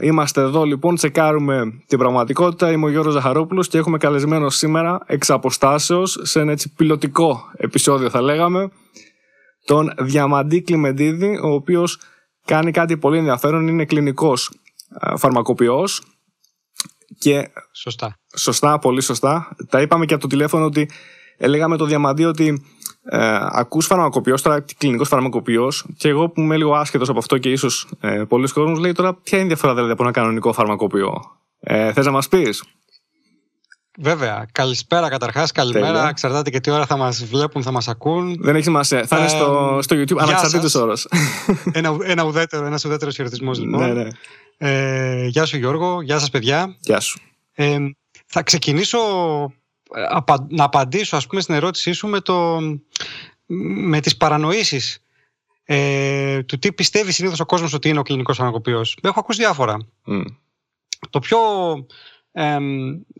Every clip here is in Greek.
Είμαστε εδώ λοιπόν, τσεκάρουμε την πραγματικότητα. Είμαι ο Γιώργος Ζαχαρόπουλος και έχουμε καλεσμένο σήμερα εξ αποστάσεως σε ένα έτσι πιλωτικό επεισόδιο θα λέγαμε τον Διαμαντή Κλιμεντίδη ο οποίος κάνει κάτι πολύ ενδιαφέρον, είναι κλινικός φαρμακοποιός και... Σωστά. Σωστά, πολύ σωστά. Τα είπαμε και από το τηλέφωνο ότι έλεγαμε το Διαμαντή ότι ε, ακούς φαρμακοποιός, τώρα κλινικός φαρμακοποιός και εγώ που είμαι λίγο άσχετος από αυτό και ίσως ε, πολλοί κόσμος λέει τώρα ποια είναι η διαφορά δηλαδή από ένα κανονικό φαρμακοποιό; Ε, θες να μας πεις; Βέβαια. Καλησπέρα καταρχάς. Καλημέρα. Τέλεια. Εξαρτάται και τι ώρα θα μας βλέπουν, θα μας ακούν. Δεν έχει σημασία. Θα είναι στο, στο YouTube ανεξαρτήτω όρο. ένα, ένα ουδέτερο, ένας ουδέτερος χαιρετισμός λοιπόν. ναι, ναι. Ε, γεια σου Γιώργο. Γεια σας παιδιά. Γεια σου. Ε, θα ξεκινήσω να απαντήσω ας πούμε στην ερώτησή σου με, το, με τις παρανοήσεις ε, του τι πιστεύει συνήθως ο κόσμος ότι είναι ο κλινικός φαρμακοποιός. Έχω ακούσει διάφορα. Το πιο ε,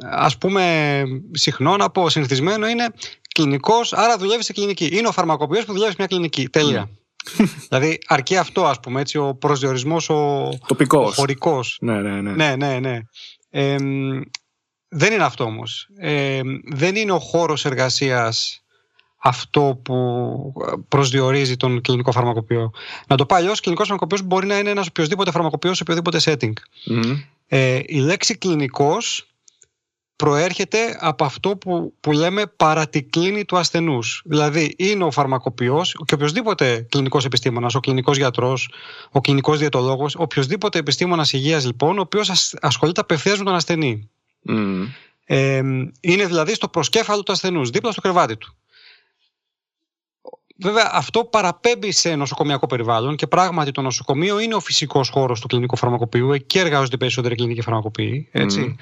ας πούμε συχνό να πω συνηθισμένο είναι κλινικός, άρα δουλεύει σε κλινική. Είναι ο φαρμακοποιός που δουλεύει σε μια κλινική. Τέλεια. δηλαδή αρκεί αυτό ας πούμε έτσι ο προσδιορισμός ο, Τοπικός. ο χωρικός. Ναι, ναι, ναι. ναι, ναι, ναι. Ε, δεν είναι αυτό όμως. Ε, δεν είναι ο χώρος εργασίας αυτό που προσδιορίζει τον κλινικό φαρμακοποιό. Να το πω αλλιώς, κλινικό φαρμακοποιός μπορεί να είναι ένας οποιοδήποτε φαρμακοποιός σε οποιοδήποτε setting. Ε, η λέξη κλινικός προέρχεται από αυτό που, που λέμε παρατικλίνη του ασθενούς. Δηλαδή, είναι ο φαρμακοποιός και οποιοδήποτε κλινικός επιστήμονας, ο κλινικός γιατρός, ο κλινικός διαιτολόγος, οποιοδήποτε επιστήμονας υγείας λοιπόν, ο οποίος ασχολείται απευθείας με τον ασθενή. Ε, είναι δηλαδή στο προσκέφαλο του ασθενούς, δίπλα στο κρεβάτι του. Βέβαια, αυτό παραπέμπει σε νοσοκομιακό περιβάλλον και πράγματι το νοσοκομείο είναι ο φυσικός χώρος του κλινικού φαρμακοποιού. Εκεί εργάζονται περισσότεροι κλινικοί φαρμακοποιοί. Έτσι.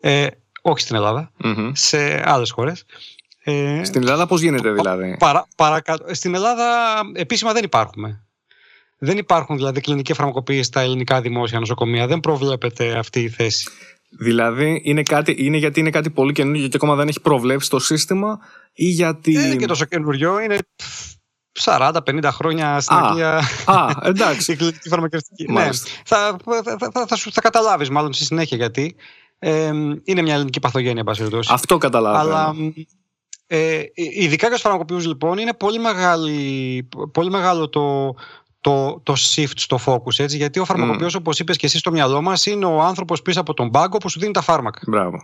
Ε, όχι στην ελλαδα σε άλλες χώρες. Ε, στην Ελλάδα πώς γίνεται δηλαδή; Παρα, παρακάτω, στην Ελλάδα επίσημα δεν υπάρχουμε. Δεν υπάρχουν δηλαδή κλινικοί φαρμακοποιοί στα ελληνικά δημόσια νοσοκομεία. Δεν προβλέπεται αυτή η θέση. Δηλαδή είναι, κάτι, είναι γιατί είναι κάτι πολύ καινούργιο και ακόμα δεν έχει προβλέψει το σύστημα ή γιατί. Δεν είναι και τόσο καινούριο, είναι 40-50 χρόνια στην Αγγλία. Α, εντάξει. η κλινική φαρμακευτική. ναι, θα, θα, θα, θα, θα καταλάβεις μάλλον στη συνέχεια γιατί. Ε, είναι μια ελληνική παθογένεια, εν Αυτό καταλάβει. Αλλά ε, ειδικά για τους φαρμακοποιούς, λοιπόν, είναι πολύ, μεγάλη, πολύ μεγάλο το, το, το shift στο focus. Έτσι, γιατί ο φαρμακοποιός, mm. όπως είπες και εσύ στο μυαλό μας, είναι ο άνθρωπος πίσω από τον πάγκο που σου δίνει τα φάρμακα. Μπράβο.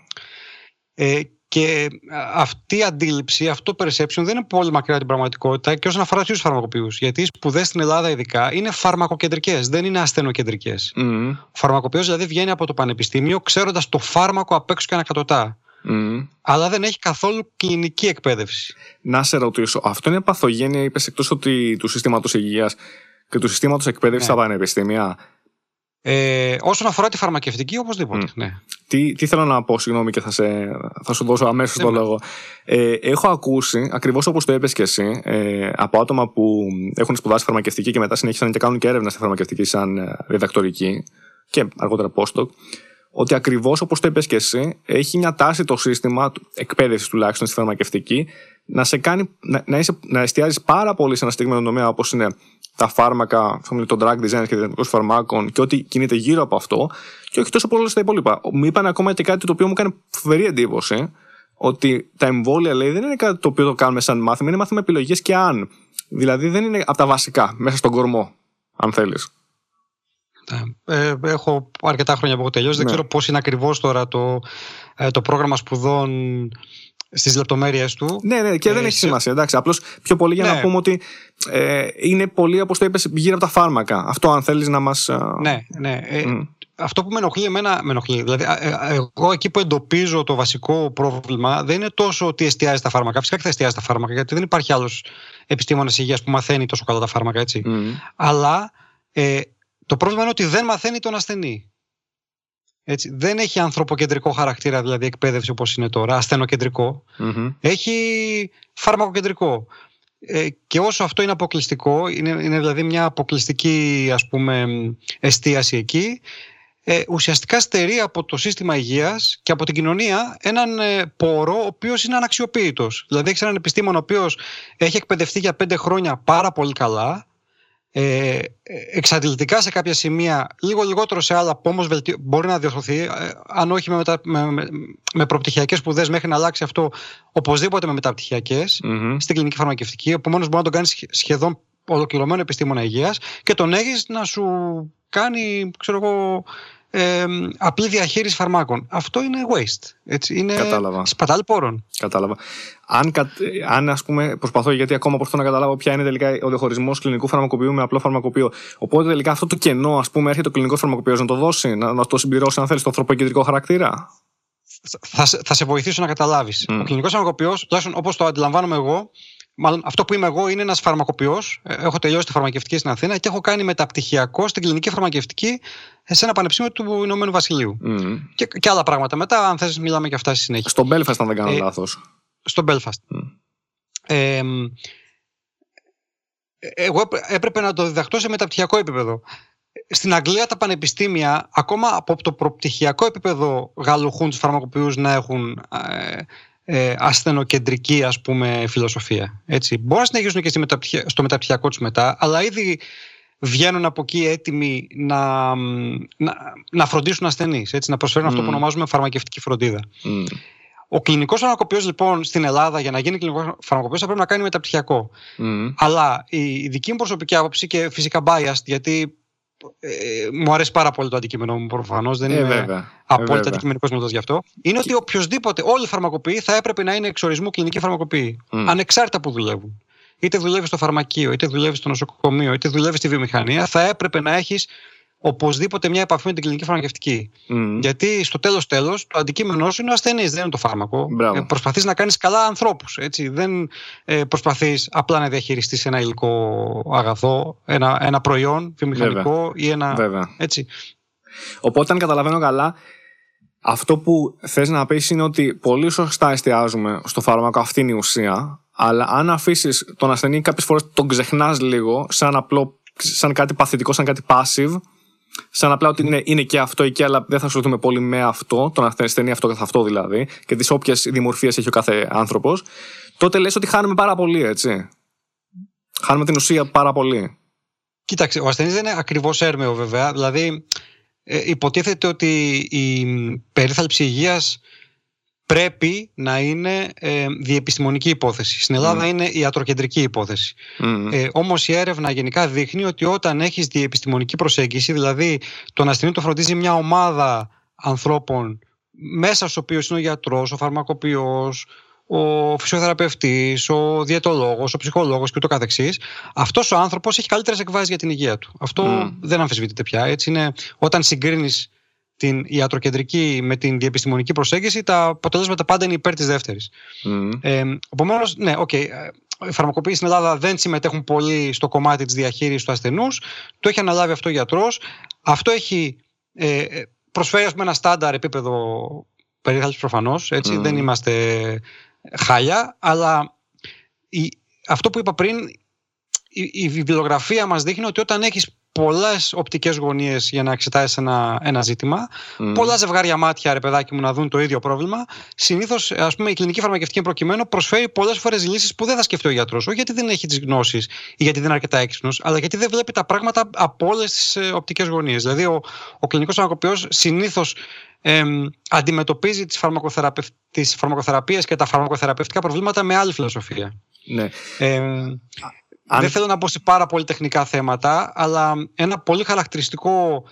Ε, και αυτή η αντίληψη, αυτό το perception δεν είναι πολύ μακριά την πραγματικότητα και όσον αφορά τους φαρμακοποιούς. Γιατί οι σπουδές στην Ελλάδα, ειδικά, είναι φαρμακοκεντρικές, δεν είναι ασθενοκεντρικές. Mm. Ο φαρμακοποιός δηλαδή βγαίνει από το πανεπιστήμιο ξέροντας το φάρμακο απ' έξω και ανακατοτά. Mm. Αλλά δεν έχει καθόλου κλινική εκπαίδευση. Να σε ρωτήσω, αυτό είναι παθογένεια, είπες εκτός του συστήματος υγείας και του συστήματος εκπαίδευσης ναι. στα πανεπιστήμια. Ε, όσον αφορά τη φαρμακευτική, οπωσδήποτε. Ναι. Τι, τι θέλω να πω, συγγνώμη και θα, σε, θα σου δώσω αμέσως το ναι, ναι. λόγο. Ε, έχω ακούσει, ακριβώς όπως το είπες και εσύ, ε, από άτομα που έχουν σπουδάσει φαρμακευτική και μετά συνέχισαν και κάνουν και έρευνα στη φαρμακευτική σαν ε, διδακτορική και αργότερα postdoc, ότι ακριβώς όπως το είπες και εσύ, έχει μια τάση το σύστημα εκπαίδευσης τουλάχιστον στη φαρμακευτική να, σε κάνει, να, να, είσαι, να εστιάζεις πάρα πολύ σε ένα συγκεκριμένο τομέα όπως είναι τα φάρμακα, το drug design και διαδικασίε φαρμάκων και ό,τι κινείται γύρω από αυτό, και όχι τόσο πολύ στα υπόλοιπα. Μου είπαν ακόμα και κάτι το οποίο μου έκανε φοβερή εντύπωση, ότι τα εμβόλια λέει δεν είναι κάτι το οποίο το κάνουμε σαν μάθημα, είναι μάθημα επιλογής και αν. Δηλαδή δεν είναι από τα βασικά μέσα στον κορμό, αν θέλεις. Ναι. Ε, έχω αρκετά χρόνια που έχω τελειώσει. Δεν ναι. ξέρω πώς είναι ακριβώς τώρα το, ε, το πρόγραμμα σπουδών στις λεπτομέρειες του. Ναι, ναι, και δεν ε, έχει σημασία. Εντάξει, απλώς πιο πολύ για να ναι. πούμε ότι ε, είναι πολύ, όπως το είπες, γύρω από τα φάρμακα. Αυτό, αν θέλεις να μας. Ναι, ναι. Ε, αυτό που με ενοχλεί εμένα με ενοχλεί. Δηλαδή, εγώ εκεί που εντοπίζω το βασικό πρόβλημα δεν είναι τόσο ότι εστιάζει τα φάρμακα. Φυσικά και θα εστιάζει τα φάρμακα, γιατί δεν υπάρχει άλλος επιστήμονας υγείας που μαθαίνει τόσο καλά τα φάρμακα, έτσι. Αλλά ε, το πρόβλημα είναι ότι δεν μαθαίνει τον ασθενή. Έτσι, δεν έχει ανθρωποκεντρικό χαρακτήρα, δηλαδή εκπαίδευση όπως είναι τώρα, Έχει φαρμακοκεντρικό. Ε, και όσο αυτό είναι αποκλειστικό, είναι, είναι δηλαδή μια αποκλειστική ας πούμε εστίαση εκεί, ε, ουσιαστικά στερεί από το σύστημα υγείας και από την κοινωνία έναν ε, πόρο ο οποίος είναι αναξιοποίητος. Δηλαδή έχεις έναν επιστήμονα ο οποίος έχει εκπαιδευτεί για πέντε χρόνια πάρα πολύ καλά, ε, εξαντλητικά σε κάποια σημεία, λίγο λιγότερο σε άλλα που όμως μπορεί να διορθωθεί, ε, αν όχι με, μετα, με, με, με προπτυχιακές σπουδέ μέχρι να αλλάξει αυτό, οπωσδήποτε με μεταπτυχιακές mm-hmm. στην κλινική φαρμακευτική. Επομένως, μπορεί να τον κάνεις σχεδόν ολοκληρωμένο επιστήμονα υγείας και τον έχεις να σου κάνει, ξέρω εγώ, ε, απλή διαχείριση φαρμάκων. Αυτό είναι waste. Έτσι. Είναι Κατάλαβα. σπατάλη πόρων. Κατάλαβα. Αν, αν ας πούμε, προσπαθώ γιατί ακόμα προσπαθώ να καταλάβω ποια είναι τελικά ο διαχωρισμός κλινικού φαρμακοποιού με απλό φαρμακοποιείο. Οπότε τελικά αυτό το κενό, ας πούμε, έρχεται το κλινικός φαρμακοποιείο να το δώσει, να, να το συμπληρώσει, αν θέλεις, το ανθρωποκεντρικό χαρακτήρα; Θα, θα σε βοηθήσω να καταλάβεις. Mm. Ο κλινικός φαρμακοποιός, τουλάχιστον όπως το αντιλαμβάνομαι εγώ, Μάλλον αυτό που είμαι εγώ είναι ένας φαρμακοποιός. Ε, έχω τελειώσει τη φαρμακευτική στην Αθήνα και έχω κάνει μεταπτυχιακό στην κλινική φαρμακευτική σε ένα πανεπιστήμιο του Ηνωμένου Βασιλείου. Mm. Και, και άλλα πράγματα μετά, αν θες, μιλάμε και αυτά στη συνέχεια. Στο Belfast, αν δεν κάνω ε, λάθος. Στο Belfast. Mm. Ε, εγώ έπρεπε να το διδαχτώ σε μεταπτυχιακό επίπεδο. Στην Αγγλία τα πανεπιστήμια, ακόμα από το προπτυχιακό επίπεδο, γαλουχούν του φαρμακοποιούς να έχουν ε, ε, ασθενοκεντρική ας πούμε φιλοσοφία. Έτσι. Μπορεί να συνεχίσουν και στο μεταπτυχιακό τους μετά, αλλά ήδη βγαίνουν από εκεί έτοιμοι να, να, να φροντίσουν ασθενείς, έτσι, να προσφέρουν αυτό που ονομάζουμε φαρμακευτική φροντίδα. Ο κλινικός φαρμακοποιός, λοιπόν, στην Ελλάδα, για να γίνει κλινικός φαρμακοποιός, θα πρέπει να κάνει μεταπτυχιακό. Αλλά η, η δική μου προσωπική άποψη και φυσικά biased, γιατί ε, μου αρέσει πάρα πολύ το αντικείμενο μου προφανώς. Δεν ε, είμαι βέβαια. απόλυτα ε, αντικειμενικός μιλώντα γι' αυτό. Είναι ότι οποιοδήποτε, όλοι οι φαρμακοποιοί θα έπρεπε να είναι εξορισμού κλινική φαρμακοποιοί. Mm. Ανεξάρτητα που δουλεύουν. Είτε δουλεύεις στο φαρμακείο, είτε δουλεύεις στο νοσοκομείο, είτε δουλεύεις στη βιομηχανία, θα έπρεπε να έχεις οπωσδήποτε μια επαφή με την κλινική φαρμακευτική. Mm. Γιατί στο τέλος τέλος το αντικείμενός σου είναι ο ασθενής, δεν είναι το φάρμακο. Ε, προσπαθείς να κάνεις καλά ανθρώπους. Δεν ε, προσπαθείς απλά να διαχειριστείς ένα υλικό αγαθό, ένα, ένα προϊόν βιομηχανικό Βέβαια. ή ένα. Βέβαια. Έτσι. Οπότε, αν καταλαβαίνω καλά, αυτό που θες να πεις είναι ότι πολύ σωστά εστιάζουμε στο φάρμακο, αυτή είναι η ουσία, αλλά αν αφήσεις τον ασθενή κάποιες φορές τον ξεχνάς λίγο, σαν απλό, σαν κάτι παθητικό, σαν κάτι passive, Σαν απλά ότι είναι, είναι και αυτό εκεί, αλλά δεν θα ασχοληθούμε πολύ με αυτό, τον ασθενή αυτό καθ' αυτό δηλαδή, και τις όποιες δημορφίες έχει ο κάθε άνθρωπος, τότε λες ότι χάνουμε πάρα πολύ, έτσι. Χάνουμε την ουσία πάρα πολύ. Κοίταξε, ο ασθενής δεν είναι ακριβώς έρμεο βέβαια. Δηλαδή, ε, υποτίθεται ότι η περίθαλψη υγείας πρέπει να είναι ε, διεπιστημονική υπόθεση. Στην Ελλάδα είναι ιατροκεντρική υπόθεση. Mm. Ε, όμως η έρευνα γενικά δείχνει ότι όταν έχεις διεπιστημονική προσέγγιση, δηλαδή τον ασθενή το φροντίζει μια ομάδα ανθρώπων μέσα στους οποίους είναι ο γιατρός, ο φαρμακοποιός, ο φυσιοθεραπευτής, ο διαιτολόγος, ο ψυχολόγος και ούτω καθεξής, αυτός ο άνθρωπος έχει καλύτερες εκβάσεις για την υγεία του. Αυτό δεν αμφισβητείται πια. Έτσι είναι, όταν συγκρίνεις την ιατροκεντρική με την διεπιστημονική προσέγγιση, τα αποτελέσματα πάντα είναι υπέρ της δεύτερης. Mm. Ε, Επομένως, ναι, οκ. Okay, οι φαρμακοποιοί στην Ελλάδα δεν συμμετέχουν πολύ στο κομμάτι της διαχείρισης του ασθενούς. Το έχει αναλάβει αυτό ο γιατρός. Αυτό έχει ε, προσφέρει με ένα στάνταρ επίπεδο περίθαλψης προφανώς. Mm. Δεν είμαστε χάλια. Αλλά η, αυτό που είπα πριν, η, η βιβλιογραφία μας δείχνει ότι όταν έχεις πολλές οπτικές γωνίες για να εξετάσεις ένα, ένα ζήτημα. Mm. Πολλά ζευγάρια μάτια, ρε παιδάκι μου, να δουν το ίδιο πρόβλημα. Συνήθως, ας πούμε, η κλινική φαρμακευτική προκειμένου προσφέρει πολλές φορές λύσεις που δεν θα σκεφτεί ο γιατρός. Όχι γιατί δεν έχει τις γνώσεις ή γιατί δεν είναι αρκετά έξυπνος, αλλά γιατί δεν βλέπει τα πράγματα από όλες τις ε, οπτικές γωνίες. Δηλαδή, ο, ο κλινικός φαρμακοποιός συνήθως ε, αντιμετωπίζει τις φαρμακοθεραπείες και τα φαρμακοθεραπευτικά προβλήματα με άλλη φιλοσοφία. Ναι. Ε, αν... Δεν θέλω να πω σε πάρα πολύ τεχνικά θέματα, αλλά ένα πολύ χαρακτηριστικό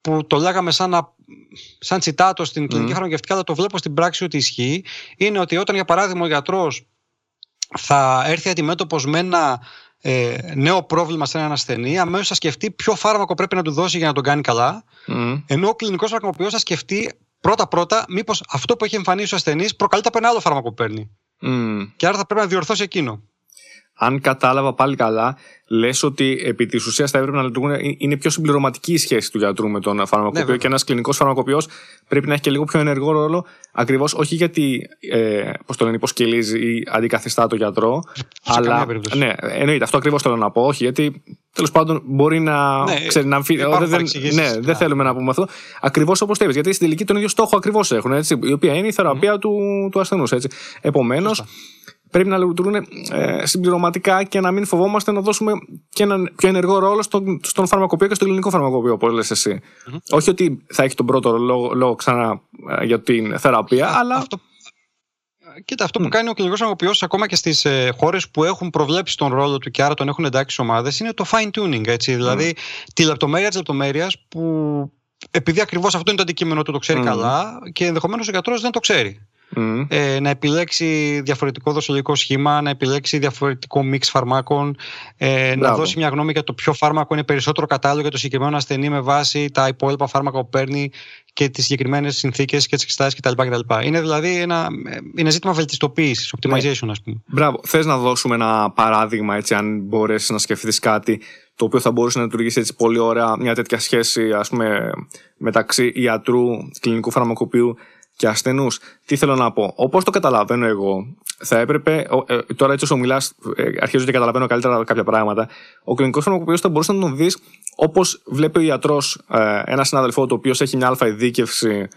που το λέγαμε σαν, σαν τσιτάτο στην κλινική mm. φαρμακευτική, αλλά το βλέπω στην πράξη ότι ισχύει, είναι ότι όταν για παράδειγμα ο γιατρός θα έρθει αντιμέτωπος με ένα ε, νέο πρόβλημα σε έναν ασθενή, αμέσως θα σκεφτεί ποιο φάρμακο πρέπει να του δώσει για να τον κάνει καλά. Mm. Ενώ ο κλινικός φαρμακοποιός θα σκεφτεί πρώτα-πρώτα μήπως αυτό που έχει εμφανίσει ο ασθενής προκαλείται από ένα άλλο φάρμακο που παίρνει. Mm. Και άρα θα πρέπει να διορθώσει εκείνο αν κατάλαβα πάλι καλά, λες ότι επί της ουσίας θα έπρεπε να λειτουργούν. Ε, είναι πιο συμπληρωματική η σχέση του γιατρού με τον φαρμακοποιό ναι, και ένας κλινικός φαρμακοποιός πρέπει να έχει και λίγο πιο ενεργό ρόλο. Ακριβώς όχι γιατί ε, πώς το λένε, υποσκελίζει ή αντικαθιστά το γιατρό. Σε αλλά. Ναι, εννοείται. Αυτό ακριβώς θέλω να πω. Όχι, γιατί τέλος πάντων μπορεί να. Ναι, ξέρει, να αμφι... δεν, ναι, δεν θέλουμε να πούμε αυτό. Ακριβώς όπως το Γιατί στην τελική τον ίδιο στόχο ακριβώς έχουν. Έτσι, η οποία είναι η θεραπεία mm. του, του ασθενούς. Επομένως, πρέπει να λειτουργούν ε, συμπληρωματικά και να μην φοβόμαστε να δώσουμε και έναν πιο ενεργό ρόλο στον, στον φαρμακοποιό και στο ελληνικό φαρμακοποιό, όπως λες εσύ. Mm-hmm. Όχι ότι θα έχει τον πρώτο λόγο, λόγο ξανά ε, για την θεραπεία, αλλά. Αυτό, Κοίτα, αυτό που κάνει ο κλινικός φαρμακοποιός ακόμα και στις ε, χώρες που έχουν προβλέψει τον ρόλο του και άρα τον έχουν εντάξει ομάδες είναι το fine tuning. Έτσι. Δηλαδή τη λεπτομέρεια της λεπτομέρειας που επειδή ακριβώς αυτό είναι το αντικείμενο του, το ξέρει καλά και ενδεχομένως ο γιατρός δεν το ξέρει. Ε, να επιλέξει διαφορετικό δοσολογικό σχήμα, να επιλέξει διαφορετικό μίξ φαρμάκων, ε, να δώσει μια γνώμη για το ποιο φάρμακο είναι περισσότερο κατάλληλο για το συγκεκριμένο ασθενή με βάση τα υπόλοιπα φάρμακα που παίρνει και τις συγκεκριμένες συνθήκες και τις εξετάσεις κτλ, Είναι δηλαδή ένα, είναι ζήτημα βελτιστοποίησης, optimization, ας πούμε. Μπράβο. Θες να δώσουμε ένα παράδειγμα, έτσι, αν μπορέσεις να σκεφτείς κάτι το οποίο θα μπορούσε να λειτουργήσει έτσι πολύ ωραία μια τέτοια σχέση ας πούμε, μεταξύ ιατρού, κλινικού φαρμακοποιού και ασθενούς. Τι θέλω να πω; Όπως το καταλαβαίνω εγώ, θα έπρεπε. Ε, τώρα έτσι όσο μιλάς, ε, αρχίζω και καταλαβαίνω καλύτερα κάποια πράγματα. Ο κλινικός φαρμακοποιός θα μπορούσε να τον δεις όπως βλέπει ο ιατρό ε, ένας συνάδελφό του, ο οποίος έχει μια αλφα ειδίκευση.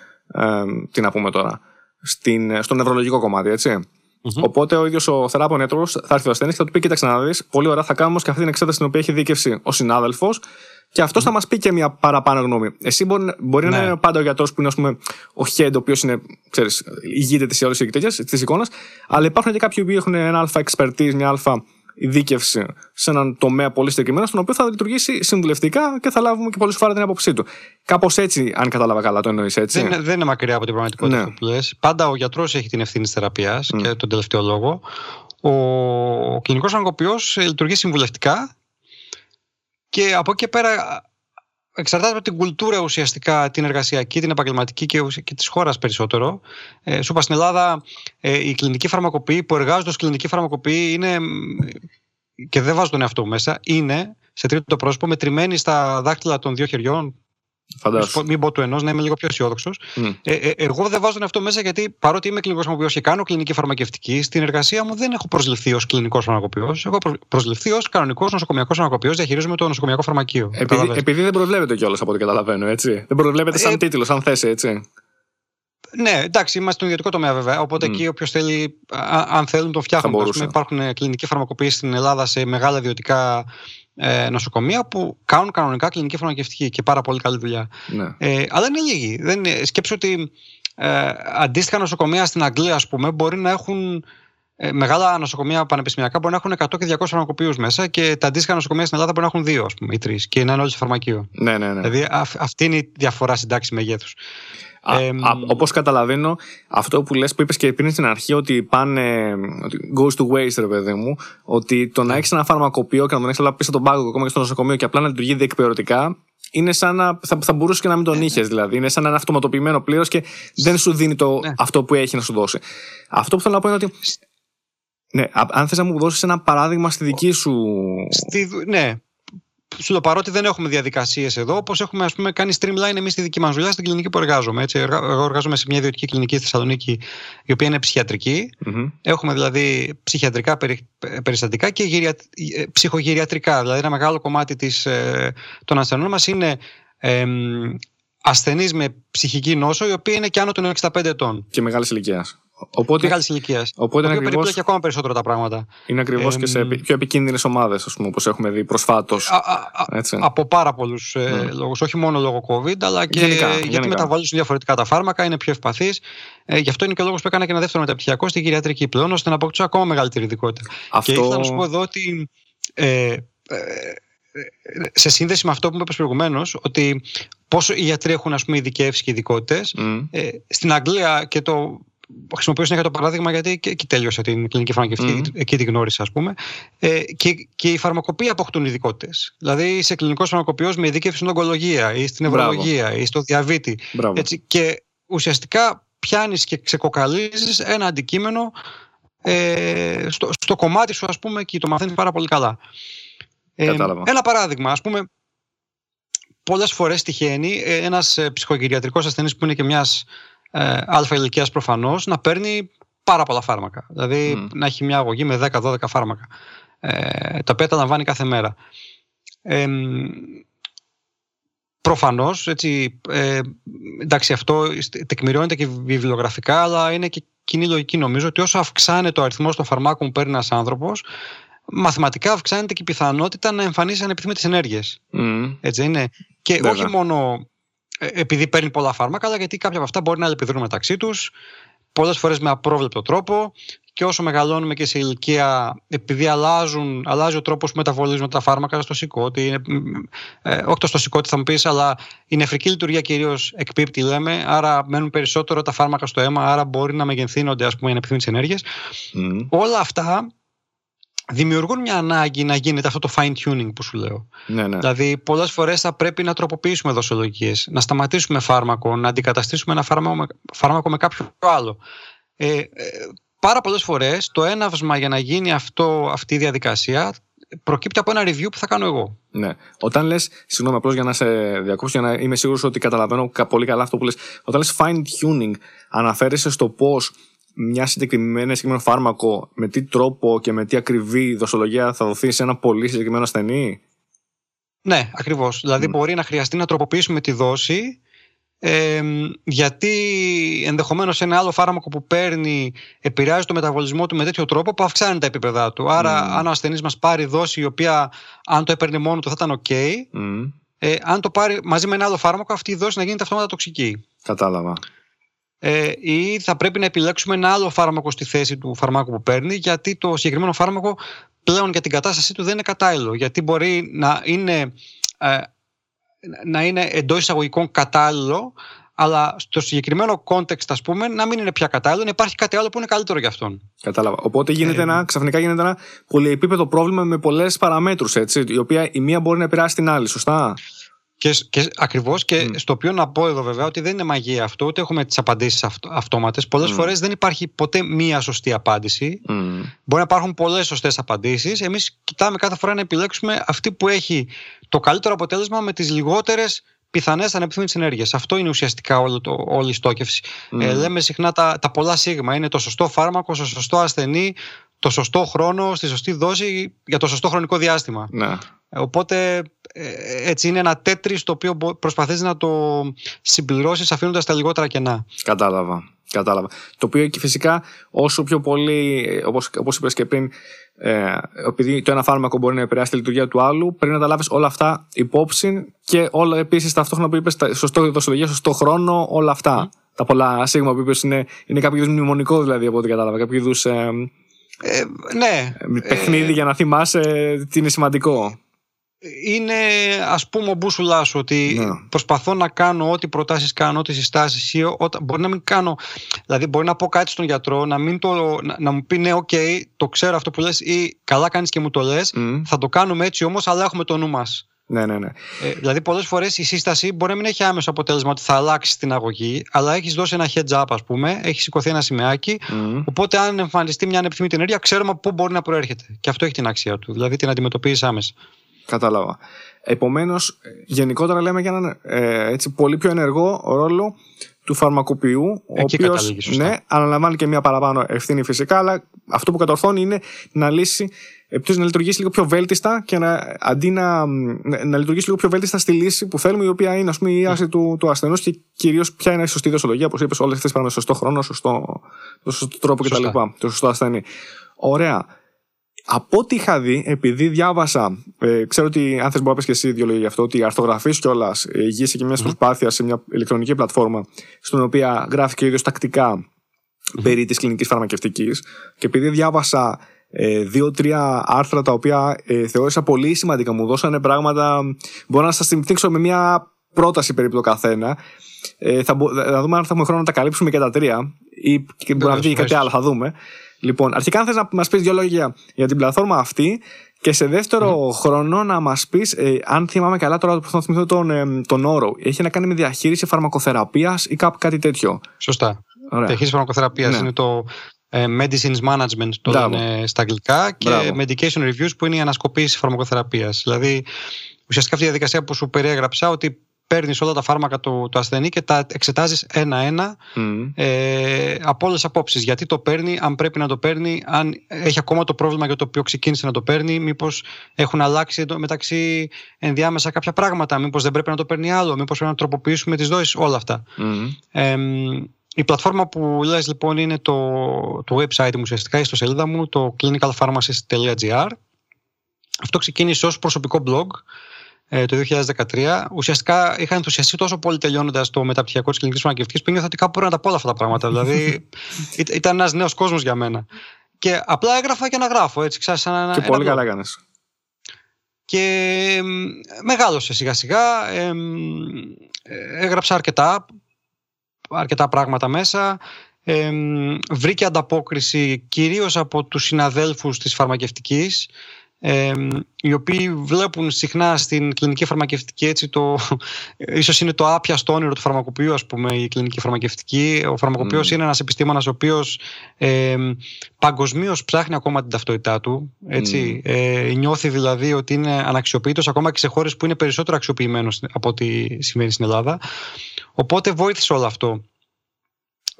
τι να πούμε τώρα. Στην, στο νευρολογικό κομμάτι, έτσι. Mm-hmm. Οπότε ο ίδιος ο θεράπων ιατρό θα έρθει ο ασθενής και θα του πει: Κοίταξε να δεις, πολύ ωραία, θα κάνουμε και αυτή την εξέταση την οποία έχει δίκευση ο συνάδελφος και αυτός θα μας πει και μια παραπάνω γνώμη. Εσύ μπορεί, μπορεί ναι. να είναι πάντα ο γιατρός που είναι ας πούμε, ο head, ο οποίος είναι, ξέρεις, ηγείται της όλης της εικόνας, αλλά υπάρχουν και κάποιοι που έχουν ένα αλφα expertise, μια αλφα ειδίκευση σε έναν τομέα πολύ συγκεκριμένο, στον οποίο θα λειτουργήσει συμβουλευτικά και θα λάβουμε και πολύ σοβαρά την άποψή του. Κάπως έτσι, αν κατάλαβα καλά, το εννοείς έτσι; Δεν, δεν είναι μακριά από την πραγματικότητα ναι. που λες. Πάντα ο γιατρός έχει την ευθύνη της θεραπείας mm. και τον τελευταίο λόγο. Ο, ο κλινικό ογκοποιό λειτουργεί συμβουλευτικά και από εκεί πέρα εξαρτάται από την κουλτούρα ουσιαστικά την εργασιακή, την επαγγελματική και, και της χώρας περισσότερο. Ε, σου είπα στην Ελλάδα, ε, οι κλινικοί φαρμακοποιοί που εργάζονται ως κλινικοί φαρμακοποιοί είναι. και δεν βάζω τον εαυτό μου μέσα, είναι σε τρίτο πρόσωπο μετρημένοι στα δάχτυλα των δύο χεριών, Φαντάζομαι. Μην πω του ενός, να είμαι λίγο πιο αισιόδοξος. Mm. Ε, ε, εγώ δεν βάζω τον εαυτό μέσα γιατί παρότι είμαι κλινικός φαρμακοποιό και κάνω κλινική φαρμακευτική, στην εργασία μου δεν έχω προσληφθεί ως κλινικός φαρμακοποιό. Έχω προσληφθεί ως κανονικός νοσοκομιακός φαρμακοποιό, διαχειρίζομαι το νοσοκομιακό φαρμακείο. Επειδή, επειδή δεν προβλέπεται κιόλας από ό,τι καταλαβαίνω, έτσι. Δεν προβλέπεται σαν ε, τίτλος, σαν θέση, έτσι. Ναι, εντάξει, είμαστε στον ιδιωτικό τομέα βέβαια. Οπότε mm. εκεί όποιος θέλει, αν θέλουν, το φτιάχνουν. Υπάρχουν κλινικοί φαρμακοποιοί στην Ελλάδα σε μεγάλα ιδιωτικά ε, νοσοκομεία που κάνουν κανονικά κλινική φαρμακευτική και πάρα πολύ καλή δουλειά. Ναι. Ε, αλλά είναι λίγοι. Δεν είναι, σκέψω ότι ε, αντίστοιχα νοσοκομεία στην Αγγλία, ας πούμε, μπορεί να έχουν ε, μεγάλα νοσοκομεία πανεπιστημιακά μπορεί να έχουν 100 και 200 φαρμακοποιούς μέσα και τα αντίστοιχα νοσοκομεία στην Ελλάδα μπορεί να έχουν δύο, ας πούμε, ή τρεις και να είναι όλοι σε φαρμακείο. Ναι, ναι, ναι. Δηλαδή αυτή είναι η διαφορά στην τάξη μεγέθους. Ε, Όπως καταλαβαίνω, αυτό που λες που είπες και πριν στην αρχή, ότι πάνε. Ότι goes to waste, ρε παιδί μου, ότι το να ναι. έχεις ένα φαρμακοποιείο και να τον έχεις όλα πίσω τον πάγκο ακόμα και στο νοσοκομείο και απλά να λειτουργεί διεκπαιρεωτικά, είναι σαν να. Θα, θα μπορούσες και να μην τον είχες δηλαδή. Είναι σαν να είναι αυτοματοποιημένο πλήρως και δεν σου δίνει το, ναι. αυτό που έχει να σου δώσει. Αυτό που θέλω να πω είναι ότι. Ναι, αν θες να μου δώσεις ένα παράδειγμα στη δική σου. Στη, ναι, σου το παρότι δεν έχουμε διαδικασίες εδώ, όπως έχουμε ας πούμε, κάνει streamline εμείς στη δική μας δουλειά στην κλινική που εργάζομαι. Έτσι. Εγώ εργάζομαι σε μια ιδιωτική κλινική στη Θεσσαλονίκη, η οποία είναι Έχουμε δηλαδή ψυχιατρικά περιστατικά και γυρια... Ε, ψυχογυριατρικά. Δηλαδή, ένα μεγάλο κομμάτι της, ε, των ασθενών μας είναι ε, ασθενείς με ψυχική νόσο, η οποία είναι και άνω των 65 ετών. Και μεγάλης ηλικίας. Οπότε, Μεγάλης ηλικίας. Οπότε είναι ακριβώ. και ακόμα περισσότερο τα πράγματα. Είναι ακριβώς και σε πιο επικίνδυνες ομάδες, όπως έχουμε δει προσφάτως. Από πάρα πολλούς ε, mm. λόγους. Όχι μόνο λόγω COVID, αλλά και γενικά, γιατί γενικά. μεταβάλλουν διαφορετικά τα φάρμακα, είναι πιο ευπαθείς. Ε, γι' αυτό είναι και ο λόγος που έκανα και ένα δεύτερο μεταπτυχιακό στην κυριατρική πλέον, ώστε να αποκτήσω ακόμα μεγαλύτερη ειδικότητα. Αυτό... Και ήθελα να σου πω εδώ ότι. Ε, ε, σε σύνδεση με αυτό που μου είπες προηγουμένως, ότι πόσο οι γιατροί έχουν ας πούμε, ειδικεύσει και ειδικότητες. Mm. Ε, στην Αγγλία και το χρησιμοποιώ συνέχεια το παράδειγμα γιατί και εκεί τέλειωσα την κλινική φαρμακευτική, mm. εκεί την γνώρισα, ας πούμε. Ε, και, και οι φαρμακοποιοί αποκτούν ειδικότητες. Δηλαδή είσαι κλινικός φαρμακοποιός με ειδίκευση στην ογκολογία ή στην νευρολογία ή στο διαβήτη. Έτσι, και ουσιαστικά πιάνεις και ξεκοκαλίζεις ένα αντικείμενο ε, στο, στο κομμάτι σου, ας πούμε, και το μαθαίνεις πάρα πολύ καλά. Ε, ένα παράδειγμα, ας πούμε, πολλές φορές τυχαίνει ε, ένας ε, ψυχογυριατρικός ασθενής που είναι και μιας ε, αλφα ηλικίας προφανώς να παίρνει πάρα πολλά φάρμακα. Δηλαδή να έχει μια αγωγή με 10-12 φάρμακα. Ε, τα οποία τα λαμβάνει κάθε μέρα. Ε, προφανώς, έτσι, ε, εντάξει αυτό τεκμηριώνεται και βιβλιογραφικά αλλά είναι και κοινή λογική νομίζω ότι όσο αυξάνεται ο αριθμός των φαρμάκων που παίρνει ένας άνθρωπος, μαθηματικά αυξάνεται και η πιθανότητα να εμφανίσει ανεπιθύμητες ενέργειες. Mm. Έτσι είναι. Και Βέβαια. όχι μόνο ε, επειδή παίρνει πολλά φάρμακα, αλλά γιατί κάποια από αυτά μπορεί να αλληλεπιδρούν μεταξύ τους, πολλές φορές με απρόβλεπτο τρόπο και όσο μεγαλώνουμε και σε ηλικία, επειδή αλλάζουν, αλλάζει ο τρόπος που μεταβολίζουν τα φάρμακα στο σηκώτη, είναι, ε, όχι το στο σηκώτη θα μου πεις, αλλά η νεφρική λειτουργία κυρίως εκπίπτει, λέμε. Άρα μένουν περισσότερο τα φάρμακα στο αίμα, άρα μπορεί να μεγενθύνονται ας πούμε, οι ανεπιθύμητε ενέργειες. Mm. Όλα αυτά δημιουργούν μια ανάγκη να γίνεται αυτό το fine tuning που σου λέω. Ναι, ναι. Δηλαδή, πολλές φορές θα πρέπει να τροποποιήσουμε δοσολογίες, να σταματήσουμε φάρμακο, να αντικαταστήσουμε ένα φάρμακο με, φάρμακο με κάποιο άλλο. Ε, ε, πάρα πολλές φορές το έναυσμα για να γίνει αυτό, αυτή η διαδικασία προκύπτει από ένα review που θα κάνω εγώ. Ναι. Όταν λες, συγγνώμη, απλώς για να σε διακόψω, για να είμαι σίγουρος ότι καταλαβαίνω πολύ καλά αυτό που λες. Όταν λες fine tuning, αναφέρεσαι στο πώς μια συγκεκριμένη, συγκεκριμένο φάρμακο, με τι τρόπο και με τι ακριβή δοσολογία θα δοθεί σε ένα πολύ συγκεκριμένο ασθενή; Ναι, ακριβώς. Δηλαδή, μπορεί να χρειαστεί να τροποποιήσουμε τη δόση ε, γιατί ενδεχομένως ένα άλλο φάρμακο που παίρνει επηρεάζει το μεταβολισμό του με τέτοιο τρόπο που αυξάνει τα επίπεδά του. Άρα, αν ο ασθενής μας πάρει δόση η οποία, αν το έπαιρνε μόνο του, θα ήταν OK. Ε, αν το πάρει μαζί με ένα άλλο φάρμακο, αυτή η δόση να γίνεται αυτόματα τοξική. Κατάλαβα. Ε, ή θα πρέπει να επιλέξουμε ένα άλλο φάρμακο στη θέση του φαρμάκου που παίρνει, γιατί το συγκεκριμένο φάρμακο πλέον για την κατάστασή του δεν είναι κατάλληλο. Γιατί μπορεί να είναι ε, να είναι εντός εισαγωγικών κατάλληλο, αλλά στο συγκεκριμένο context, ας πούμε, να μην είναι πια κατάλληλο, να υπάρχει κάτι άλλο που είναι καλύτερο για αυτόν. Κατάλαβα. Οπότε γίνεται ε, ένα, ξαφνικά γίνεται ένα πολυεπίπεδο πρόβλημα με πολλές παραμέτρους, έτσι, η οποία η μία μπορεί να επηρεάσει την άλλη, σωστά; Και, και ακριβώς και στο οποίο να πω εδώ βέβαια ότι δεν είναι μαγεία αυτό, ούτε έχουμε τις απαντήσεις αυτο, αυτόματες. Πολλές mm. φορές δεν υπάρχει ποτέ μία σωστή απάντηση. Mm. Μπορεί να υπάρχουν πολλές σωστές απαντήσεις. Εμείς κοιτάμε κάθε φορά να επιλέξουμε αυτή που έχει το καλύτερο αποτέλεσμα με τις λιγότερες πιθανές ανεπιθύμητες ενέργειες. Αυτό είναι ουσιαστικά όλο το, όλη η στόχευση. Mm. Ε, λέμε συχνά τα, τα πολλά σίγμα. Είναι το σωστό φάρμακο, το σωστό ασθενή, το σωστό χρόνο, στη σωστή δόση για το σωστό χρονικό διάστημα. Ναι. Ε, οπότε ε, έτσι είναι ένα τέτρις το οποίο προσπαθείς να το συμπληρώσεις αφήνοντας τα λιγότερα κενά. Κατάλαβα. Κατάλαβα. Το οποίο και φυσικά όσο πιο πολύ, όπως, όπως είπες και πριν, ε, επειδή το ένα φάρμακο μπορεί να επηρεάσει τη λειτουργία του άλλου, πρέπει να τα λάβεις όλα αυτά υπόψη και όλα επίσης ταυτόχρονα που είπες, σωστό δοσολογία, σωστό χρόνο, όλα αυτά. Τα πολλά σίγμα που είπες είναι, είναι κάποιο είδους μνημονικό δηλαδή από ό,τι κατάλαβα. Κάποιο είδους. Ε, ε, ναι. Παιχνίδι για να θυμάσαι τι είναι σημαντικό είναι ας πούμε ο μπούσουλάς σου ότι ναι. προσπαθώ να κάνω ό,τι προτάσεις κάνω, ό,τι συστάσεις ή ό, μπορεί να μην κάνω, δηλαδή μπορεί να πω κάτι στον γιατρό να, μην το, να, μου πει ναι οκ, το ξέρω αυτό που λες ή καλά κάνεις και μου το λες θα το κάνουμε έτσι όμως αλλά έχουμε το νου μας ναι, ναι, ναι. Ε, δηλαδή, πολλές φορές η σύσταση μπορεί να μην έχει άμεσο αποτέλεσμα ότι θα αλλάξει την αγωγή, αλλά έχεις δώσει ένα heads up, ας πούμε, έχεις σηκώσει ένα σημαιάκι. Οπότε, αν εμφανιστεί μια ανεπιθυμητή ενέργεια, ξέρουμε από πού μπορεί να προέρχεται. Και αυτό έχει την αξία του. Δηλαδή, την αντιμετωπίζεις άμεσα. Κατάλαβα. Επομένως, γενικότερα λέμε για έναν ε, έτσι, πολύ πιο ενεργό ρόλο του φαρμακοποιού, ο οποίος ναι, αναλαμβάνει και μια παραπάνω ευθύνη φυσικά, αλλά αυτό που κατορθώνει είναι να λύσει, να λειτουργήσει λίγο πιο βέλτιστα και να, αντί να, να λειτουργήσει λίγο πιο βέλτιστα στη λύση που θέλουμε, η οποία είναι ας πούμε, η άση του, του ασθενούς και κυρίως ποια είναι η σωστή δοσολογία, όπως είπες, όλες αυτές πάνε σωστό χρόνο, σωστό, σωστό τρόπο κτλ. Το σωστό ασθενή. Ωραία. Από ό,τι είχα δει, επειδή διάβασα, ε, ξέρω ότι αν θες μπορεί να πεις και εσύ δύο λόγια γι' αυτό, ότι αρθογραφείς κιόλας ε, γύρισε και μια προσπάθεια σε μια ηλεκτρονική πλατφόρμα, στην οποία γράφει και ο ίδιος τακτικά περί της κλινικής φαρμακευτικής και επειδή διάβασα ε, δύο-τρία άρθρα τα οποία ε, θεώρησα πολύ σημαντικά, μου δώσανε πράγματα, μπορώ να σας την με μια πρόταση περίπου το καθένα. Ε, θα, θα δούμε αν θα έχουμε χρόνο να τα καλύψουμε και τα τρία ή και μπορεί να βγει κάτι άλλο, θα δούμε. Λοιπόν, αρχικά αν θες να μας πεις δύο λόγια για την πλατφόρμα αυτή και σε δεύτερο χρόνο να μας πεις, ε, αν θυμάμαι καλά τώρα που θα θυμηθώ τον, ε, τον όρο, έχει να κάνει με διαχείριση φαρμακοθεραπείας ή κάπου κάτι τέτοιο. Σωστά. Ωραία. Διαχείριση φαρμακοθεραπείας ναι. είναι το ε, medicines management το λένε στα αγγλικά και medication reviews που είναι η ανασκοπήση φαρμακοθεραπείας. Δηλαδή ουσιαστικά αυτή η διαδικασία που σου περιέγραψα ότι παίρνεις όλα τα φάρμακα του, του ασθενή και τα εξετάζεις ένα-ένα mm. ε, από όλες απόψεις. Γιατί το παίρνει, αν πρέπει να το παίρνει, αν έχει ακόμα το πρόβλημα για το οποίο ξεκίνησε να το παίρνει, μήπως έχουν αλλάξει μεταξύ ενδιάμεσα κάποια πράγματα, μήπως δεν πρέπει να το παίρνει άλλο, μήπως πρέπει να τροποποιήσουμε τις δόσεις, όλα αυτά. Mm. Ε, η πλατφόρμα που λες λοιπόν είναι το, το website μου ουσιαστικά, η σελίδα μου, το clinicalpharmacist.gr. Αυτό ξεκίνησε ως προσωπικό blog ε, το 2013. Ουσιαστικά είχα ενθουσιαστεί τόσο πολύ τελειώνοντας το μεταπτυχιακό της κλινική φαρμακευτική που νιώθω ότι κάπου πρέπει να τα πω όλα αυτά τα πράγματα. δηλαδή ήταν ένας νέος κόσμος για μένα. Και απλά έγραφα και να γράφω έτσι, ξέρω, σαν ένα. Και πολύ καλά έκανες. Και μεγάλωσε σιγά σιγά. Ε, έγραψα αρκετά, αρκετά πράγματα μέσα. Ε, βρήκε ανταπόκριση κυρίως από τους συναδέλφους της φαρμακευτικής ε, οι οποίοι βλέπουν συχνά στην κλινική φαρμακευτική έτσι το, ίσως είναι το άπιαστο όνειρο του φαρμακοποιού ας πούμε η κλινική φαρμακευτική. Ο φαρμακοποιός είναι ένας επιστήμονας ο οποίος ε, παγκοσμίως ψάχνει ακόμα την ταυτότητά του έτσι, ε, νιώθει δηλαδή ότι είναι αναξιοποιητός ακόμα και σε χώρες που είναι περισσότερο αξιοποιημένος από ό,τι σημαίνει στην Ελλάδα. Οπότε βοήθησε όλο αυτό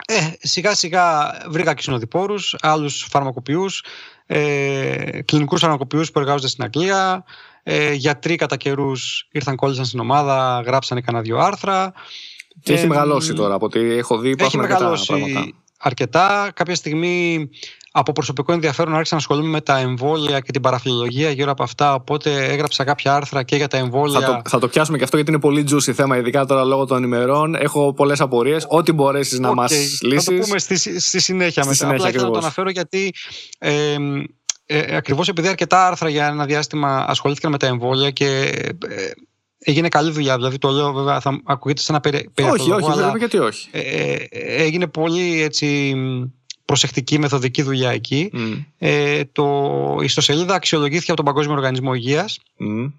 ε, σιγά σιγά βρήκα και συνοδοιπόρους, άλλους φαρμακοποιούς ε, κλινικούς φαρμακοποιούς που εργάζονται στην Αγγλία, ε, γιατροί κατά καιρούς ήρθαν κόλλησαν στην ομάδα, γράψανε κανένα δύο άρθρα. Και έχει μεγαλώσει τώρα από ό,τι έχω δει. Έχει μεγαλώσει αρκετά. Κάποια στιγμή από προσωπικό ενδιαφέρον άρχισα να ασχολούμαι με τα εμβόλια και την παραφιλολογία γύρω από αυτά. Οπότε έγραψα κάποια άρθρα και για τα εμβόλια. Θα το, θα το πιάσουμε και αυτό γιατί είναι πολύ juicy θέμα, ειδικά τώρα λόγω των ημερών. Έχω πολλές απορίες. Ό,τι μπορέσεις να μας λύσει. Θα το πούμε στη, στη συνέχεια στη μετά. Συνέχεια, Απλά να το αναφέρω γιατί. Ε, ε, Ακριβώς επειδή αρκετά άρθρα για ένα διάστημα ασχολήθηκαν με τα εμβόλια και ε, έγινε καλή δουλειά. Δηλαδή το λέω βέβαια, θα ακούγεται σαν ένα περι, Όχι, όχι, αλλά, γιατί όχι. Ε, ε, έγινε πολύ έτσι προσεκτική, μεθοδική δουλειά εκεί. Mm. Ε, το, η ιστοσελίδα αξιολογήθηκε από τον Παγκόσμιο Οργανισμό Υγείας mm.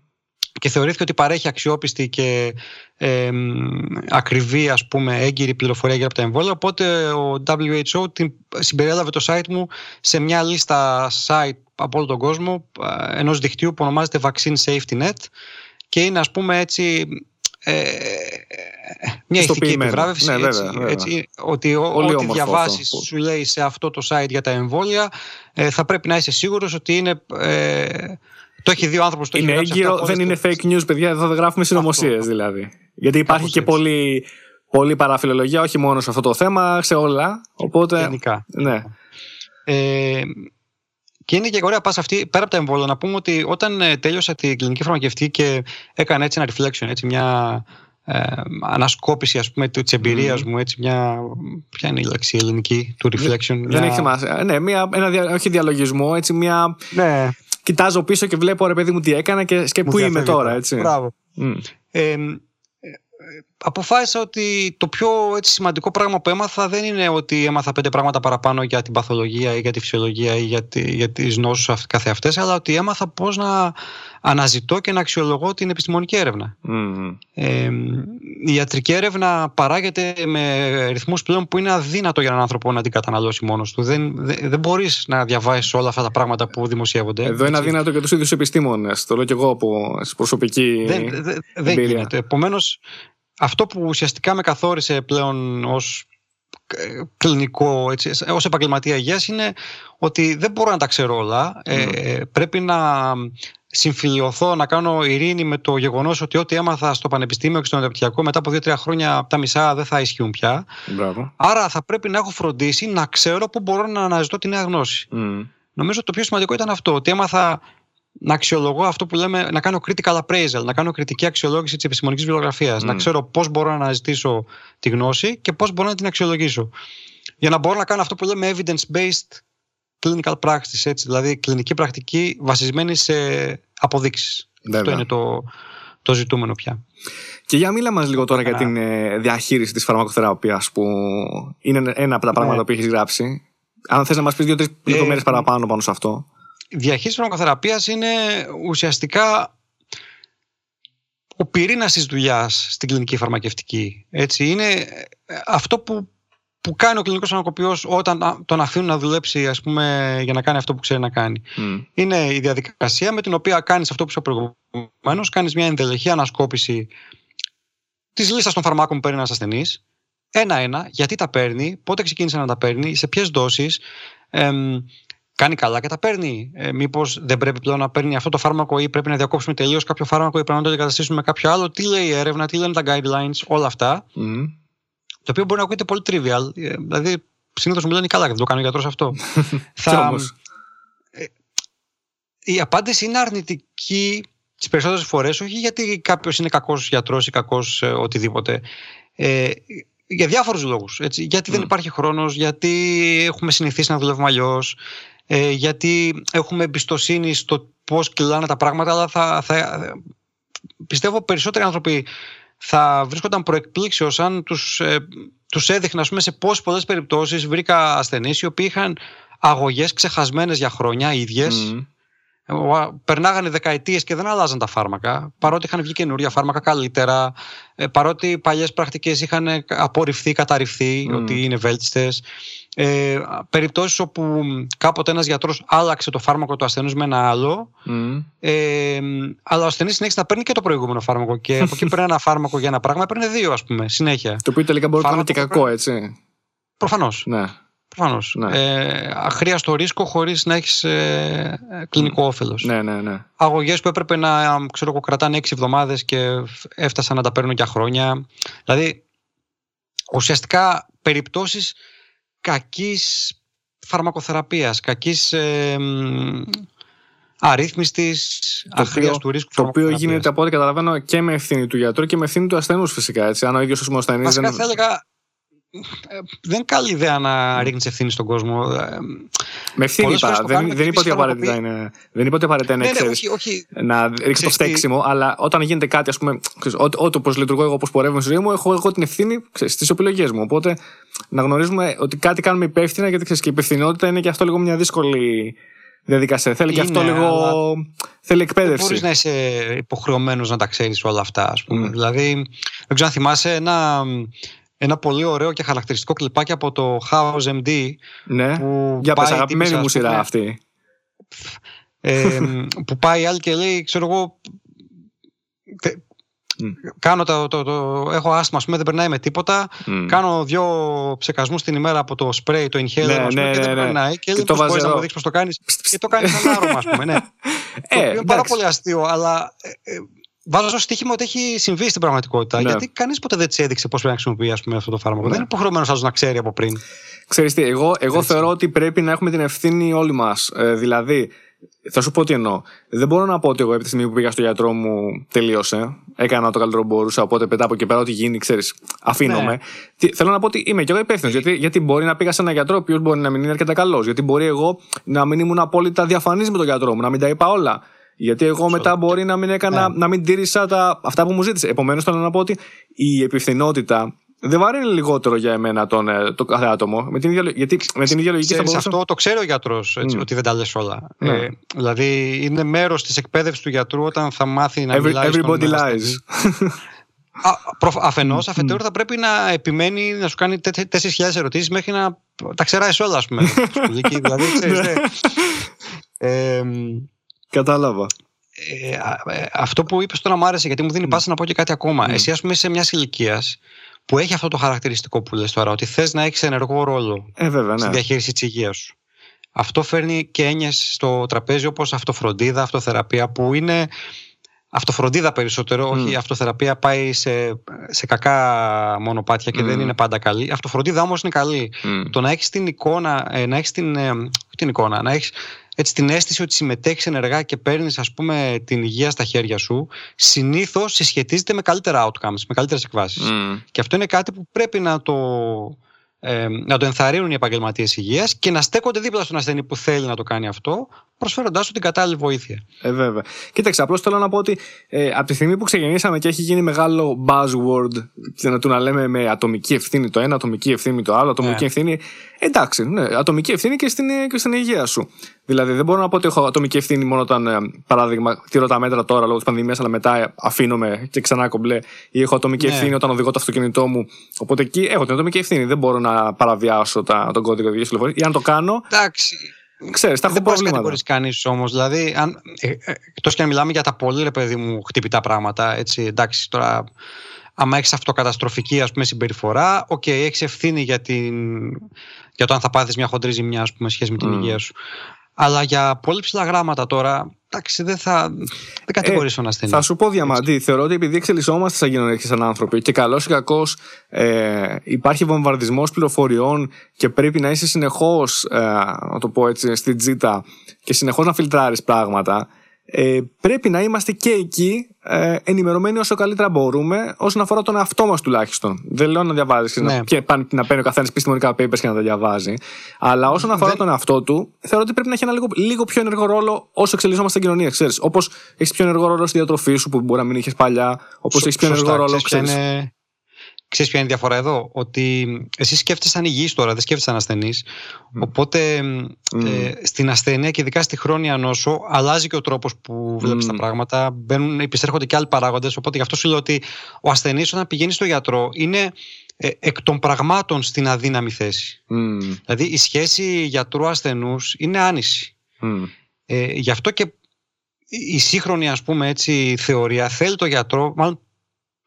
και θεωρήθηκε ότι παρέχει αξιόπιστη και ε, ακριβή ας πούμε έγκυρη πληροφορία για τα εμβόλια οπότε ο WHO την συμπεριέλαβε το site μου σε μια λίστα site από όλο τον κόσμο ενός δικτύου που ονομάζεται Vaccine Safety Net και είναι ας πούμε έτσι ε, μια ηθική επιβράβευση. Ναι, έτσι, έτσι, ότι ό,τι διαβάσεις σου λέει σε αυτό το site για τα εμβόλια ε, θα πρέπει να είσαι σίγουρος ότι είναι. Ε, το έχει δει ο άνθρωπος το Είναι έγκυρο, δεν είναι fake news, παιδιά. Εδώ δεν γράφουμε συνωμοσίες δηλαδή. Γιατί υπάρχει και πολύ, πολύ παραφιλολογία, όχι μόνο σε αυτό το θέμα, σε όλα. Οπότε. Γενικά. Ναι. Ε, και είναι και ωραία πάσα αυτή, πέρα από τα εμβόλια, να πούμε ότι όταν ε, τέλειωσα την κλινική φαρμακευτική και έκανα έτσι ένα reflection, έτσι μια ε, ανασκόπηση ας πούμε της εμπειρίας μου, έτσι μια, ποια είναι η λέξη ελληνική του reflection. Δεν έχει σημασία. Ναι, μια, ένα, όχι διαλογισμό, έτσι μια... Ναι. Κοιτάζω πίσω και βλέπω ρε παιδί μου τι έκανα και, και πού είμαι τώρα, έτσι. Μπράβο. Mm. Ε, αποφάσισα ότι το πιο έτσι, σημαντικό πράγμα που έμαθα δεν είναι ότι έμαθα πέντε πράγματα παραπάνω για την παθολογία ή για τη φυσιολογία ή για, τη, για τις νόσους καθεαυτές, αλλά ότι έμαθα πώς να αναζητώ και να αξιολογώ την επιστημονική έρευνα. Ε, η ιατρική έρευνα παράγεται με ρυθμούς πλέον που είναι αδύνατο για έναν άνθρωπο να την καταναλώσει μόνος του. Δεν, δεν, δεν μπορείς να διαβάσεις όλα αυτά τα πράγματα που δημοσιεύονται. Εδώ είναι αδύνατο και τους ίδιους επιστήμονες. Το λέω και εγώ από προσωπική δεν, δεν, δεν γίνεται. Επομένως, αυτό που ουσιαστικά με καθόρισε πλέον ως ε, κλινικό, έτσι, ως επαγγελματία υγείας είναι ότι δεν μπορώ να τα ξέρω όλα. Ε, ναι. πρέπει να συμφιλειωθώ, να κάνω ειρήνη με το γεγονός ότι ό,τι έμαθα στο πανεπιστήμιο και στο μεταπτυχιακό μετά από δύο-τρία χρόνια από τα μισά δεν θα ισχύουν πια. Μπράβο. Άρα θα πρέπει να έχω φροντίσει να ξέρω πού μπορώ να αναζητώ τη νέα γνώση. Νομίζω το πιο σημαντικό ήταν αυτό, ότι έμαθα να αξιολογώ αυτό που λέμε, να κάνω critical appraisal, να κάνω κριτική αξιολόγηση της επιστημονικής βιβλιογραφίας. Να ξέρω πώς μπορώ να αναζητήσω τη γνώση και πώς μπορώ να την αξιολογήσω. Για να μπορώ να κάνω αυτό που λέμε evidence-based clinical practice, έτσι, δηλαδή κλινική πρακτική βασισμένη σε αποδείξεις. Αυτό είναι το, το ζητούμενο πια. Και για μίλα μας λίγο τώρα για την ε, διαχείριση της φαρμακοθεραπείας που είναι ένα από τα πράγματα ναι. που έχεις γράψει. Αν θες να μας πεις δύο-τρεις ε, λεπτομέρειες παραπάνω πάνω σε αυτό διαχείριση φαρμακοθεραπείας είναι ουσιαστικά ο πυρήνας της δουλειάς στην κλινική φαρμακευτική. Έτσι, είναι ε, αυτό που, που κάνει ο κλινικός φαρμακοποιός όταν τον αφήνουν να δουλέψει ας πούμε, για να κάνει αυτό που ξέρει να κάνει. Είναι η διαδικασία με την οποία κάνεις αυτό που είσαι προηγουμένως, κάνεις μια ενδελεχή ανασκόπηση της λίστας των φαρμάκων που παίρνει ένας ασθενής, ένα-ένα, γιατί τα παίρνει, πότε ξεκίνησε να τα παίρνει, σε ποιες δόσεις, κάνει καλά και τα παίρνει. Ε, Μήπως δεν πρέπει πλέον να παίρνει αυτό το φάρμακο ή πρέπει να διακόψουμε τελείως κάποιο φάρμακο ή πρέπει να το αντικαταστήσουμε με κάποιο άλλο. Τι λέει η έρευνα, τι λένε τα guidelines, όλα αυτά. Το οποίο μπορεί να ακούγεται πολύ trivial. Ε, δηλαδή, συνήθως μου λένε καλά, δεν το κάνει ο γιατρός αυτό. θα, ε, η απάντηση είναι αρνητική τις περισσότερες φορές, όχι γιατί κάποιος είναι κακός γιατρός ή κακός ε, οτιδήποτε. Ε, για διάφορους λόγους. Γιατί δεν υπάρχει χρόνος, γιατί έχουμε συνηθίσει να δουλεύουμε αλλιώς, ε, γιατί έχουμε εμπιστοσύνη στο πώς κυλάνε τα πράγματα, αλλά θα, θα, πιστεύω περισσότεροι άνθρωποι θα βρίσκονταν προεκπλήξεως αν τους, ε, τους έδειχνα πούμε, σε πόσες πολλές περιπτώσεις βρήκα ασθενείς οι οποίοι είχαν αγωγές ξεχασμένες για χρόνια ίδιες. Περνάγανε δεκαετίες και δεν αλλάζαν τα φάρμακα, παρότι είχαν βγει καινούρια φάρμακα καλύτερα, ε, παρότι παλιές πρακτικές είχαν απορριφθεί, καταρριφθεί, ότι είναι βέλτιστες. Ε, περιπτώσεις όπου κάποτε ένας γιατρός άλλαξε το φάρμακο του ασθενούς με ένα άλλο, ε, αλλά ο ασθενής συνέχισε να παίρνει και το προηγούμενο φάρμακο και από εκεί παίρνει ένα φάρμακο για ένα πράγμα, παίρνει δύο ας πούμε, συνέχεια. Το οποίο τελικά μπορεί να είναι και κακό, έτσι. Προφανώς. Ναι. Προφανώς. Ναι. Ε, αχρίαστο ρίσκο χωρίς να έχεις ε, κλινικό όφελος. Ναι, ναι, ναι. Αγωγές που έπρεπε να ξέρω, κρατάνε έξι εβδομάδες και έφτασαν να τα παίρνουν για χρόνια. Δηλαδή, ουσιαστικά περιπτώσεις κακής φαρμακοθεραπείας, κακής ε, αρρύθμιστης, αχρίαστου ρίσκου. Το οποίο γίνεται από ό,τι καταλαβαίνω και με ευθύνη του γιατρού και με ευθύνη του ασθενούς, φυσικά. Έτσι. Αν ο ίδιος ο ασθενή. δεν... θα έλεγα ε, δεν είναι καλή ιδέα να ρίχνεις ευθύνη στον κόσμο. Ε, Με ευθύνη είπα. Δεν, δεν είπα ότι απαραίτητα είναι. Δεν είπα ότι απαραίτητα είναι ναι, ναι, να ρίξεις το φταίξιμο, αλλά όταν γίνεται κάτι, ας πούμε, ό,τι όπω λειτουργώ εγώ, όπως πορεύω στη ζωή μου, έχω εγώ την ευθύνη στις επιλογές μου. Οπότε να γνωρίζουμε ότι κάτι κάνουμε υπεύθυνα, γιατί ξέρεις και η υπευθυνότητα είναι και αυτό λίγο μια δύσκολη διαδικασία. Θέλει και αυτό λίγο. Θέλει εκπαίδευση. Δεν μπορείς να είσαι υποχρεωμένος να τα ξέρεις όλα αυτά, ας πούμε. Δηλαδή, δεν ξέρω αν θυμάσαι ένα ένα πολύ ωραίο και χαρακτηριστικό κλιπάκι από το House MD. Ναι, που για πες αγαπημένη μου σειρά αυτή. Ε, που πάει άλλη και λέει, ξέρω εγώ, Κάνω το, το, το, έχω άσμα, πούμε, δεν περνάει με τίποτα. Κάνω δύο ψεκασμούς την ημέρα από το spray, το inhaler, ναι, ναι, ναι, και δεν ναι. περνάει. Και λέει, πώς μπορείς να μου δείξεις πώς το κάνεις. Και το κάνεις ένα άρωμα, ας πούμε. Ναι. Ε, είναι πάρα πολύ αστείο, αλλά ε, ε, Βάζω στο στοίχημα ότι έχει συμβεί στην πραγματικότητα. Ναι. Γιατί κανείς ποτέ δεν της έδειξε πώς πρέπει να χρησιμοποιεί πούμε, αυτό το φάρμακο. Ναι. Δεν είναι υποχρεωμένος άλλος να ξέρει από πριν. Ξέρεις τι, εγώ, εγώ θεωρώ ότι πρέπει να έχουμε την ευθύνη όλοι μας. Ε, δηλαδή, θα σου πω τι εννοώ. Δεν μπορώ να πω ότι εγώ από τη στιγμή που πήγα στο γιατρό μου τελείωσε. Έκανα το καλύτερο που μπορούσα. Οπότε μετά από εκεί πέρα, ό,τι γίνει, ξέρεις, αφήνομαι. Ναι. Τι, θέλω να πω ότι είμαι και εγώ υπεύθυνος. Γιατί, γιατί μπορεί να πήγα σε έναν γιατρό ο οποίος μπορεί να μην είναι αρκετά καλός. Γιατί μπορεί εγώ να μην ήμουν απόλυτα διαφανής με τον γιατρό μου, να μην τα είπα όλα. Γιατί εγώ μετά μπορεί να μην έκανα, ναι. να μην τήρησα τα, αυτά που μου ζήτησε. Επομένως, θέλω να πω ότι η επιθυνότητα δεν βαρύνει λιγότερο για εμένα τον, ε, το κάθε άτομο. Με την ίδια, γιατί με την ίδια λογική θα μπορούσα... Αυτό το ξέρει ο γιατρός, mm. ότι δεν τα λες όλα. Ναι. Ε, δηλαδή, είναι μέρος της εκπαίδευσης του γιατρού όταν θα μάθει να Every, μιλάει. Everybody στον lies. Αφενός, αφετέρου θα πρέπει να επιμένει να σου κάνει 4.000 ερωτήσεις μέχρι να τα ξεράει όλα, ας πούμε. δηλαδή, ξέρεις, ναι. ε, Κατάλαβα. Ε, ε, αυτό που είπες τώρα μου άρεσε γιατί μου δίνει mm. πάσα να πω και κάτι ακόμα. Mm. Εσύ, ας πούμε, είσαι μιας ηλικίας που έχει αυτό το χαρακτηριστικό που λες τώρα, ότι θες να έχεις ενεργό ρόλο ε, βέβαια, ναι. στη διαχείριση της υγείας σου. Αυτό φέρνει και έννοιες στο τραπέζι όπως αυτοφροντίδα, αυτοθεραπεία, που είναι αυτοφροντίδα περισσότερο, mm. όχι αυτοθεραπεία πάει σε, σε κακά μονοπάτια και mm. δεν είναι πάντα καλή. Αυτοφροντίδα όμως είναι καλή. Mm. Το να έχεις την εικόνα, ε, να έχεις την, ε, την εικόνα, να έχεις έτσι την αίσθηση ότι συμμετέχεις ενεργά και παίρνεις ας πούμε την υγεία στα χέρια σου, συνήθως συσχετίζεται με καλύτερα outcomes, με καλύτερες εκβάσεις. Mm. Και αυτό είναι κάτι που πρέπει να το, ε, να το ενθαρρύνουν οι επαγγελματίες υγείας και να στέκονται δίπλα στον ασθενή που θέλει να το κάνει αυτό, προσφέροντάς του την κατάλληλη βοήθεια. Ε, βέβαια. Κοίταξε, απλώς θέλω να πω ότι ε, από τη στιγμή που ξεκινήσαμε και έχει γίνει μεγάλο buzzword, να του να λέμε με ατομική ευθύνη το ένα, ατομική ευθύνη το άλλο, ατομική yeah. Ναι. ευθύνη. Εντάξει, ναι, ατομική ευθύνη και στην, και στην υγεία σου. Δηλαδή, δεν μπορώ να πω ότι έχω ατομική ευθύνη μόνο όταν, ε, παράδειγμα, τηρώ τα μέτρα τώρα λόγω της πανδημίας, αλλά μετά αφήνομαι και ξανά κομπλέ. Ή έχω ατομική ναι. ευθύνη όταν οδηγώ το αυτοκίνητό μου. Οπότε εκεί έχω την ατομική ευθύνη. Δεν μπορώ να παραβιάσω τα, τον κώδικα οδικής κυκλοφορίας. Ή αν το κάνω. Εντάξει. Ξέρεις, τα έχω προβλήματα. Δεν μπορεί κανείς όμως. Δηλαδή, αν, ε, ε, εκτός και αν μιλάμε για τα πολύ ρε παιδί μου χτυπητά πράγματα, έτσι, εντάξει, τώρα άμα έχεις αυτοκαταστροφική ας πούμε, συμπεριφορά, οκ, okay, έχεις ευθύνη για, την, για το αν θα πάθεις μια χοντρή ζημιά ας πούμε, σχέση με την mm. υγεία σου. Αλλά για πολύ ψηλά γράμματα τώρα, εντάξει, δεν θα δεν κατηγορήσω ε, τον ασθενή. Θα σου πω διαμαντή. Θεωρώ ότι επειδή εξελισσόμαστε σαν κοινωνία και σαν άνθρωποι και καλός ή κακός ε, υπάρχει βομβαρδισμός πληροφοριών και πρέπει να είσαι συνεχώς, ε, να το πω έτσι, στην τζίτα και συνεχώς να φιλτράρεις πράγματα ε, πρέπει να είμαστε και εκεί ε, ενημερωμένοι όσο καλύτερα μπορούμε όσον αφορά τον εαυτό μας τουλάχιστον. Δεν λέω να διαβάζεις ναι. και να, να παίρνει ο καθένας επιστημονικά papers και να τα διαβάζει. Αλλά όσον αφορά τον εαυτό του, θεωρώ ότι πρέπει να έχει ένα λίγο, λίγο πιο ενεργό ρόλο όσο εξελισσόμαστε στην κοινωνία. Όπως έχεις πιο ενεργό ρόλο στη διατροφή σου που μπορεί να μην είχες παλιά, όπως έχεις πιο ενεργό ρόλο. Ξέρεις, Ξέρεις ποια είναι η διαφορά εδώ, ότι εσύ σκέφτεσαι σαν υγιής τώρα, δεν σκέφτεσαι σαν ασθενής. Οπότε ε, στην ασθένεια και ειδικά στη χρόνια νόσο αλλάζει και ο τρόπος που βλέπεις τα πράγματα, μπαίνουν, επιστρέφονται και άλλοι παράγοντες, οπότε γι' αυτό σου λέω ότι ο ασθενής όταν πηγαίνει στο γιατρό είναι ε, εκ των πραγμάτων στην αδύναμη θέση. Δηλαδή η σχέση γιατρού-ασθενούς είναι άνηση. Ε, γι' αυτό και η σύγχρονη ας πούμε έτσι θεωρία θέλει το γιατρό, μάλλον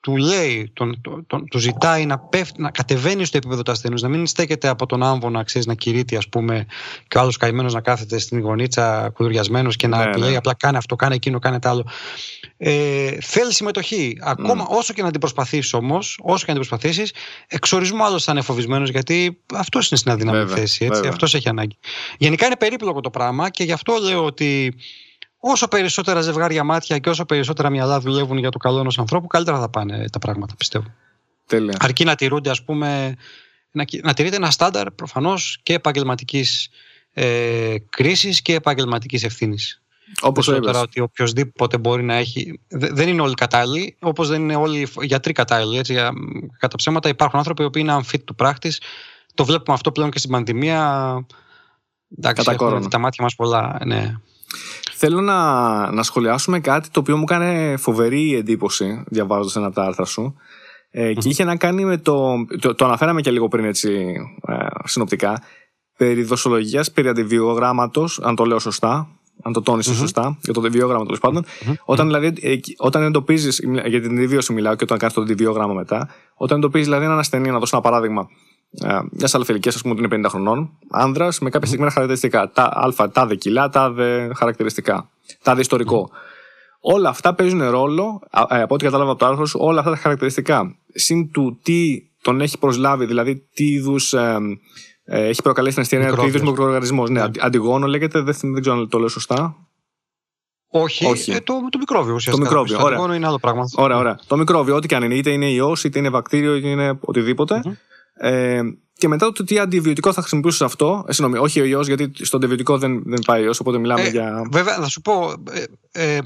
του λέει, τον, τον, τον, του ζητάει να, πέφτει, να κατεβαίνει στο επίπεδο του ασθενούς, να μην στέκεται από τον άμβο να ξέρεις να κηρύττει, ας πούμε, και ο άλλος καημένος να κάθεται στην γωνίτσα κουδουριασμένο και να ναι, λέει ναι. απλά κάνε αυτό, κάνε εκείνο, κάνε τ' άλλο. Ε, θέλει συμμετοχή. Ακόμα mm. όσο και να την προσπαθήσει όμως, όσο και να την προσπαθήσεις, εξορισμού άλλος θα είναι φοβισμένος γιατί αυτός είναι στην αδύναμη θέση. Αυτός έχει ανάγκη. Γενικά είναι περίπλοκο το πράγμα και γι' αυτό λέω ότι όσο περισσότερα ζευγάρια μάτια και όσο περισσότερα μυαλά δουλεύουν για το καλό ενός ανθρώπου, καλύτερα θα πάνε τα πράγματα, πιστεύω. Τέλεια. Αρκεί να τηρούνται, ας πούμε, να, να τηρείται ένα στάνταρ προφανώς και επαγγελματικής ε, κρίσης και επαγγελματικής ευθύνης. Όπως τώρα ότι οποιοδήποτε μπορεί να έχει. Δεν είναι όλοι κατάλληλοι, όπως δεν είναι όλοι γιατροί κατάλληλοι. Έτσι, για, κατά ψέματα υπάρχουν άνθρωποι που είναι unfit to practice. Το βλέπουμε αυτό πλέον και στην πανδημία. Εντάξει, έχουμε τα μάτια μας πολλά. Ναι. Θέλω να, να σχολιάσουμε κάτι το οποίο μου έκανε φοβερή εντύπωση διαβάζοντας ένα από τα άρθρα σου. Ε, Και είχε να κάνει με το. Το, το αναφέραμε και λίγο πριν έτσι ε, συνοπτικά. Περί δοσολογίας, περί αντιβιογράμματος, αν το λέω σωστά, αν το τονισε σωστά, για το αντιβιόγραμμα τέλος πάντων. Όταν, δηλαδή, ε, όταν εντοπίζεις, για την αντιβίωση μιλάω και όταν κάνει το αντιβιόγραμμα μετά, όταν εντοπίζεις δηλαδή έναν ασθενή, να δώσω ένα παράδειγμα, ε, μια αλφελική, ας πούμε, ότι είναι 50 χρονών, άνδρας με κάποια συγκεκριμένα χαρακτηριστικά. Τα α, τάδε κιλά, τάδε χαρακτηριστικά, τάδε ιστορικό. Όλα αυτά παίζουν ρόλο, ε, από ό,τι κατάλαβα από το άρθρο σου, όλα αυτά τα χαρακτηριστικά. Συν του τι τον έχει προσλάβει, δηλαδή τι είδους ε, ε, έχει προκαλέσει την ασθένεια, τι είδους μικροοργανισμός. Ναι, ναι. αντιγόνο λέγεται, δεν, δεν ξέρω αν το λέω σωστά. Όχι, Όχι. Ε, το, το μικρόβιο ουσιαστικά. Το μικρόβιο, ωραία. Το είναι άλλο πράγμα. Ωραία, ωραία. Το μικρόβιο, ό,τι και αν είναι, είτε είναι ιός, είτε είναι βακτήριο, είτε είναι οτιδήποτε. Mm-hmm. Ε, και μετά το τι αντιβιωτικό θα χρησιμοποιούσε σε αυτό. Ε, συγγνώμη, όχι ο ιός, γιατί στο αντιβιωτικό δεν, δεν πάει ιός, οπότε μιλάμε ε, για. Βέβαια, θα σου πω. Ε, ε,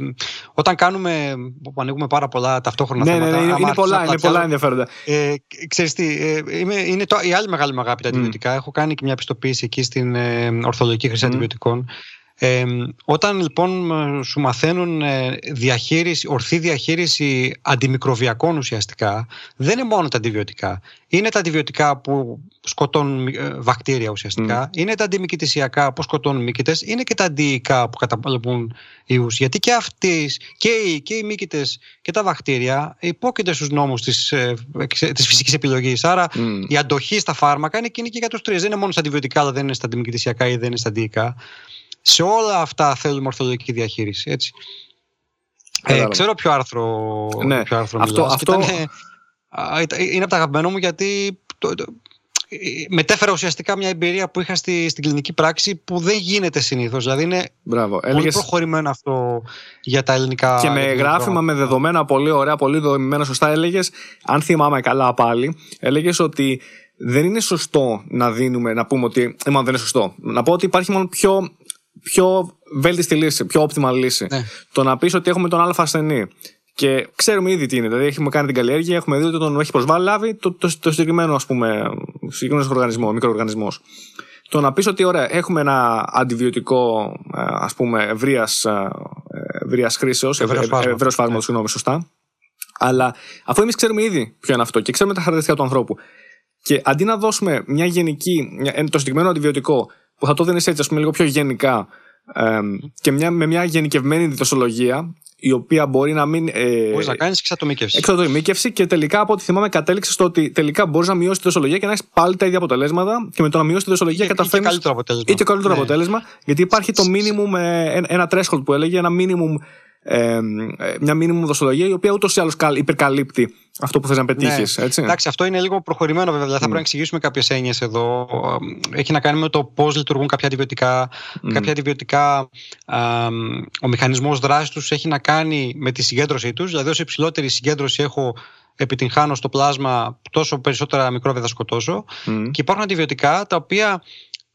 όταν κάνουμε. που ανοίγουμε πάρα πολλά ταυτόχρονα ναι, θέματα. Ναι, ναι, είναι, πολλά, είναι πολλά ενδιαφέροντα. Ε, ξέρεις τι, ε, είμαι, είναι το, η άλλη μεγάλη μου αγάπη τα αντιβιωτικά. Mm. Έχω κάνει και μια επιστοποίηση εκεί στην ε, ορθολογική χρήση mm. αντιβιωτικών. Ε, όταν λοιπόν σου μαθαίνουν ε, διαχείριση, ορθή διαχείριση αντιμικροβιακών ουσιαστικά, δεν είναι μόνο τα αντιβιωτικά. Είναι τα αντιβιωτικά που σκοτώνουν ε, βακτήρια ουσιαστικά, είναι τα αντιμικητησιακά που σκοτώνουν μύκητες, είναι και τα αντιϊκά που καταπολεμούν ιούς. Γιατί και αυτοί, και οι, και οι μύκητες και τα βακτήρια υπόκειται στους νόμους της, της φυσικής επιλογής. Άρα η αντοχή στα φάρμακα είναι κοινή και για τους τρεις. Δεν είναι μόνο στα αντιβιωτικά, αλλά δεν είναι στα αντιμικητησιακά ή δεν είναι στα αντιϊκά. Σε όλα αυτά θέλουμε ορθολογική διαχείριση. Έτσι. Ε, ξέρω ποιο άρθρο, ναι. ποιο άρθρο αυτό, αυτό... είναι από τα αγαπημένα μου γιατί το, το, μετέφερα ουσιαστικά μια εμπειρία που είχα στη, στην κλινική πράξη που δεν γίνεται συνήθως. Δηλαδή είναι Μπράβο. πολύ Έλεγες... προχωρημένο αυτό για τα ελληνικά. Και με γράφημα, με δεδομένα πολύ ωραία, πολύ δομημένα σωστά έλεγες, αν θυμάμαι καλά πάλι, έλεγες ότι δεν είναι σωστό να δίνουμε, να πούμε ότι. Ε, δεν είναι σωστό. Να πω ότι υπάρχει μόνο πιο πιο βέλτιστη λύση, πιο optimal λύση. Ναι. Το να πεις ότι έχουμε τον Α ασθενή και ξέρουμε ήδη τι είναι. Δηλαδή, έχουμε κάνει την καλλιέργεια, έχουμε δει ότι τον έχει προσβάλει το, το, το συγκεκριμένο ας πούμε, συγκεκριμένος οργανισμό, μικροοργανισμός. Το να πεις ότι ωραία, έχουμε ένα αντιβιωτικό ας πούμε ευρείας χρήσεως, ευρέως φάρμακο, συγγνώμη, σωστά. Αλλά αφού εμείς ξέρουμε ήδη ποιο είναι αυτό και ξέρουμε τα χαρακτηριστικά του ανθρώπου, και αντί να δώσουμε μια γενική, το συγκεκριμένο αντιβιωτικό που θα το δίνεις έτσι, ας πούμε, λίγο πιο γενικά και μια, με μια γενικευμένη διδοσολογία, η οποία μπορεί να μην. Ε, μπορείς να κάνεις εξατομίκευση. Εξατομίκευση και τελικά από ό,τι θυμάμαι κατέληξες στο ότι τελικά μπορείς να μειώσεις τη δοσολογία και να έχεις πάλι τα ίδια αποτελέσματα και με το να μειώσεις τη δοσολογία καταφέρνει. Ή και καλύτερο αποτέλεσμα. Ή και καλύτερο ναι. αποτέλεσμα. Γιατί υπάρχει το minimum, ε, ένα threshold που έλεγε, ένα minimum ε, μια μήνυμη δοσολογία η οποία ούτως ή άλλως υπερκαλύπτει αυτό που θες να πετύχεις. Ναι. Εντάξει, αυτό είναι λίγο προχωρημένο βέβαια. Mm. Θα πρέπει να εξηγήσουμε κάποιες έννοιες εδώ. Έχει να κάνει με το πώς λειτουργούν κάποια αντιβιωτικά. Mm. Κάποια αντιβιωτικά, α, ο μηχανισμός δράσης τους έχει να κάνει με τη συγκέντρωσή τους. Δηλαδή, όσο υψηλότερη συγκέντρωση έχω επιτυγχάνω στο πλάσμα, τόσο περισσότερα μικρόβια θα σκοτώσω. Mm. Και υπάρχουν αντιβιωτικά τα οποία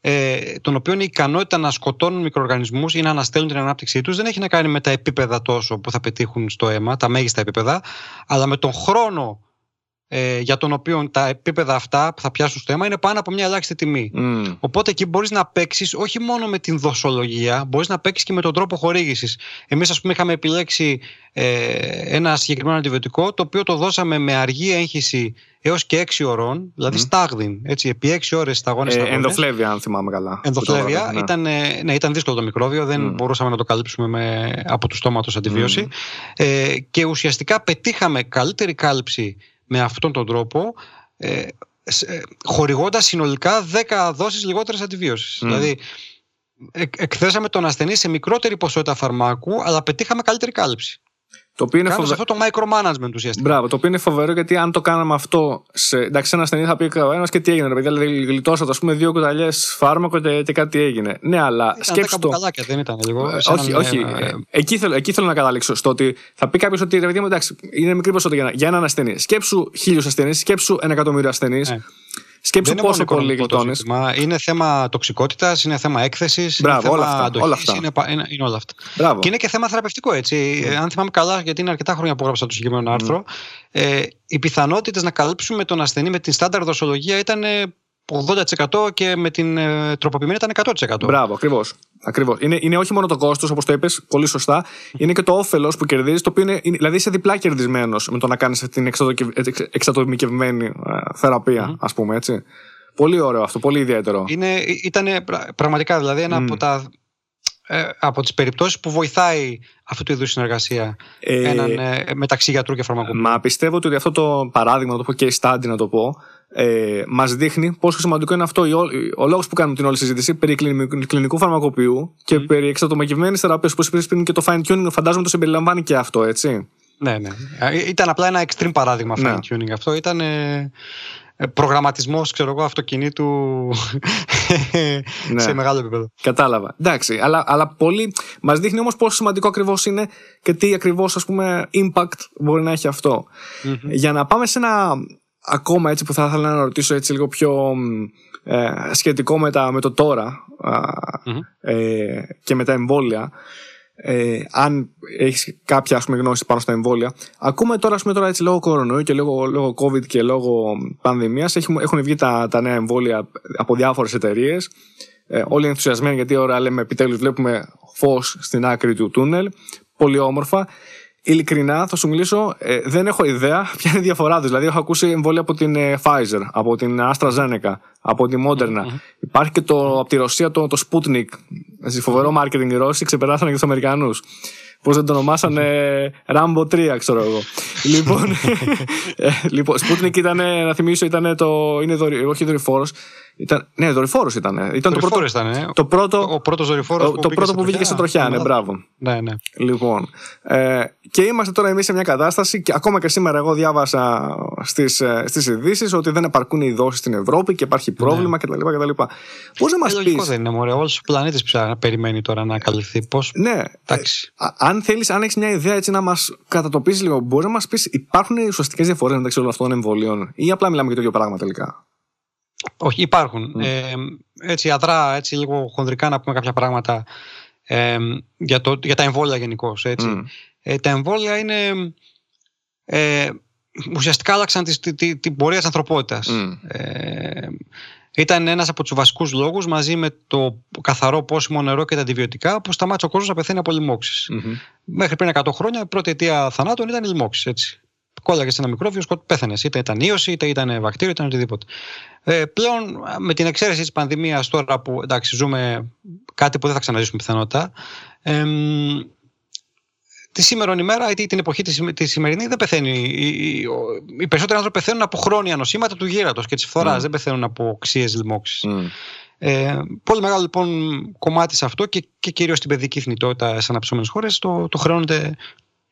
ε, των οποίων η ικανότητα να σκοτώνουν μικροοργανισμούς ή να αναστέλνουν την ανάπτυξή τους δεν έχει να κάνει με τα επίπεδα τόσο που θα πετύχουν στο αίμα, τα μέγιστα επίπεδα, αλλά με τον χρόνο ε, για τον οποίο τα επίπεδα αυτά που θα πιάσουν στο αίμα είναι πάνω από μια ελάχιστη τιμή. Mm. Οπότε εκεί μπορείς να παίξεις όχι μόνο με την δοσολογία, μπορείς να παίξεις και με τον τρόπο χορήγησης. Εμείς, ας πούμε, είχαμε επιλέξει ε, ένα συγκεκριμένο αντιβιωτικό το οποίο το δώσαμε με αργή έγχυση έως και 6 ωρών, δηλαδή mm. στάγδιν. Έτσι, επί 6 ώρες σταγόνες. Ε, ενδοφλέβια, αν θυμάμαι καλά. Ενδοφλέβια. Ναι. Ήταν, ε, ναι, ήταν δύσκολο το μικρόβιο, δεν mm. μπορούσαμε να το καλύψουμε με, από τους στόματο αντιβίωση. Mm. Ε, και ουσιαστικά πετύχαμε καλύτερη κάλυψη με αυτόν τον τρόπο. Ε, ε χορηγώντας συνολικά 10 δόσεις λιγότερες αντιβίωσης. Δηλαδή εκθέσαμε τον ασθενή σε μικρότερη ποσότητα φαρμάκου αλλά πετύχαμε καλύτερη κάλυψη. Το οποίο είναι φοβε... αυτό το micromanagement ουσιαστικά. Μπράβο, το οποίο είναι φοβερό γιατί αν το κάναμε αυτό. Σε... Εντάξει, ένα ασθενή θα πει ένας και τι έγινε, ρε παιδιά. Δηλαδή, γλιτώσατε, ας πούμε, δύο κουταλιές φάρμακο και, και κάτι έγινε. Ναι, αλλά σκέψτε το. Καλάκια, δεν ήταν λίγο. Ε, όχι, όχι. Ε, εκεί, θέλω, εκεί θέλω να καταλήξω. Στο ότι θα πει κάποιος ότι ρε παιδιά μου, εντάξει, είναι μικρή ποσότητα για, για έναν ασθενή. Σκέψου χίλιους ασθενείς, σκέψου ένα εκατομμύριο ασθενείς. Ναι. Σκέψου πόσο πολύ γλιτώνεις. Είναι θέμα τοξικότητας, είναι θέμα έκθεσης. είναι θέμα όλα αυτά. Αντοχής, όλα αυτά. Είναι, είναι, είναι όλα αυτά. Μπράβο. Και είναι και θέμα θεραπευτικό. Έτσι. Mm. Αν θυμάμαι καλά, γιατί είναι αρκετά χρόνια που έγραψα το συγκεκριμένο άρθρο, mm. ε, οι πιθανότητες να καλύψουμε τον ασθενή με την στάνταρ δοσολογία ήταν 80% και με την ε, τροποποιημένη ήταν 100%. Μπράβο, ακριβώς. Ακριβώς. Είναι, είναι όχι μόνο το κόστος, όπως το είπες πολύ σωστά, είναι και το όφελος που κερδίζεις, το οποίο είναι, είναι, δηλαδή είσαι διπλά κερδισμένος με το να κάνεις την εξατομικευμένη ε, θεραπεία, mm. ας πούμε έτσι. Πολύ ωραίο αυτό, πολύ ιδιαίτερο. Είναι, ήταν πραγματικά δηλαδή ένα mm. από τα ε, από τις περιπτώσεις που βοηθάει αυτού του είδους συνεργασία ε, έναν, ε, μεταξύ γιατρού και φαρμακοποιού. Μα πιστεύω ότι αυτό το παράδειγμα, να το πω case study να το πω, ε, μας δείχνει πόσο σημαντικό είναι αυτό. Ο, ο λόγος που κάνουμε την όλη συζήτηση περί κλινικού φαρμακοποιού και mm. περί εξατομικευμένης θεραπείας, όπω είπε πριν και το fine tuning, φαντάζομαι το συμπεριλαμβάνει και αυτό, έτσι. Ναι, ναι. Ήταν απλά ένα extreme παράδειγμα fine ναι. tuning. Αυτό ήταν ε, προγραμματισμός ξέρω εγώ, αυτοκινήτου ναι. σε μεγάλο επίπεδο. Κατάλαβα. Εντάξει, αλλά, αλλά πολύ μας δείχνει όμως πόσο σημαντικό ακριβώς είναι και τι ακριβώς ας πούμε impact μπορεί να έχει Για να πάμε σε ένα ακόμα έτσι που θα ήθελα να ρωτήσω έτσι λίγο πιο ε, σχετικό με, τα, με το τώρα ε, και με τα εμβόλια ε, αν έχεις κάποια ας πούμε, γνώση πάνω στα εμβόλια. Ακούμε τώρα, ας πούμε, τώρα έτσι, λόγω κορονοϊού και λόγω, λόγω COVID και λόγω πανδημίας έχουν, έχουν βγει τα, τα νέα εμβόλια από διάφορες εταιρείες. Ε, όλοι ενθουσιασμένοι γιατί ώρα λέμε επιτέλους βλέπουμε φως στην άκρη του τούνελ. Πολύ όμορφα. Ειλικρινά θα σου μιλήσω, ε, δεν έχω ιδέα ποια είναι η διαφορά τους. Δηλαδή, έχω ακούσει εμβόλια από την ε, Pfizer, από την AstraZeneca, από τη Moderna. Υπάρχει και το, από τη Ρωσία το, το Sputnik. Φοβερό marketing οι Ρώσοι ξεπεράσανε και τους Αμερικανούς. Πώς δεν το ονομάσανε Rambo 3, ξέρω εγώ. λοιπόν, ε, λοιπόν, Sputnik ήταν, να θυμίσω, ήταν το. Είναι δορυ, όχι δορυφόρος, ήταν, ναι, δορυφόρος ήταν. ήταν το πρώτο, ήταν, ε. το πρώτο, ο πρώτος δορυφόρος. Το, πρώτο που βγήκε σε τροχιά, ναι, μπράβο. Ναι, ναι. Λοιπόν. Ε, και είμαστε τώρα εμείς σε μια κατάσταση, και ακόμα και σήμερα εγώ διάβασα στις στις ε, ειδήσεις ότι δεν επαρκούν οι δόσει στην Ευρώπη και υπάρχει πρόβλημα ναι. κτλ. κτλ. Πώς να μας πει. δεν είναι, Μωρέ. Όλος ο πλανήτης περιμένει τώρα να καλυφθεί. Πώ. Ναι. Εντάξει. Ε, αν θέλεις, αν έχεις μια ιδέα έτσι να μας κατατοπίσεις λίγο, μπορείς να μας πεις, υπάρχουν ουσιαστικές διαφορές μεταξύ όλων αυτών των εμβολίων ή απλά μιλάμε για το ίδιο πράγμα τελικά; Όχι, υπάρχουν. Mm. Ε, έτσι αδρά, έτσι λίγο χονδρικά να πούμε κάποια πράγματα ε, για, το, για τα εμβόλια γενικώ. Mm. Ε, τα εμβόλια είναι... Ε, ουσιαστικά άλλαξαν την τη, τη, πορεία της ανθρωπότητας. Mm. Ε, ήταν ένας από τους βασικούς λόγους μαζί με το καθαρό πόσιμο νερό και τα αντιβιωτικά που σταμάτησε ο κόσμος να πεθαίνει από λοιμώξεις. Mm-hmm. Μέχρι πριν 100 χρόνια η πρώτη αιτία θανάτων ήταν οι λοιμώξεις. Έτσι κόλλαγες σε ένα μικρόβιο, πέθανες. Είτε ήταν ίωση, είτε ήταν βακτήριο, είτε οτιδήποτε. Ε, πλέον, με την εξαίρεση της πανδημίας, τώρα που εντάξει, ζούμε κάτι που δεν θα ξαναζήσουμε πιθανότητα, ε, τη σήμερα ημέρα ή την εποχή της, της σημερινή δεν πεθαίνει. Οι, οι, οι περισσότεροι άνθρωποι πεθαίνουν από χρόνια νοσήματα του γύρατος και της φθοράς. Mm. Δεν πεθαίνουν από ξύε λοιμώξεις. Mm. Ε, πολύ μεγάλο λοιπόν κομμάτι σε αυτό και, και κυρίως στην παιδική θνητότητα σε αναπτυσσόμενες χώρες το, το χρεώνονται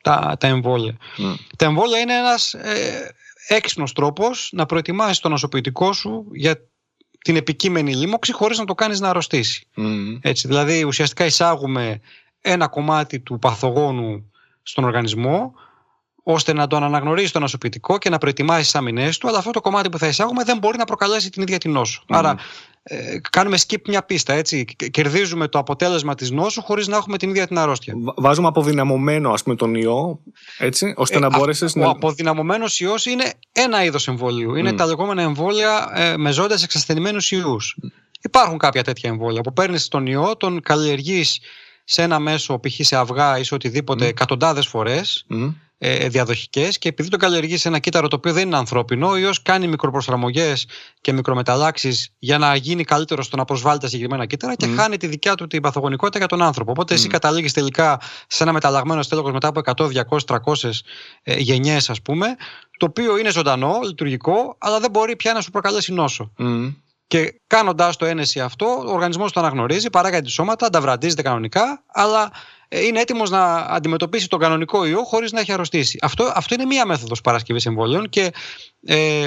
τα, τα εμβόλια. Mm. Τα εμβόλια είναι ένας ε, έξυπνος τρόπος να προετοιμάσεις το νοσοποιητικό σου για την επικείμενη λίμωξη χωρίς να το κάνεις να αρρωστήσει. Mm. Έτσι, δηλαδή ουσιαστικά εισάγουμε ένα κομμάτι του παθογόνου στον οργανισμό ώστε να τον αναγνωρίζει το νοσοποιητικό και να προετοιμάσει τις αμυνές του, αλλά αυτό το κομμάτι που θα εισάγουμε δεν μπορεί να προκαλέσει την ίδια την νόσο. Άρα, ε, κάνουμε skip μια πίστα. Έτσι. Κερδίζουμε το αποτέλεσμα της νόσου χωρίς να έχουμε την ίδια την αρρώστια. Βάζουμε αποδυναμωμένο ας πούμε, τον ιό, έτσι, ώστε ε, να μπορέσεις να. Ο αποδυναμωμένος ιός είναι ένα είδος εμβολίου. Είναι τα λεγόμενα εμβόλια ε, με ζώντε εξασθενημένους ιούς. Υπάρχουν κάποια τέτοια εμβόλια που παίρνεις τον ιό, τον καλλιεργείς σε ένα μέσο, π.χ. σε αυγά ή σε οτιδήποτε, mm. εκατοντάδες φορές ε, διαδοχικές και επειδή το καλλιεργείς σε ένα κύτταρο το οποίο δεν είναι ανθρώπινο, ο ιός κάνει μικροπροσαρμογές και μικρομεταλλάξεις για να γίνει καλύτερο στο να προσβάλλει τα συγκεκριμένα κύτταρα και χάνει τη δικιά του την παθογονικότητα για τον άνθρωπο. Οπότε εσύ καταλήγεις τελικά σε ένα μεταλλαγμένο στέλεχος μετά από 100, 200, 300 ε, γενιές, ας πούμε, το οποίο είναι ζωντανό, λειτουργικό, αλλά δεν μπορεί πια να σου προκαλέσει νόσο. Και κάνοντα το ένεση αυτό, ο οργανισμός το αναγνωρίζει, παράγει τη σώματα, ανταβραντίζεται κανονικά, αλλά ε, είναι έτοιμος να αντιμετωπίσει τον κανονικό ιό χωρίς να έχει αρρωστήσει. Αυτό, αυτό είναι μία μέθοδος παρασκευής εμβολίων και ε,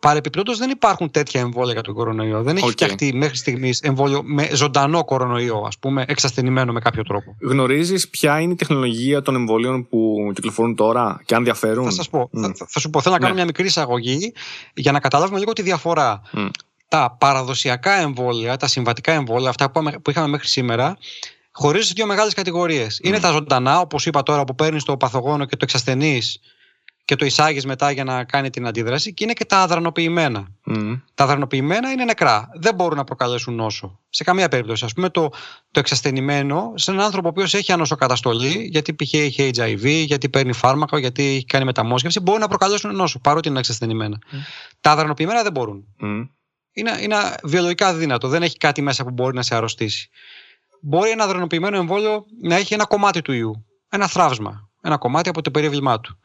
Παρεπιπτόντως δεν υπάρχουν τέτοια εμβόλια για τον κορονοϊό. Δεν έχει okay. φτιαχτεί μέχρι στιγμής εμβόλιο με ζωντανό κορονοϊό, ας πούμε, εξασθενημένο με κάποιο τρόπο. Γνωρίζεις ποια είναι η τεχνολογία των εμβολίων που κυκλοφορούν τώρα και αν διαφέρουν; Θα σας πω. Θα, θα, σου πω. Θέλω να κάνω ναι. μια μικρή εισαγωγή για να καταλάβουμε λίγο τη διαφορά. Τα παραδοσιακά εμβόλια, τα συμβατικά εμβόλια, αυτά που είχαμε μέχρι σήμερα, χωρίζονται σε δύο μεγάλες κατηγορίες. Είναι τα ζωντανά, όπως είπα τώρα, που παίρνεις το παθογόνο και το εξασθενείς και το εισάγεις μετά για να κάνει την αντίδραση, και είναι και τα αδρανοποιημένα. Τα αδρανοποιημένα είναι νεκρά. Δεν μπορούν να προκαλέσουν νόσο. Σε καμία περίπτωση. Α πούμε, το, το εξασθενημένο σε έναν άνθρωπο ο οποίος έχει ανοσοκαταστολή, γιατί π.χ. έχει HIV, γιατί παίρνει φάρμακο, γιατί έχει κάνει μεταμόσχευση, μπορεί να προκαλέσουν νόσο, παρότι είναι εξασθενημένα. Τα αδρανοποιημένα δεν μπορούν. Είναι, είναι βιολογικά δύνατο. Δεν έχει κάτι μέσα που μπορεί να σε αρρωστήσει μπορεί ένα δρονοποιημένο εμβόλιο να έχει ένα κομμάτι του ιού. Ένα θράψμα. Ένα κομμάτι από το περίβλημά του.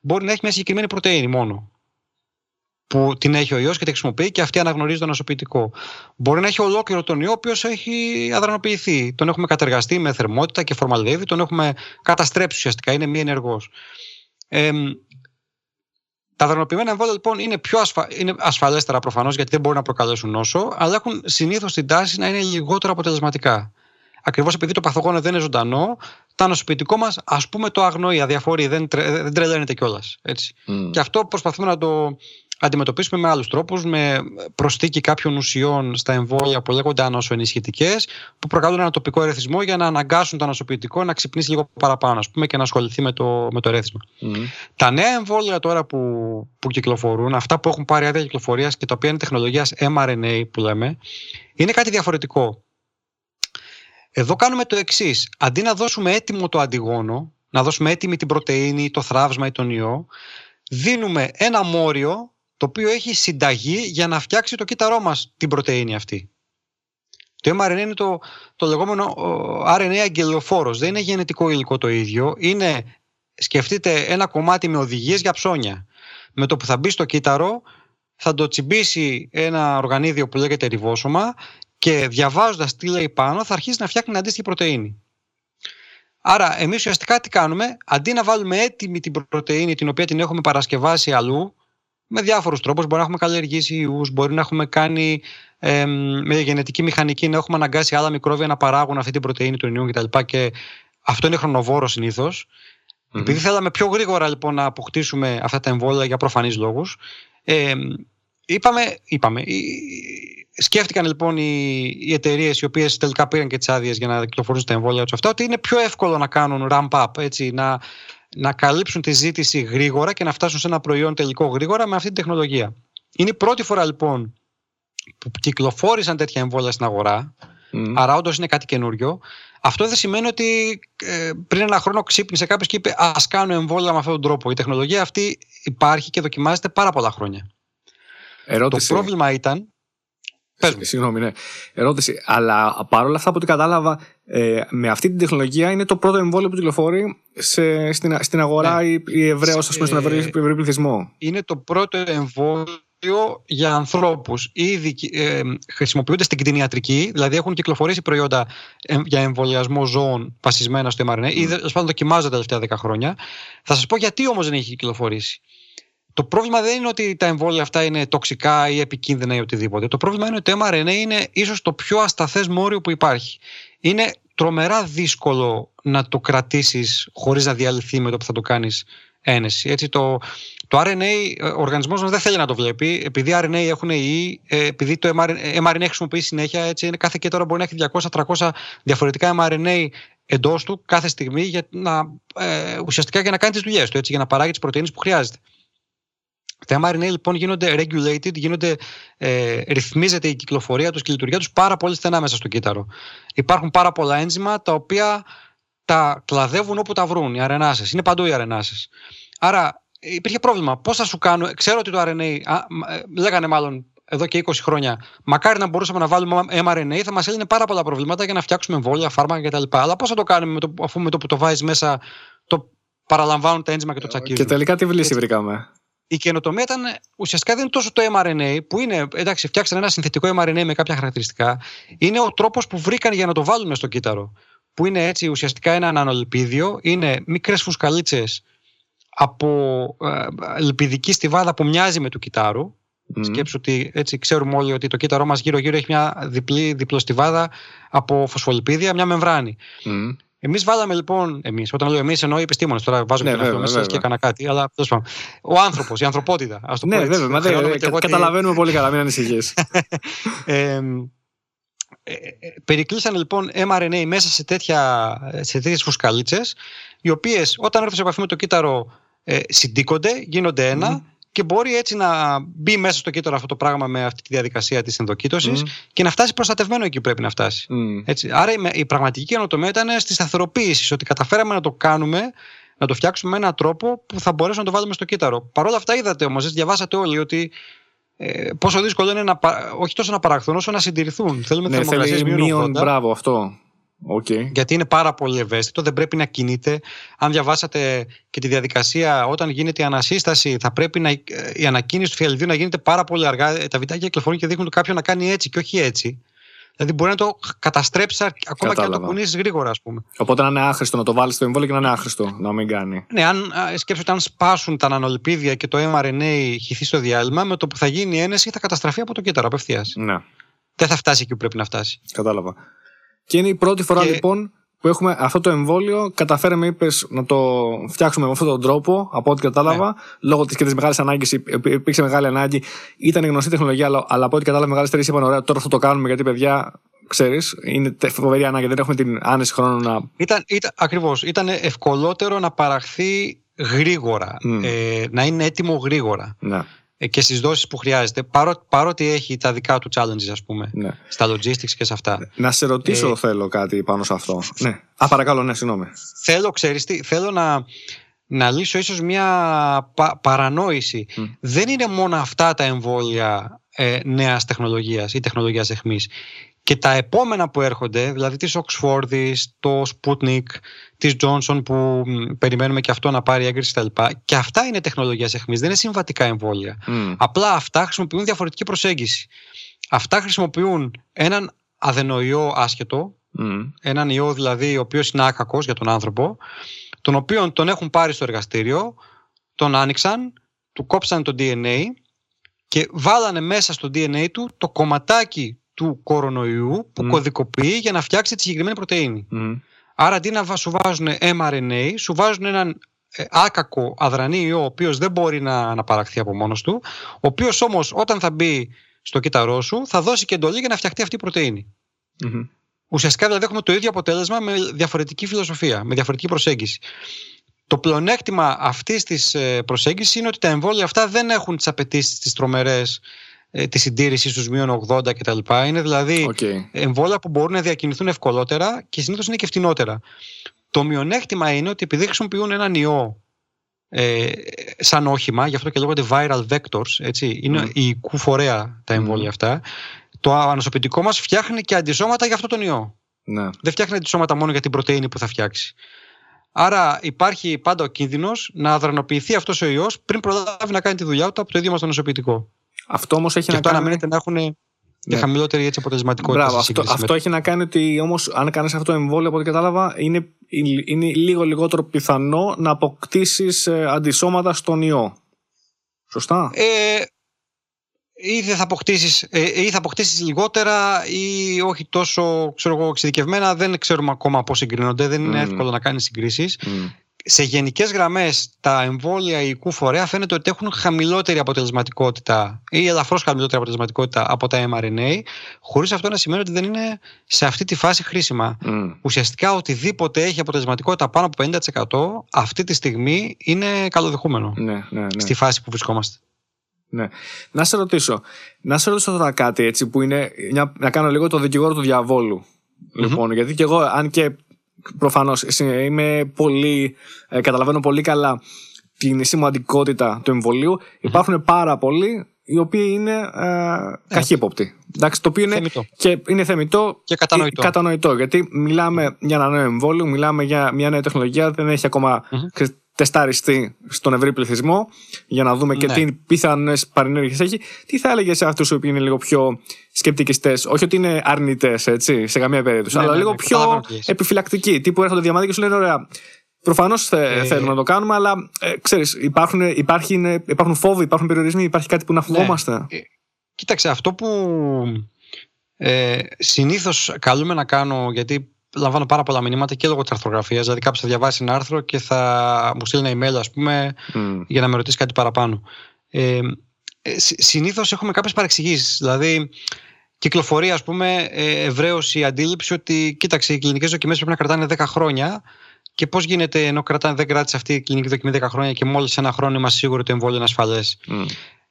Μπορεί να έχει μια συγκεκριμένη πρωτενη μόνο. Που την έχει ο ιός και τη χρησιμοποιεί και αυτή αναγνωρίζει το νοσοποιητικό. Μπορεί να έχει ολόκληρο τον ιό, ο οποίος έχει αδρανοποιηθεί. Τον έχουμε κατεργαστεί με θερμότητα και φορμαλδεύει, τον έχουμε καταστρέψει ουσιαστικά. Είναι μη ενεργός. Ε, τα δρανοποιημένα εμβόλια λοιπόν είναι, πιο ασφα... είναι ασφαλέστερα προφανώς γιατί δεν μπορούν να προκαλέσουν νόσο, αλλά έχουν συνήθως την τάση να είναι λιγότερο αποτελεσματικά ακριβώς επειδή το παθογόνο δεν είναι ζωντανό, το ανοσοποιητικό μας, ας πούμε, το αγνοεί, αδιαφορεί, δεν, τρε, δεν τρελαίνεται κιόλας. Mm. Και αυτό προσπαθούμε να το αντιμετωπίσουμε με άλλους τρόπους, με προσθήκη κάποιων ουσιών στα εμβόλια που λέγονται ανοσοενισχυτικέ, που προκαλούν ένα τοπικό ερεθισμό για να αναγκάσουν το ανοσοποιητικό να ξυπνήσει λίγο παραπάνω, ας πούμε, και να ασχοληθεί με το, με το ερέθισμα. Mm. Τα νέα εμβόλια τώρα που, που κυκλοφορούν, αυτά που έχουν πάρει άδεια κυκλοφορίας και τα οποία είναι τεχνολογίας mRNA που λέμε, είναι κάτι διαφορετικό. Εδώ κάνουμε το εξής. Αντί να δώσουμε έτοιμο το αντιγόνο, να δώσουμε έτοιμη την πρωτενη, το θράβσμα ή τον ιό, δίνουμε ένα μόριο το οποίο έχει συνταγή για να φτιάξει το κύτταρό μας την πρωτεΐνη αυτή. Το mRNA είναι το, το λεγόμενο RNA αγγελοφόρος. Δεν είναι γενετικό υλικό το ίδιο. Είναι, σκεφτείτε, ένα κομμάτι με οδηγίες για ψώνια. Με το που θα μπει στο κύτταρο θα το τσιμπήσει ένα οργανίδιο που λέγεται ριβόσωμα και διαβάζοντας τι λέει πάνω, θα αρχίσει να φτιάχνει την αντίστοιχη πρωτενη. Άρα, εμείς ουσιαστικά τι κάνουμε, αντί να βάλουμε έτοιμη την πρωτενη την οποία την έχουμε παρασκευάσει αλλού, με διάφορους τρόπους, μπορεί να έχουμε καλλιεργήσει ιούς, μπορεί να έχουμε κάνει ε, με γενετική μηχανική, να έχουμε αναγκάσει άλλα μικρόβια να παράγουν αυτή την πρωτενη των ιών κτλ. Και αυτό είναι χρονοβόρο συνήθως. Mm-hmm. Επειδή θέλαμε πιο γρήγορα λοιπόν να αποκτήσουμε αυτά τα εμβόλια για προφανείς λόγους, ε, είπαμε, είπαμε Σκέφτηκαν λοιπόν οι, οι εταιρείες οι οποίες τελικά πήραν και τις άδειες για να κυκλοφορούν τα εμβόλια τους αυτά ότι είναι πιο εύκολο να κάνουν ramp up, έτσι, να, να καλύψουν τη ζήτηση γρήγορα και να φτάσουν σε ένα προϊόν τελικό γρήγορα με αυτή την τεχνολογία. Είναι η πρώτη φορά λοιπόν που κυκλοφόρησαν τέτοια εμβόλια στην αγορά, mm. άρα όντως είναι κάτι καινούριο. Αυτό δεν σημαίνει ότι ε, πριν ένα χρόνο ξύπνησε κάποιος και είπε Α κάνω εμβόλια με αυτόν τον τρόπο. Η τεχνολογία αυτή υπάρχει και δοκιμάζεται πάρα πολλά χρόνια. Ερώτηση. Το πρόβλημα ήταν Συγγνώμη, ναι. Ερώτηση. Αλλά παρόλα αυτά, από ό,τι κατάλαβα, ε, με αυτή την τεχνολογία είναι το πρώτο εμβόλιο που κυκλοφορεί σε, στην, στην αγορά ναι. η ευρέως, ας πούμε, στον ευρύ πληθυσμό. Είναι το πρώτο εμβόλιο για ανθρώπους. Ήδη ε, χρησιμοποιούνται στην κτηνιατρική, δηλαδή έχουν κυκλοφορήσει προϊόντα για εμβολιασμό ζώων βασισμένα στο mRNA, mm. ή πάντων δοκιμάζονται τα τελευταία 10 χρόνια. Θα σας πω γιατί όμως δεν έχει κυκλοφορήσει. Το πρόβλημα δεν είναι ότι τα εμβόλια αυτά είναι τοξικά ή επικίνδυνα ή οτιδήποτε. Το πρόβλημα είναι ότι το mRNA είναι ίσως το πιο ασταθές μόριο που υπάρχει. Είναι τρομερά δύσκολο να το κρατήσεις χωρίς να διαλυθεί με το που θα το κάνεις ένεση. Έτσι, το, το RNA, ο οργανισμός μας δεν θέλει να το βλέπει. Επειδή RNA έχουν η, ε, επειδή το mRNA χρησιμοποιεί συνέχεια, έτσι, είναι κάθε και τώρα μπορεί να έχει 200-300 διαφορετικά mRNA εντός του κάθε στιγμή για να, ε, ουσιαστικά για να κάνει τις δουλειές του, έτσι, για να παράγει τις πρωτενε που χρειάζεται. Τα mRNA λοιπόν γίνονται regulated, γίνονται, ε, ρυθμίζεται η κυκλοφορία τους και η λειτουργία τους πάρα πολύ στενά μέσα στο κύτταρο. Υπάρχουν πάρα πολλά ένζημα τα οποία τα κλαδεύουν όπου τα βρουν, οι αρενάσεις. Είναι παντού οι αρενάσεις. Άρα υπήρχε πρόβλημα. Πώς θα σου κάνω, ξέρω ότι το RNA, α, ε, λέγανε μάλλον εδώ και 20 χρόνια, μακάρι να μπορούσαμε να βάλουμε mRNA, θα μας έλυνε πάρα πολλά προβλήματα για να φτιάξουμε εμβόλια, φάρμακα κτλ. Αλλά πώς θα το κάνουμε με το, αφού με το που το βάζεις μέσα το παραλαμβάνουν τα ένζημα και το τσακίζουν; Και τελικά τι βλήση βρήκαμε; Η καινοτομία ήταν ουσιαστικά δεν είναι τόσο το mRNA, που είναι, εντάξει, φτιάξαν ένα συνθετικό mRNA με κάποια χαρακτηριστικά. Είναι ο τρόπος που βρήκαν για να το βάλουν στο κύτταρο. Που είναι έτσι ουσιαστικά ένα ανανολιπίδιο, είναι μικρές φουσκαλίτσες από ε, λιπιδική στιβάδα που μοιάζει με του κυτάρου. Mm. Σκέψου ότι έτσι ξέρουμε όλοι ότι το κύτταρό μας γύρω-γύρω έχει μια διπλή διπλοστιβάδα από φωσφολιπίδια, μια μεμβράνη. Mm. Εμείς βάλαμε λοιπόν, εμείς, όταν λέω εμείς εννοώ οι επιστήμονες, τώρα βάζω ναι, και βέβαια, μέσα και έκανα κάτι, αλλά τέλος πάντων. Ο άνθρωπος, η ανθρωπότητα. Ας το ναι, βέβαια, μα, καταλαβαίνουμε πολύ καλά, μην ανησυχείς. ε, περικλείσανε λοιπόν mRNA μέσα σε, τέτοια, σε τέτοιες φουσκαλίτσες οι οποίες όταν έρθουν σε επαφή με το κύτταρο ε, συντίκονται, γίνονται ένα και μπορεί έτσι να μπει μέσα στο κύτταρο αυτό το πράγμα με αυτή τη διαδικασία της ενδοκίτωσης και να φτάσει προστατευμένο εκεί που πρέπει να φτάσει. Έτσι. Άρα η, πραγματική καινοτομία ήταν στη σταθεροποίηση, ότι καταφέραμε να το κάνουμε, να το φτιάξουμε με έναν τρόπο που θα μπορέσουμε να το βάλουμε στο κύτταρο. Παρ' όλα αυτά, είδατε όμω, διαβάσατε όλοι ότι ε, πόσο δύσκολο είναι να, όχι τόσο να παραχθούν όσο να συντηρηθούν. Θέλουμε ναι, θερμοκρασίες μείον. Μπράβο, αυτό. Okay. Γιατί είναι πάρα πολύ ευαίσθητο, δεν πρέπει να κινείται. Αν διαβάσατε και τη διαδικασία, όταν γίνεται η ανασύσταση, θα πρέπει να, η ανακίνηση του φιαλιδίου να γίνεται πάρα πολύ αργά. Ε, τα βιντεάκια κυκλοφορούν και δείχνουν κάποιον να κάνει έτσι και όχι έτσι. Δηλαδή μπορεί να το καταστρέψεις ακόμα και να το κουνήσεις γρήγορα, ας πούμε. Οπότε να είναι άχρηστο να το βάλεις στο εμβόλιο και να είναι άχρηστο, να μην κάνει. Ναι, αν σκέψω ότι αν σπάσουν τα νανολιπίδια και το mRNA χυθεί στο διάλειμμα, με το που θα γίνει η ένεση θα καταστραφεί από το κύτταρο απευθείας. Ναι. Δεν θα φτάσει εκεί που πρέπει να φτάσει. Κατάλαβα. Και είναι η πρώτη φορά λοιπόν που έχουμε αυτό το εμβόλιο. Καταφέραμε, είπες, να το φτιάξουμε με αυτόν τον τρόπο, από ό,τι κατάλαβα. Ναι. Λόγω της και της μεγάλης ανάγκης, υπήρξε μεγάλη ανάγκη. Ήταν γνωστή τεχνολογία, αλλά, αλλά από ό,τι κατάλαβα, μεγάλες εταιρείες είπαν: Ωραία, τώρα θα το κάνουμε γιατί, παιδιά, ξέρεις, είναι φοβερή ανάγκη. Δεν έχουμε την άνεση χρόνου να. Ήταν, ήταν, Ακριβώς. Ήταν ευκολότερο να παραχθεί γρήγορα. Ε, να είναι έτοιμο γρήγορα. Ναι. Ε, και στις δόσεις που χρειάζεται, παρό, παρότι έχει τα δικά του challenges, ας πούμε, ναι. στα logistics και σε αυτά. Να σε ρωτήσω, ε, θέλω κάτι πάνω σε αυτό. Ναι. Α, παρακαλώ, ναι, συγγνώμη. Θέλω, ξέρεις τι, θέλω να, να λύσω ίσως μια πα, παρανόηση. Δεν είναι μόνο αυτά τα εμβόλια ε, νέας τεχνολογίας ή τεχνολογίας εχμής. Και τα επόμενα που έρχονται, δηλαδή της Οξφόρδης, το Sputnik, της Johnson που περιμένουμε και αυτό να πάρει έγκριση κτλ. Και αυτά είναι τεχνολογίας εχμής, δεν είναι συμβατικά εμβόλια. Απλά αυτά χρησιμοποιούν διαφορετική προσέγγιση. Αυτά χρησιμοποιούν έναν αδενοϊό άσχετο, έναν ιό δηλαδή ο οποίος είναι άκακος για τον άνθρωπο, τον οποίο τον έχουν πάρει στο εργαστήριο, τον άνοιξαν, του κόψαν το DNA και βάλανε μέσα στο DNA του το κομματάκι του κορονοϊού που κωδικοποιεί για να φτιάξει τη συγκεκριμένη πρωτεΐνη. Άρα αντί να σου βάζουν mRNA, σου βάζουν έναν ε, άκακο αδρανή ιό, ο οποίος δεν μπορεί να αναπαραχθεί από μόνος του, ο οποίος όμως όταν θα μπει στο κύτταρό σου θα δώσει και εντολή για να φτιαχτεί αυτή η πρωτενη Ουσιαστικά δηλαδή έχουμε το ίδιο αποτέλεσμα με διαφορετική φιλοσοφία, με διαφορετική προσέγγιση. Το πλεονέκτημα αυτής της ε, προσέγγισης είναι ότι τα εμβόλια αυτά δεν έχουν τις απαιτήσεις τις τρομερές ε, τη συντήρηση στους μείον 80 κτλ. Είναι δηλαδή okay. εμβόλια που μπορούν να διακινηθούν ευκολότερα και συνήθως είναι και φτηνότερα. Το μειονέκτημα είναι ότι επειδή χρησιμοποιούν έναν ιό ε, σαν όχημα, γι' αυτό και λέγονται viral vectors, έτσι, είναι mm. η φορέα τα εμβόλια αυτά, το ανοσοποιητικό μας φτιάχνει και αντισώματα για αυτό τον ιό. Ναι. Δεν φτιάχνει αντισώματα μόνο για την πρωτενη που θα φτιάξει. Άρα υπάρχει πάντα ο κίνδυνος να αδρανοποιηθεί αυτός ο ιός πριν προλάβει να κάνει τη δουλειά του από το ίδιο μας το νοσοποιητικό. Αυτό όμως έχει και να αυτό κάνει. αναμένεται να έχουν και χαμηλότερη έτσι, αποτελεσματικότητα. Μπράβο, σε αυτό, σύγκριση με αυτό έχει να κάνει ότι όμως, αν κάνεις αυτό το εμβόλιο, από ό,τι κατάλαβα, είναι, είναι λίγο λιγότερο πιθανό να αποκτήσεις αντισώματα στον ιό. Σωστά; Ε, ή θα αποκτήσεις, ε, ή θα αποκτήσεις λιγότερα ή όχι τόσο ξέρω εγώ, εξειδικευμένα δεν ξέρουμε ακόμα πώς συγκρίνονται δεν είναι Mm. εύκολο να κάνεις συγκρίσεις Μμ. Σε γενικές γραμμές τα εμβόλια οικού φορέα φαίνεται ότι έχουν χαμηλότερη αποτελεσματικότητα ή ελαφρώς χαμηλότερη αποτελεσματικότητα από τα mRNA χωρίς αυτό να σημαίνει ότι δεν είναι σε αυτή τη φάση χρήσιμα Μμ. ουσιαστικά οτιδήποτε έχει αποτελεσματικότητα πάνω από 50% αυτή τη στιγμή είναι καλοδεχούμενο Ναι, ναι, ναι. στη φάση που βρισκόμαστε Ναι. Να σε ρωτήσω. Να σε ρωτήσω τώρα κάτι έτσι που είναι. μια- να κάνω λίγο το δικηγόρο του διαβόλου. Λοιπόν, γιατί και εγώ, αν και προφανώς είμαι πολύ. ε, καταλαβαίνω πολύ καλά την σημαντικότητα του εμβολίου, υπάρχουν πάρα πολλοί οι οποίοι είναι ε, καχύποπτοι. Εντάξει, το οποίο είναι, Θεμιτό. και είναι θεμητό Και κατανοητό. κατανοητό. Γιατί μιλάμε για ένα νέο εμβόλιο, μιλάμε για μια νέα τεχνολογία, δεν έχει ακόμα Μμμ. Ξέρεις, τεσταριστεί στον ευρύ πληθυσμό για να δούμε και Ναι. τι πιθανές παρενέργειες έχει. Τι θα έλεγε σε αυτούς οι οποίοι είναι λίγο πιο σκεπτικιστές, όχι ότι είναι αρνητές, έτσι, σε καμία περίπτωση, Ναι, αλλά ναι, λίγο ναι, πιο καταλαβαίνω τι λες. επιφυλακτικοί. Τύπου έρχονται διαμάδια και σου λένε: Ωραία, προφανώς Ε, θέλουμε να το κάνουμε, αλλά ε, ξέρεις, υπάρχουν, υπάρχουν, υπάρχουν φόβοι, υπάρχουν περιορισμοί, υπάρχει κάτι που να φοβόμαστε. Ε, Κοίταξε, αυτό που ε, συνήθως καλούμε να κάνω, γιατί λαμβάνω πάρα πολλά μηνύματα και λόγω της αρθρογραφίας. Δηλαδή, κάποιος θα διαβάσει ένα άρθρο και θα μου στείλει ένα email, ας πούμε, Μμ. για να με ρωτήσει κάτι παραπάνω. Ε, Συνήθως έχουμε κάποιες παρεξηγήσεις. Δηλαδή, κυκλοφορεί, ας πούμε, ε, ευρέως η αντίληψη ότι, κοίταξε, οι κλινικές δοκιμές πρέπει να κρατάνε 10 χρόνια. Και πώς γίνεται ενώ κρατάνε, δεν κράτησε αυτή η κλινική δοκιμή 10 χρόνια και μόλις ένα χρόνο είμαστε σίγουροι ότι το εμβόλιο είναι ασφαλές. Μμ.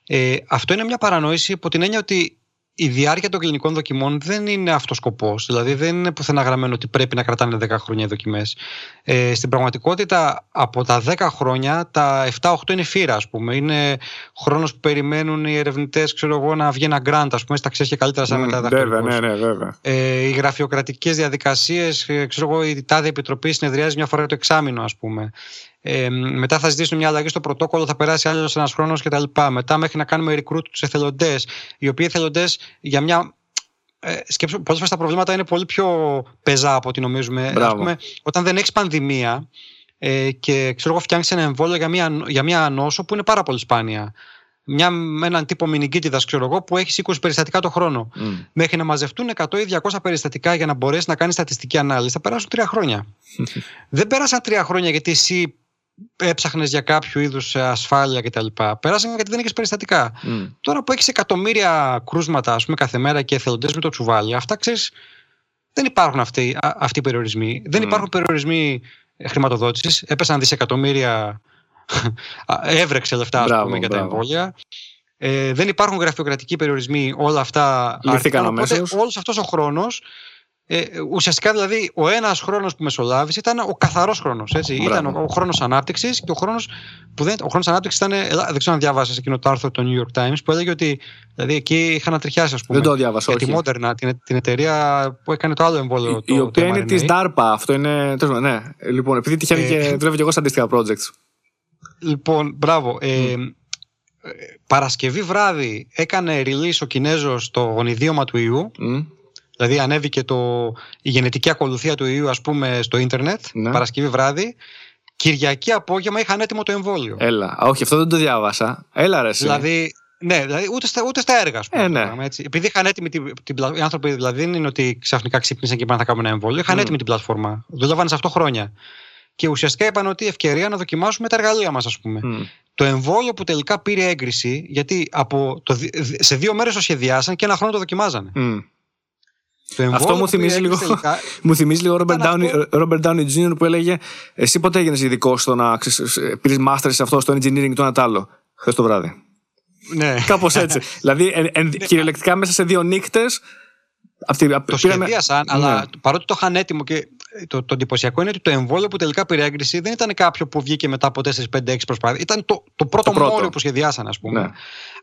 Ε, αυτό είναι μια παρανόηση υπό την έννοια ότι η διάρκεια των κλινικών δοκιμών δεν είναι αυτός σκοπός. Δηλαδή δεν είναι πουθενά γραμμένο ότι πρέπει να κρατάνε 10 χρόνια οι δοκιμές. Ε, στην πραγματικότητα, από τα 10 χρόνια, τα 7-8 είναι φύρα, ας πούμε. Είναι χρόνος που περιμένουν οι ερευνητές, ξέρω εγώ, να βγει ένα grant, ας πούμε. Στα ξέρει και καλύτερα σαν Μμ, μετά Βέβαια, ναι, ναι, βέβαια. ε, οι γραφειοκρατικές διαδικασίες, ε, ξέρω εγώ, η τάδε επιτροπή συνεδριάζει μια φορά το εξάμεινο, ας πούμε. Ε, μετά θα ζητήσουν μια αλλαγή στο πρωτόκολλο, θα περάσει άλλος ένας χρόνος κτλ. Μετά μέχρι να κάνουμε recruit τους εθελοντές, οι οποίοι εθελοντές για μια. Ε, σκέψου, πολλές φορές τα προβλήματα είναι πολύ πιο πεζά από ό,τι νομίζουμε. Μπράβο. Ας πούμε, όταν δεν έχεις πανδημία ε, και ξέρω εγώ φτιάχνεις ένα εμβόλιο για μια, για μια νόσο που είναι πάρα πολύ σπάνια. Μια, με έναν τύπο μηνυκίτιδα, ξέρω εγώ, που έχεις 20 περιστατικά το χρόνο Μμ. μέχρι να μαζευτούν 100 ή 200 περιστατικά για να μπορέσεις να κάνεις στατιστική ανάλυση, θα περάσουν τρία χρόνια. Δεν πέρασαν τρία χρόνια γιατί εσύ έψαχνες για κάποιο είδους ασφάλεια κτλ. Πέρασαν γιατί δεν είχες περιστατικά. Μμ. Τώρα που έχεις εκατομμύρια κρούσματα ας πούμε, κάθε μέρα και εθελοντές με το τσουβάλι, αυτά ξέρεις. Δεν υπάρχουν αυτοί, α- αυτοί οι περιορισμοί. Δεν Μμ. υπάρχουν περιορισμοί χρηματοδότησης. Έπεσαν δισεκατομμύρια. α, Έβρεξε λεφτά ας Μπράβο, πούμε, για τα μπράβο. εμβόλια. Ε, δεν υπάρχουν γραφειοκρατικοί περιορισμοί. Όλα αυτά. Λυθήκαν άρθηκαν. Οπότε αμέσως. Όλος αυτός ο χρόνος. Ε, ουσιαστικά δηλαδή ο ένας χρόνος που μεσολάβησε ήταν ο καθαρός χρόνος. Μπράβο. Ήταν ο, ο χρόνος ανάπτυξης και ο χρόνος που δεν. Ο χρόνος ανάπτυξης ήταν. ελά, Δεν ξέρω αν διάβασες εκείνο το άρθρο του New York Times που έλεγε ότι. Δηλαδή εκεί είχαν ανατριχιάσει, ας πούμε. Δεν το διάβασα, για τη όχι. Moderna, την, την εταιρεία που έκανε το άλλο εμβόλιο. Η το, οποία το είναι mRNA. της DARPA. Αυτό είναι. τέλος πάντων, Ναι. Λοιπόν, επειδή τυχαίνει Ε, και δουλεύω και εγώ σε αντίστοιχα projects. Λοιπόν, μπράβο. Ε, ε, Παρασκευή βράδυ έκανε release ο Κινέζος το γονιδίωμα του ιού. Μμ. Δηλαδή ανέβηκε το, η γενετική ακολουθία του ιού ας πούμε στο ίντερνετ Ναι. Παρασκευή βράδυ. Κυριακή απόγευμα είχαν έτοιμο το εμβόλιο. Έλα. Α, Όχι, αυτό δεν το διάβασα. Έλα, ρε. εσύ. Δηλαδή, ναι, δηλαδή ούτε, στα, ούτε στα έργα, ας πούμε. Ε, ναι. το πράγμα, έτσι. Επειδή είχαν έτοιμη την, την πλα- Οι άνθρωποι δηλαδή δεν είναι ότι ξαφνικά ξύπνησαν και είπαν θα κάνουμε ένα εμβόλιο. Είχαν Μμ. έτοιμη την πλατφόρμα. Δουλεύαν σε αυτό χρόνια. Και ουσιαστικά είπαν ότι ευκαιρία να δοκιμάσουμε τα εργαλεία μας, ας πούμε. Μμ. Το εμβόλιο που τελικά πήρε έγκριση, γιατί από το, δι- δι- σε δύο μέρες το σχεδιάσαν και ένα χρόνο το δοκιμάζανε. Μμ. Το εμβόλιο Αυτό μου που πήρε θυμίζει λίγο- έγκριση τελικά- Μου θυμίζει λίγο Robert Ήταν Downey, Robert Downey Jr. που έλεγε Εσύ πότε έγινες ειδικό στο να πήρες master σε αυτό, στο engineering το ένα τ' άλλο. Χθες το βράδυ. ναι. Κάπως έτσι. δηλαδή, εν, εν, κυριολεκτικά μέσα σε δύο νύχτες. Το σχεδίασαν, αλλά παρότι το είχαν έτοιμο και το, το εντυπωσιακό είναι ότι το εμβόλιο που τελικά πήρε έγκριση δεν ήταν κάποιο που βγήκε μετά από 4-5-6 προσπάθειες. Ήταν το, το πρώτο, Το πρώτο. μόριο που σχεδιάσαν, ας πούμε. Ναι.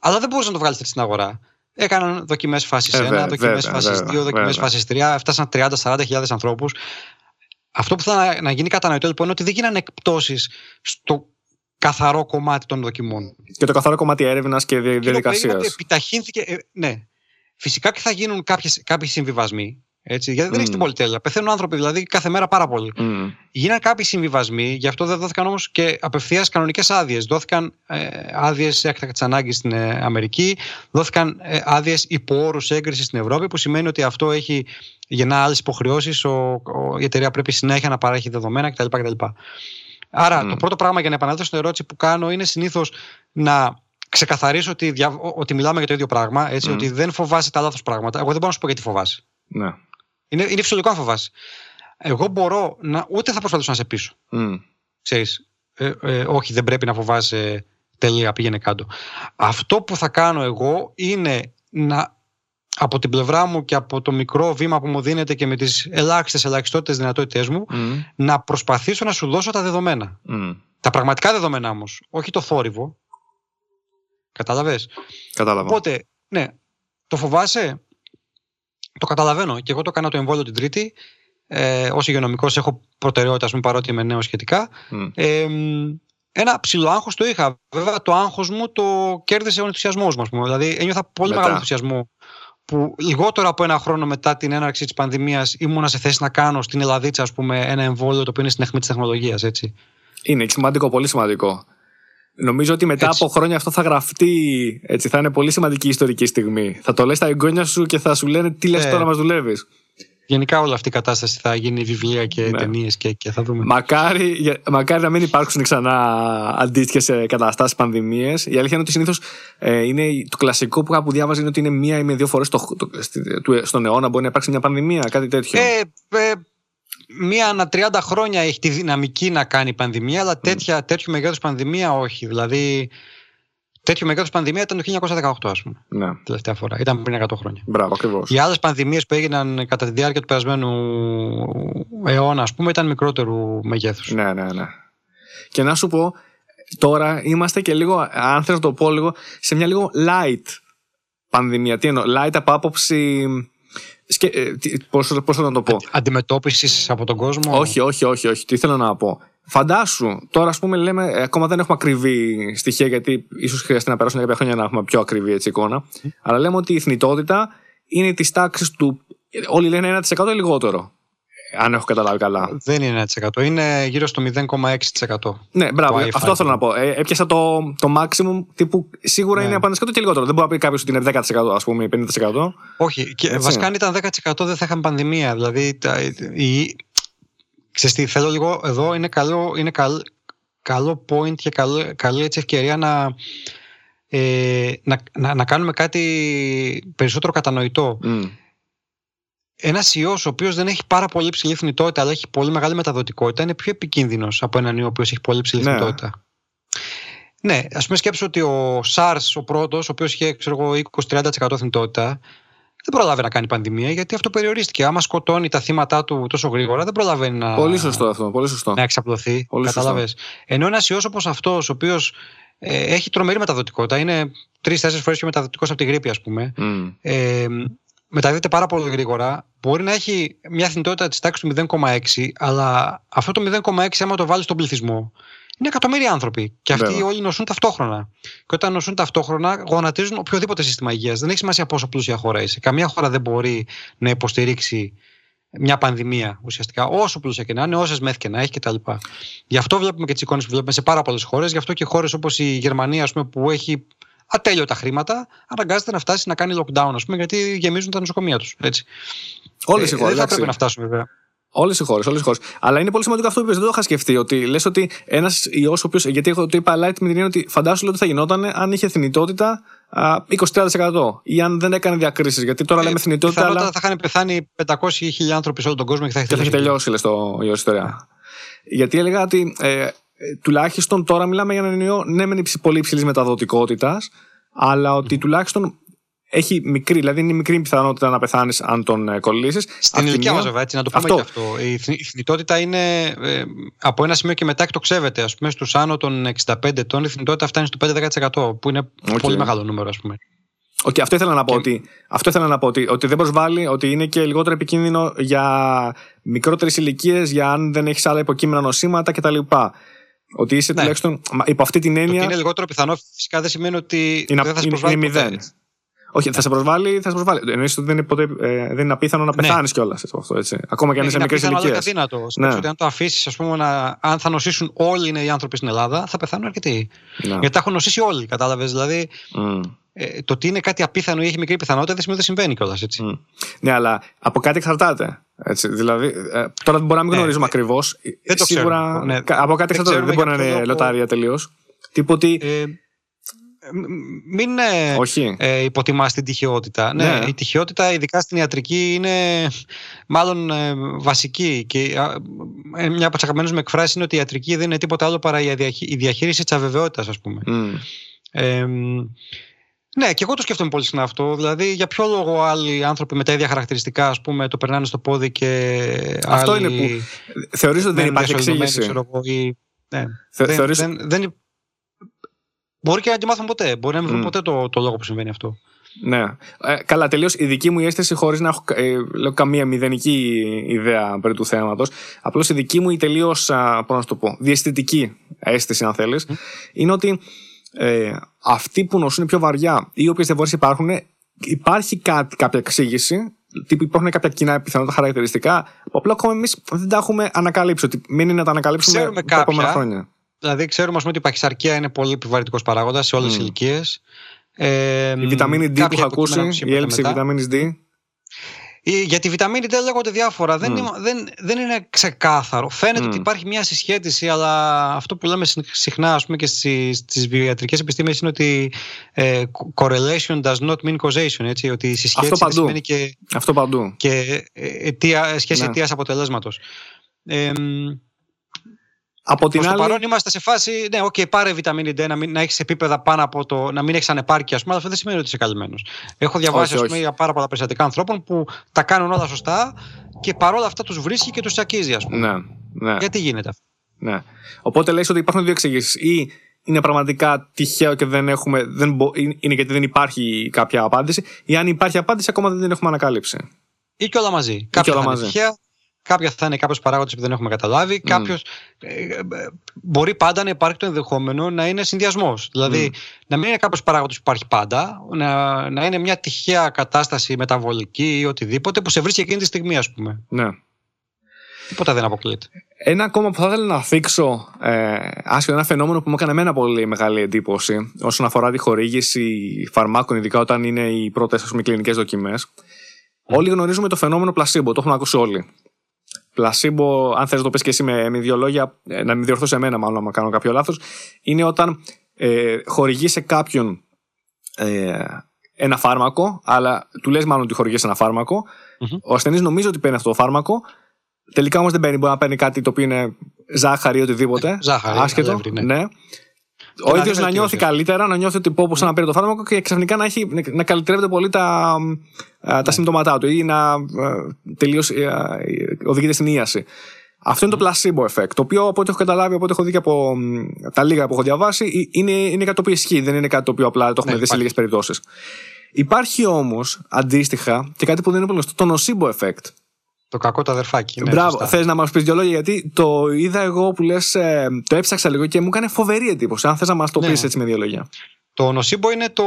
Αλλά δεν μπορούσες να το βγάλεις στην αγορά. Έκαναν δοκιμές φάσης 1, δοκιμές φάσης 2, δοκιμές φάσης 3, έφτασαν 30-40 χιλιάδες ανθρώπους. Αυτό που θα να γίνει κατανοητό λοιπόν είναι ότι δεν γίνανε εκπτώσεις στο καθαρό κομμάτι των δοκιμών. Και το καθαρό κομμάτι έρευνας και διαδικασίας. Επιταχύνθηκε. Ε, ναι. Φυσικά και θα γίνουν κάποιες, κάποιοι συμβιβασμοί. Έτσι, γιατί δεν mm. έχεις την πολυτέλεια. Πεθαίνουν άνθρωποι δηλαδή κάθε μέρα πάρα πολύ. Mm. Γίνανε κάποιοι συμβιβασμοί, γι' αυτό δεν δόθηκαν όμως και απευθείας κανονικές άδειες. Δόθηκαν ε, άδειες σε έκτακτη ανάγκης στην ε, Αμερική, δόθηκαν ε, άδειες υπό όρους έγκρισης στην Ευρώπη, που σημαίνει ότι αυτό έχει γεννά άλλες υποχρεώσεις. Η εταιρεία πρέπει συνέχεια να παρέχει δεδομένα κτλ. κτλ. Άρα, mm. το πρώτο πράγμα για να επανέλθω στην ερώτηση που κάνω είναι συνήθως να ξεκαθαρίσω ότι, ότι μιλάμε για το ίδιο πράγμα, έτσι, mm. ότι δεν φοβάσαι τα λάθος πράγματα. Εγώ δεν μπορώ να σου πω γιατί φοβάσαι. Ναι. Είναι, είναι φυσιολογικό να φοβάσαι. Εγώ μπορώ να. ούτε θα προσπαθήσω να σε πείσω. Mm. Ξέρεις, ε, ε, όχι, δεν πρέπει να φοβάσαι. Τελεία, πήγαινε κάτω. Αυτό που θα κάνω εγώ είναι να από την πλευρά μου και από το μικρό βήμα που μου δίνεται και με τις ελάχιστες ελαχιστότητες δυνατότητές μου mm. να προσπαθήσω να σου δώσω τα δεδομένα. Mm. Τα πραγματικά δεδομένα όμως, όχι το θόρυβο. Κατάλαβες; Κατάλαβα. Οπότε, ναι, το φοβάσαι, το καταλαβαίνω. Και εγώ το έκανα το εμβόλιο την Τρίτη. Ε, Ω υγειονομικός έχω προτεραιότητα, πούμε, παρότι είμαι νέος σχετικά. Mm. Ε, ένα ψηλό άγχος το είχα. Βέβαια, το άγχος μου το κέρδισε ο ενθουσιασμός μου. Δηλαδή, ένιωθα πολύ Μετά. μεγάλο ενθουσιασμό που λιγότερο από ένα χρόνο μετά την έναρξη της πανδημίας ήμουνα σε θέση να κάνω στην Ελλαδίτσα ας πούμε, ένα εμβόλιο το οποίο είναι στην αιχμή της τεχνολογίας. Είναι σημαντικό, πολύ σημαντικό. Νομίζω ότι μετά από χρόνια αυτό θα γραφτεί. Έτσι, θα είναι πολύ σημαντική ιστορική στιγμή. Θα το λες στα εγγόνια σου και θα σου λένε τι λες ε, τώρα, μας δουλεύεις. Γενικά όλη αυτή η κατάσταση θα γίνει βιβλία και ναι. ταινίες και, και θα δούμε. Μακάρι, μακάρι να μην υπάρξουν ξανά αντίστοιχες καταστάσεις, πανδημίες. Η αλήθεια είναι ότι συνήθως ε, είναι το κλασικό που κάπου διάβαζε είναι ότι είναι μία ή με δύο φορές στον αιώνα μπορεί να υπάρξει μια πανδημία, κάτι τέτοιο. Ε, ε, μία ανά 30 χρόνια έχει τη δυναμική να κάνει πανδημία, αλλά τέτοια, mm. τέτοιο μεγέθους πανδημία όχι. Δηλαδή, τέτοιο μεγέθους πανδημία ήταν το 1918, ας πούμε. Ναι. Τελευταία φορά. Ήταν πριν 100 χρόνια. Μπράβο, ακριβώς. Οι άλλες πανδημίες που έγιναν κατά τη διάρκεια του περασμένου αιώνα, ας πούμε, ήταν μικρότερου μεγέθους. Ναι, ναι, ναι. Και να σου πω, τώρα είμαστε και λίγο, αν θέλω να το πω λίγο, σε μια λίγο light πανδημία. Τι εννοώ, light από άποψη Σκε... Ε, πώς, πώς θα να το πω; Αντιμετώπισης από τον κόσμο; Όχι, όχι, όχι, όχι. Τι θέλω να πω. Φαντάσου, τώρα ας πούμε λέμε, ε, ακόμα δεν έχουμε ακριβή στοιχεία γιατί ίσως χρειαστεί να περάσουν κάποια χρόνια να έχουμε πιο ακριβή έτσι, εικόνα. Αλλά λέμε ότι η θνητότητα είναι της τάξης του. Όλοι λένε 1% ή λιγότερο. Αν έχω καταλάβει καλά. Δεν είναι 1%. Είναι γύρω στο 0,6%. Ναι, μπράβο. Αυτό θέλω να πω. Ε, έπιασα το, το maximum τύπου. Σίγουρα ναι. είναι από 1% και λιγότερο. Δεν μπορεί να πει κάποιος ότι είναι 10% ας πούμε, 50%. Όχι. Και βασικά αν ήταν 10% δεν θα είχαμε πανδημία. Δηλαδή η, Ξέρεις τι, θέλω λίγο εδώ, είναι καλό, είναι καλ, καλό point και καλό, καλή έτσι ευκαιρία να, ε, να, να, να, κάνουμε κάτι περισσότερο κατανοητό. Mm. Ένας ιός ο οποίος δεν έχει πάρα πολύ ψηλή θνητότητα, αλλά έχει πολύ μεγάλη μεταδοτικότητα, είναι πιο επικίνδυνος από έναν ιό ο οποίος έχει πολύ ψηλή ναι. θνητότητα. Ναι, ας πούμε, σκέψω ότι ο SARS, ο πρώτος, ο οποίος είχε 20-30% θνητότητα, δεν προλάβει να κάνει πανδημία γιατί αυτό περιορίστηκε. Άμα σκοτώνει τα θύματα του τόσο γρήγορα, δεν προλαβαίνει να. Πολύ σωστό αυτό. Πολύ σωστό. Να εξαπλωθεί. Κατάλαβες. Ενώ ένας ιός όπως αυτός, ο οποίος ε, έχει τρομερή μεταδοτικότητα, είναι τρει-τέσσερι φορές πιο μεταδοτικός από τη γρήπη, ας πούμε. Mm. Ε, μεταδίδεται πάρα πολύ γρήγορα. Μπορεί να έχει μια θνητότητα της τάξης του 0,6, αλλά αυτό το 0,6, άμα το βάλεις στον πληθυσμό, είναι εκατομμύρια άνθρωποι. Και αυτοί Βέβαια. όλοι νοσούν ταυτόχρονα. Και όταν νοσούν ταυτόχρονα, γονατίζουν οποιοδήποτε σύστημα υγείας. Δεν έχει σημασία πόσο πλούσια χώρα είσαι. Καμία χώρα δεν μπορεί να υποστηρίξει μια πανδημία ουσιαστικά. Όσο πλούσια και να είναι, όσε μεθ και να έχει κτλ. Γι' αυτό βλέπουμε και τις εικόνες που βλέπουμε σε πάρα πολλές χώρες. Γι' αυτό και χώρες όπως η Γερμανία, πούμε, που έχει ατέλειωτα χρήματα, αναγκάζεται να φτάσει να κάνει lockdown, ας πούμε, γιατί γεμίζουν τα νοσοκομεία τους. Όλες οι χώρες. Δεν θα πρέπει να φτάσουμε βέβαια. Όλες οι χώρες, όλες οι χώρες. Αλλά είναι πολύ σημαντικό αυτό που είπες. Δεν το είχα σκεφτεί. Ότι λες ότι ένας ιός, ο οποίος. Γιατί εγώ το είπα light με την έννοια ότι φαντάσου ότι θα γινόταν αν είχε θνητότητα 20-30% ή αν δεν έκανε διακρίσεις. Γιατί τώρα ε, λέμε θνητότητα. Αλλά... θα είχαν πεθάνει 500.000 άνθρωποι σε όλο τον κόσμο και θα έχει τελειώσει. Και θα έχει τελειώσει, λες το η ιστορία. Γιατί έλεγα ότι ε, τουλάχιστον τώρα μιλάμε για έναν ιό, ναι, μεν πολύ υψηλής μεταδοτικότητας, αλλά ότι τουλάχιστον έχει μικρή, δηλαδή είναι μικρή πιθανότητα να πεθάνεις αν τον ε, κολλήσεις. Στην ηλικία μας, βέβαια, έτσι, να το πούμε αυτό. και αυτό. Η θνητότητα είναι ε, από ένα σημείο και μετά εκτοξεύεται. Α πούμε, στους άνω των 65 ετών η θνητότητα φτάνει στο 5-10%, που είναι okay. πολύ μεγάλο νούμερο, ας πούμε. Okay, αυτό ήθελα να πω, ότι, αυτό ήθελα να πω ότι, ότι δεν προσβάλλει, ότι είναι και λιγότερο επικίνδυνο για μικρότερες ηλικίες, για αν δεν έχεις άλλα υποκείμενα νοσήματα κτλ. Ότι είσαι ναι. τουλάχιστον υπό αυτή την έννοια. Ότι είναι λιγότερο πιθανό, φυσικά δεν σημαίνει ότι είναι, δεν θα σε προσβάλλει. Είναι, είναι μηδέν. Όχι, θα σε προσβάλλει, θα σε προσβάλλει. Εννοείς ότι δεν είναι, ποτέ, ε, δεν είναι απίθανο να πεθάνεις ναι. κιόλα αυτό. Έτσι. Ακόμα και αν ναι, είσαι μικρέ ηλικίε. Είναι αδύνατο. Ναι. Ότι αν το αφήσεις, ας πούμε, να, αν θα νοσήσουν όλοι οι άνθρωποι στην Ελλάδα, θα πεθάνουν αρκετοί. Ναι. Γιατί τα έχουν νοσήσει όλοι, κατάλαβες. Δηλαδή, mm. Ε, το ότι είναι κάτι απίθανο ή έχει μικρή πιθανότητα δεν σημαίνει ότι συμβαίνει κιόλας. Mm. Ναι, αλλά από κάτι εξαρτάται. Έτσι, δηλαδή, ε, τώρα μπορεί να μην ναι, γνωρίζουμε ναι, ακριβώς. Σίγουρα. Ναι, από κάτι εξαρτάται. Δεν μπορεί να είναι λοτάρια τελείως. Τίποτε. Ε, μην ε, Όχι. ε, υποτιμάς την τυχεότητα. Ναι. ναι. η τυχεότητα ειδικά στην ιατρική είναι μάλλον ε, βασική και ε, μια από τις αγαπημένες μου εκφράσεις είναι ότι η ιατρική δεν είναι τίποτα άλλο παρά η διαχείριση της αβεβαιότητας ας πούμε. Ε, ναι, και εγώ το σκέφτομαι πολύ συχνά αυτό. Δηλαδή, για ποιο λόγο άλλοι άνθρωποι με τα ίδια χαρακτηριστικά ας πούμε, το περνάνε στο πόδι και. Αυτό άλλοι είναι που. Θεωρείς ότι δεν υπάρχει εξήγηση; Ξέρω, ή... ναι. Θε, δεν, θεωρείς... δεν, δεν, Μπορεί και να τη μάθουμε ποτέ. Μπορεί να μην βρούμε mm. ποτέ το, το λόγο που συμβαίνει αυτό. Ναι. Ε, καλά, τελείως η δική μου αίσθηση, χωρίς να έχω ε, λέω, καμία μηδενική ιδέα περί του θέματος. Απλώς η δική μου η τελείως, πώς να το πω, διαισθητική αίσθηση, αν θέλεις, mm. είναι ότι ε, αυτοί που νοσούν πιο βαριά ή όποιε διαφορέ υπάρχουν, υπάρχει κάτι, κάποια εξήγηση. Τύπου υπάρχουν κάποια κοινά πιθανότητα χαρακτηριστικά, που απλά ακόμα εμείς δεν τα έχουμε ανακαλύψει. Ότι μην είναι να τα ανακαλύψουμε Ξέρουμε τα επόμενα χρόνια. Δηλαδή, ξέρουμε πούμε, ότι η παχυσαρκία είναι πολύ επιβαρυντικός παράγοντας σε όλες τις mm. ηλικίες. Ε, η βιταμίνη D που έχω ακούσει, η έλλειψη βιταμίνης D. Για τη βιταμίνη D λέγονται διάφορα. Δεν, είναι, δεν, δεν είναι ξεκάθαρο. Φαίνεται ότι υπάρχει μια συσχέτιση, αλλά αυτό που λέμε συχνά ας πούμε, και στις βιοιατρικέ επιστήμες είναι ότι ε, correlation does not mean causation. Έτσι, ότι η συσχέτιση αυτό σημαίνει και, αυτό παντού. και ε, αιτία, σχέση ναι. αιτίας αποτελέσματος. Ε, από την άλλη... παρόν είμαστε σε φάση, ναι, okay, πάρε βιταμίνη D, να, μην, να έχεις επίπεδα πάνω από το. να μην έχεις ανεπάρκεια, ας πούμε, αλλά αυτό δεν σημαίνει ότι είσαι καλυμμένος. Έχω διαβάσει όχι, πούμε, για πάρα πολλά περιστατικά ανθρώπων που τα κάνουν όλα σωστά και παρόλα αυτά τους βρίσκει και τους τσακίζει, ας πούμε. Ναι, ναι. Γιατί γίνεται αυτό; Ναι. Οπότε λες ότι υπάρχουν δύο εξηγήσεις. Ή είναι πραγματικά τυχαίο και δεν έχουμε. Δεν μπο, είναι γιατί δεν υπάρχει κάποια απάντηση, ή αν υπάρχει απάντηση, ακόμα δεν την έχουμε ανακάλυψει. Ή και όλα μαζί. Κάποια θα είναι τυχαία, Κάποια θα είναι κάποιος παράγοντας που δεν έχουμε καταλάβει. Mm. Κάποιος. Ε, ε, μπορεί πάντα να υπάρχει το ενδεχόμενο να είναι συνδυασμός. Δηλαδή, να μην είναι κάποιος παράγοντας που υπάρχει πάντα, να, να είναι μια τυχαία κατάσταση μεταβολική ή οτιδήποτε που σε βρίσκει εκείνη τη στιγμή, ας πούμε. Ναι. Τίποτα δεν αποκλείεται. Ένα ακόμα που θα ήθελα να θίξω, ε, άσχετο ένα φαινόμενο που μου έκανε εμένα πολύ μεγάλη εντύπωση όσον αφορά τη χορήγηση φαρμάκων, ειδικά όταν είναι οι πρώτες κλινικές δοκιμές. Όλοι γνωρίζουμε το φαινόμενο πλασίμπο, το έχουμε ακούσει όλοι. Πλασίμπο, αν θες να το πεις και εσύ με, με δύο λόγια, ε, να με διορθώσει εμένα μάλλον, να κάνω κάποιο λάθος, είναι όταν ε, χορηγείς σε κάποιον ε, ένα φάρμακο, αλλά του λες μάλλον ότι χορηγείς ένα φάρμακο, mm-hmm. ο ασθενής νομίζει ότι παίρνει αυτό το φάρμακο, τελικά όμως δεν παίρνει, μπορεί να παίρνει κάτι το οποίο είναι ζάχαρη ή οτιδήποτε, ζάχαρη, άσχετο, ναι. ναι ο ίδιος να νιώθει καλύτερα, να νιώθει ότι πω πώ να πήρε το φάρμακο και ξαφνικά να, έχει, να καλυτρεύεται πολύ τα, τα ναι. συμπτώματά του ή να τελείως οδηγείται στην ίαση. Αυτό είναι το placebo effect, το οποίο από ό,τι έχω καταλάβει, από ό,τι έχω δει και από τα λίγα που έχω διαβάσει, είναι, είναι κάτι το οποίο ισχύει, δεν είναι κάτι το οποίο απλά το έχουμε ναι, δει σε λίγες περιπτώσεις. Υπάρχει όμως αντίστοιχα και κάτι που δεν είναι πολύ γνωστό, το nocebo effect. Το κακό το αδερφάκι. Ναι, Μπράβο. Θες να μας πεις δύο λόγια, γιατί το είδα εγώ που λες, ε, το έψαξα λίγο και μου έκανε φοβερή εντύπωση. Αν θες να μας το ναι. πεις έτσι με δύο λόγια. Το νοσίμπο είναι το,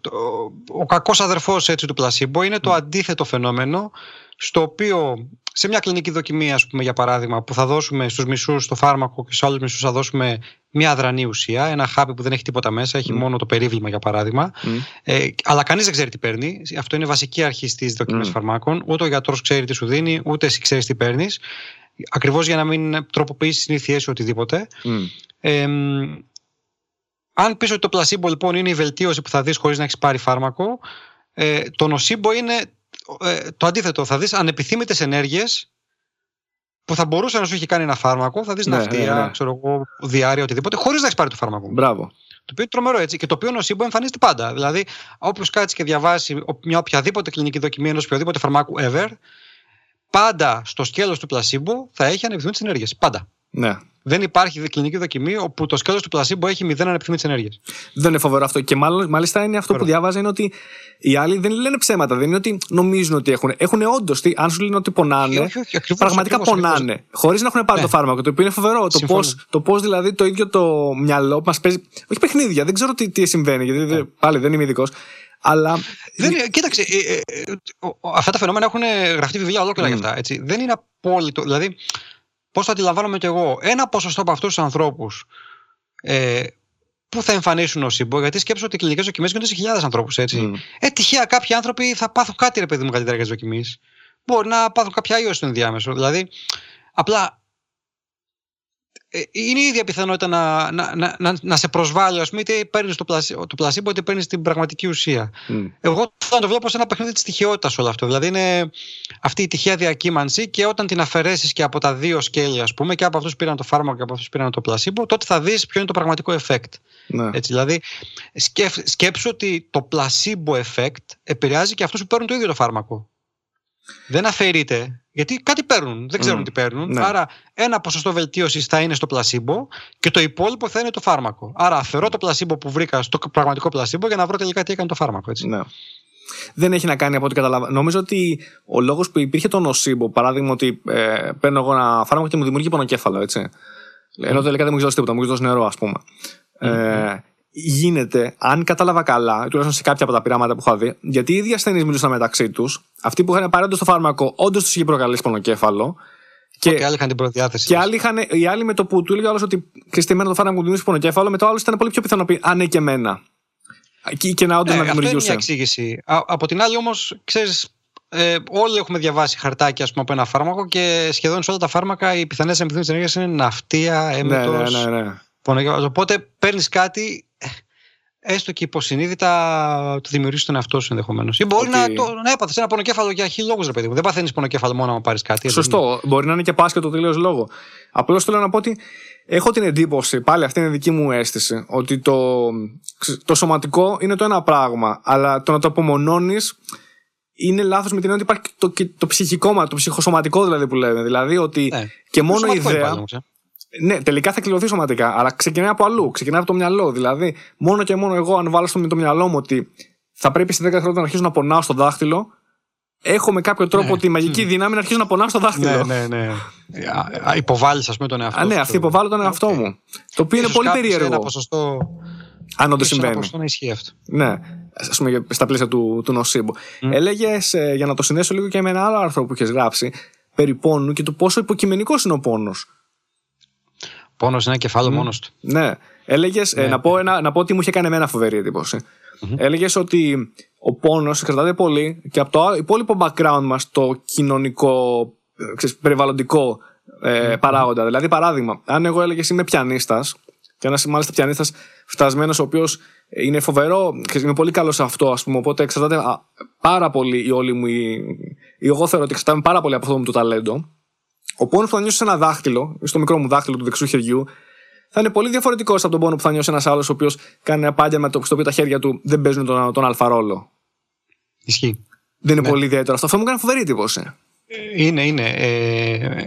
το ο κακός αδερφός έτσι, του πλασίμπο, είναι το αντίθετο φαινόμενο στο οποίο σε μια κλινική δοκιμή, ας πούμε, για παράδειγμα, που θα δώσουμε στους μισούς το φάρμακο και στους άλλους μισούς θα δώσουμε μια αδρανή ουσία, ένα χάπι που δεν έχει τίποτα μέσα, έχει μόνο το περίβλημα για παράδειγμα, ε, αλλά κανείς δεν ξέρει τι παίρνει. Αυτό είναι βασική αρχή στις δοκιμές φαρμάκων. Ούτε ο γιατρός ξέρει τι σου δίνει, ούτε εσύ ξέρεις τι παίρνεις. Ακριβώς για να μην τροποποιήσεις συνήθειές ή οτιδήποτε. Ε, αν πεις ότι το πλασίμπο λοιπόν είναι η βελτίωση που θα δεις χωρίς να έχεις πάρει φάρμακο, ε, το νοσίμπο είναι ε, το αντίθετο. Θα δεις ανεπιθύμητες ενέργειες που θα μπορούσε να σου έχει κάνει ένα φάρμακο, θα δεις ναι, ναυτία, ναι, ναι. ξέρω εγώ, διάρκεια, οτιδήποτε, χωρίς να έχεις πάρει το φάρμακο. Μπράβο. Το οποίο είναι τρομερό έτσι. Και το οποίο νοσήμπο εμφανίζεται πάντα. Δηλαδή, όποιος κάτσει και διαβάσει μια οποιαδήποτε κλινική δοκιμή ενός οποιοδήποτε φαρμάκου ever, πάντα στο σκέλος του πλασίμπο θα έχει ανεπιθύμητες ενέργειες. Πάντα. Ναι. Δεν υπάρχει κλινική δοκιμή όπου το σκέλος του πλασίμπο έχει μηδέν ανεπτυμή της ενέργειας. Δεν είναι φοβερό αυτό. Και μάλιστα είναι αυτό που διάβαζα είναι ότι οι άλλοι δεν λένε ψέματα. Δεν είναι ότι νομίζουν ότι έχουν. Έχουν όντως. Αν σου λένε ότι πονάνε, όχι, όχι, ακριβώς, πραγματικά ακριβώς, πονάνε. Χωρίς να έχουν πάρει ναι. το φάρμακο. Το οποίο είναι φοβερό. Το πώς δηλαδή το ίδιο το μυαλό μας παίζει. Όχι παιχνίδια. Δεν ξέρω τι, τι συμβαίνει. Γιατί ναι. πάλι δεν είμαι ειδικός. Αλλά... Δεν, κοίταξε, ε, ε, ε, αυτά τα φαινόμενα έχουν γραφτεί βιβλία ολόκληρα mm. για αυτά. Έτσι. Δεν είναι απόλυτο. Δηλαδή, πώς το αντιλαμβάνομαι κι εγώ, ένα ποσοστό από αυτούς τους ανθρώπους ε, που θα εμφανίσουν ως σύμπο, γιατί σκέψω ότι οι κλινικές δοκιμές γίνονται σε χιλιάδες ανθρώπους. Έτσι. Mm. Ε, τυχαία κάποιοι άνθρωποι θα πάθουν κάτι, ρε παιδί μου, καλύτερα για τις δοκιμές. Μπορεί να πάθουν κάποια ίωση στο ενδιάμεσο. Δηλαδή, απλά ε, είναι η ίδια πιθανότητα να, να, να, να σε προσβάλλει, ας πούμε, είτε παίρνεις το, πλασί, το πλασίμπο, είτε παίρνεις την πραγματική ουσία. Mm. Εγώ θα το βλέπω σε ένα παιχνίδι της τυχαιότητα όλο αυτό. Δηλαδή είναι αυτή η τυχαία διακύμανση και όταν την αφαιρέσεις και από τα δύο σκέλη, ας πούμε, και από αυτούς πήραν το φάρμακο και από αυτούς πήραν το πλασίμπο, τότε θα δεις ποιο είναι το πραγματικό effect. Ναι. Έτσι, δηλαδή, σκέφ, σκέψου ότι το placebo effect επηρεάζει και αυτούς που παίρνουν το ίδιο το φάρμακο. Δεν αφαιρείται γιατί κάτι παίρνουν, δεν ξέρουν τι παίρνουν. Ναι. Άρα ένα ποσοστό βελτίωσης θα είναι στο πλασίμπο και το υπόλοιπο θα είναι το φάρμακο. Άρα αφαιρώ το πλασίμπο που βρήκα στο πραγματικό πλασίμπο για να βρω τελικά τι έκανε το φάρμακο. Έτσι. Ναι. Δεν έχει να κάνει από ό,τι καταλαβαίνω. Νομίζω ότι ο λόγος που υπήρχε το νοσίμπο, παράδειγμα ότι ε, παίρνω εγώ ένα φάρμακο και μου δημιουργεί πονοκέφαλο, έτσι. Ενώ τελικά δεν μου έχει δώσει τίποτα, μου έχει δώσει νερό, ας πούμε. Ε, γίνεται, αν κατάλαβα καλά, τουλάχιστον σε κάποια από τα πειράματα που είχα δει, γιατί οι ίδιοι ασθενείς μιλούσαν μεταξύ τους, αυτοί που είχαν πάρει το φάρμακο, όντως τους είχε προκαλέσει πονοκέφαλο. Και, και άλλοι είχαν την προδιάθεση. Και άλλοι είχαν, οι άλλοι με το που του έλεγε άλλος ότι εμένα το φάρμακο μου δημιουργήσει πονοκέφαλο, με το άλλο ήταν πολύ πιο πιθανό να πει Α, ναι, και εμένα. Και, και να όντως ε, να δημιουργούσε. Αυτό είναι μια εξήγηση. Α, από την άλλη όμως, ξέρεις, ε, όλοι έχουμε διαβάσει χαρτάκια ας πούμε, από ένα φάρμακο και σχεδόν σε όλα τα φάρμακα οι πιθανές εμπιθύνσει της ενέργειας είναι ναυτία, έμετο. Ναι, ναι, ναι, ναι. Οπότε παίρνεις κάτι έστω και υποσυνείδητα το δημιουργήσει τον εαυτό σου ενδεχομένως. Ή μπορεί να, το, να έπαθες ένα πονοκέφαλο για χίλιου λόγου, ρε παιδί μου. Δεν παθαίνεις πονοκέφαλο μόνο να πάρεις κάτι. Σωστό. Μπορεί να είναι και πάσχετο τελείως λόγο. Απλώς θέλω να πω ότι έχω την εντύπωση, πάλι αυτή είναι η δική μου αίσθηση, ότι το, το σωματικό είναι το ένα πράγμα, αλλά το να το απομονώνεις είναι λάθος με την έννοια ότι υπάρχει το, το ψυχικό μα, το ψυχοσωματικό δηλαδή που λέμε. Δηλαδή ότι ναι. και μόνο η ιδέα. Ναι, τελικά θα κληρωθεί σωματικά, αλλά ξεκινάει από αλλού, ξεκινάει από το μυαλό. Δηλαδή, μόνο και μόνο εγώ, αν βάλω στο το μυαλό μου ότι θα πρέπει σε 10 χρόνια να αρχίσω να πονάω στο δάχτυλο, έχω με κάποιο τρόπο ναι. τη μαγική δύναμη να αρχίσω να πονάω στο δάχτυλο. Ναι, ναι, ναι. Υποβάλλεις, ας πούμε, τον εαυτό Α, ναι, αυτή υποβάλλω τον εαυτό μου. Το οποίο είναι πολύ περίεργο. Ένα ποσοστό. Αν όντως συμβαίνει. Ένα να ισχύει αυτό. Ναι, ας πούμε, στα πλαίσια του, του νοσήμπου. Mm. Έλεγες, ε, για να το συνδέσω λίγο και με ένα άλλο άρθρο που έχει γράψει, περί πόνου και το πόσο υποκειμενικός είναι ο πόνος. Πόνος είναι ένα κεφάλαιο mm. μόνος του. Ναι. Έλεγες, ε, ναι. να, πω να πω ότι μου είχε κάνει εμένα φοβερή εντύπωση. Mm-hmm. Έλεγες ότι ο πόνος εξαρτάται πολύ και από το υπόλοιπο background μας, το κοινωνικό, ε, ξέρεις, περιβαλλοντικό ε, mm-hmm. παράγοντα. Δηλαδή, παράδειγμα, αν εγώ έλεγες είμαι πιανίστας, και ένας μάλιστα πιανίστας φτασμένος, ο οποίος είναι φοβερό, είμαι πολύ καλός σε αυτό, ας πούμε. Οπότε εξαρτάται πάρα πολύ η όλη μου. Η, η εγώ θεωρώ ότι εξαρτάται πάρα πολύ από αυτό μου το ταλέντο. Ο πόνος που θα νιώσεις σε ένα δάχτυλο, στο μικρό μου δάχτυλο του δεξιού χεριού, θα είναι πολύ διαφορετικός από τον πόνο που θα νιώσει ένας άλλος ο οποίος κάνει ένα επάγγελμα στο οποίο τα χέρια του δεν παίζουν τον, τον αλφαρόλο. Ισχύει. Δεν είναι ναι. πολύ ιδιαίτερο αυτό. Αυτό μου κάνει φοβερή εντύπωση. Είναι, είναι. Ε,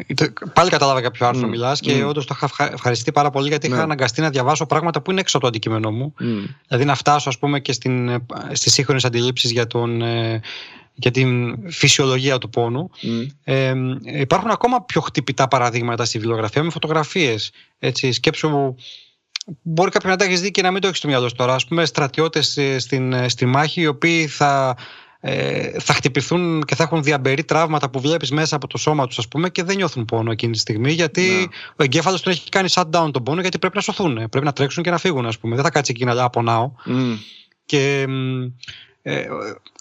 πάλι κατάλαβα κάποιο άρθρο mm. μιλάς και mm. όντως το είχα ευχαριστεί πάρα πολύ γιατί είχα ναι. αναγκαστεί να διαβάσω πράγματα που είναι έξω από το αντικείμενό μου. Mm. Δηλαδή να φτάσω, ας πούμε, και στις σύγχρονες αντιλήψεις για τον. Ε, για την φυσιολογία του πόνου. Mm. Ε, υπάρχουν ακόμα πιο χτυπητά παραδείγματα στη βιβλιογραφία με φωτογραφίες. Σκέψου, μπορεί κάποιος να τα έχεις δει και να μην το έχεις στο μυαλό σου τώρα. Α πούμε, στρατιώτες ε, στην, ε, στη μάχη, οι οποίοι θα, ε, θα χτυπηθούν και θα έχουν διαμπερεί τραύματα που βλέπεις μέσα από το σώμα τους, ας πούμε, και δεν νιώθουν πόνο εκείνη τη στιγμή, γιατί ναι. ο εγκέφαλος του έχει κάνει shutdown τον πόνο, γιατί πρέπει να σωθούν. Πρέπει να τρέξουν και να φύγουν, ας πούμε. Δεν θα κάτσει εκεί να λέει Απονάω. Mm. Και ε,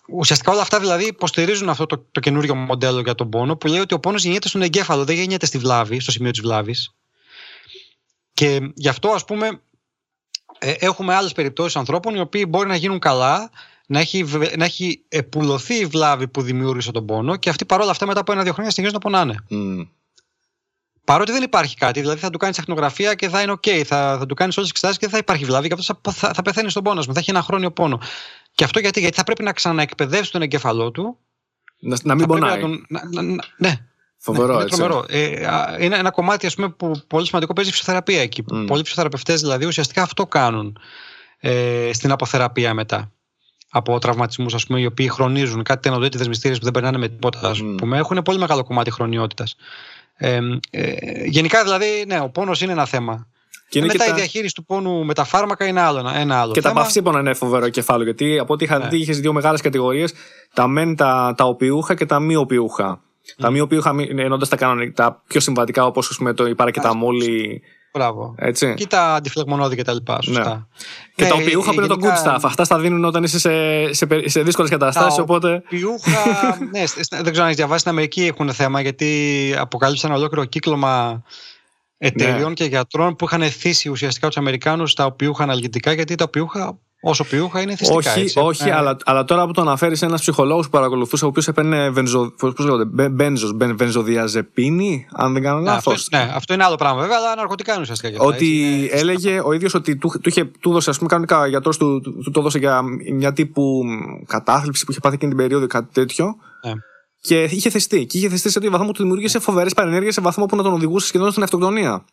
ουσιαστικά όλα αυτά δηλαδή υποστηρίζουν αυτό το, το καινούριο μοντέλο για τον πόνο που λέει ότι ο πόνος γεννιέται στον εγκέφαλο, δεν γεννιέται στη βλάβη, στο σημείο της βλάβης. Και γι' αυτό ας πούμε ε, έχουμε άλλες περιπτώσεις ανθρώπων οι οποίοι μπορεί να γίνουν καλά, να έχει, να έχει επουλωθεί η βλάβη που δημιούργησε τον πόνο και αυτοί παρόλα αυτά μετά από ένα-δύο χρόνια συνεχίζουν να πονάνε. Mm. Παρότι δεν υπάρχει κάτι, δηλαδή θα του κάνεις τεχνογραφία και θα είναι OK, θα, θα του κάνεις όλες τις εξετάσεις και δεν θα υπάρχει βλάβη και αυτό θα, θα, θα πεθαίνεις στον πόνος μου, θα έχει ένα χρόνιο πόνο. Και αυτό γιατί, γιατί θα πρέπει να ξαναεκπαιδεύσει τον εγκέφαλό του. Να, να μην πονάει. Να τον, να, να, ναι. Φοβερό, είναι έτσι. τρομερό. Ε, είναι ένα κομμάτι ας πούμε, που πολύ σημαντικό παίζει η φυσιοθεραπεία εκεί. Mm. Πολλοί φυσιοθεραπευτές δηλαδή ουσιαστικά αυτό κάνουν ε, στην αποθεραπεία μετά. Από τραυματισμούς, ας πούμε, οι οποίοι χρονίζουν κάτι τενοδόητε μυστήρε που δεν περνάνε με τίποτα, ας mm. πούμε, έχουν πολύ μεγάλο κομμάτι χρονιότητας. Ε, ε, γενικά δηλαδή, ναι, ο πόνος είναι ένα θέμα. Και, και μετά τα... η διαχείριση του πόνου με τα φάρμακα είναι άλλο, ένα άλλο. Και θέμα. τα παυσίπονα είναι φοβερό κεφάλαιο. Γιατί από ό,τι είχα ναι. δει, είχες δύο μεγάλες κατηγορίες. Τα μεν, τα, τα οπιούχα και τα μη οπιούχα. Mm. Τα μη οπιούχα ενώντα τα, τα πιο συμβατικά, όπως το η παρακεταμόλη. Μπράβο. Έτσι. Και τα αντιφλεγμονώδη και τα λοιπά. Σωστά. Ναι. Και ναι, τα οπιούχα που είναι το good stuff. Αυτά στα δίνουν όταν είσαι σε, σε, σε δύσκολες καταστάσεις. Οπότε... Οπιούχα. ναι, δεν ξέρω αν έχεις διαβάσει στην Αμερική έχουν θέμα γιατί αποκαλύψαν ολόκληρο κύκλωμα εταιριών ναι. και γιατρών που είχαν θύσει ουσιαστικά τους Αμερικάνους τα οπιούχα αναλγητικά γιατί τα οπιούχα όσο ποιούχα είναι θυστικά. Όχι, έτσι. όχι ε. αλλά, αλλά τώρα που το αναφέρεις ένας ψυχολόγος που παρακολουθούσε, ο οποίος έπαιρνε βενζο, πώς λέγονται, μπένζος, βενζοδιαζεπίνη, αν δεν κάνω λάθος. Ναι, αυτό είναι άλλο πράγμα βέβαια, αλλά ναρκωτικά είναι ουσιαστικά. Ότι έτσι, έλεγε ο ίδιος ότι του, του, είχε, του έδωσε, ας πούμε, κανονικά γιατρός του, του, του, το έδωσε για μια τύπου κατάθλιψη που είχε πάθει εκείνη την περίοδο, κάτι τέτοιο. Ναι. Και είχε θεστεί. Και είχε θεστεί σε τέτοιο βαθμό που του δημιούργησε ναι. φοβερές παρενέργειες σε βαθμό που να τον οδηγούσε σχεδόν στην αυτοκτονία.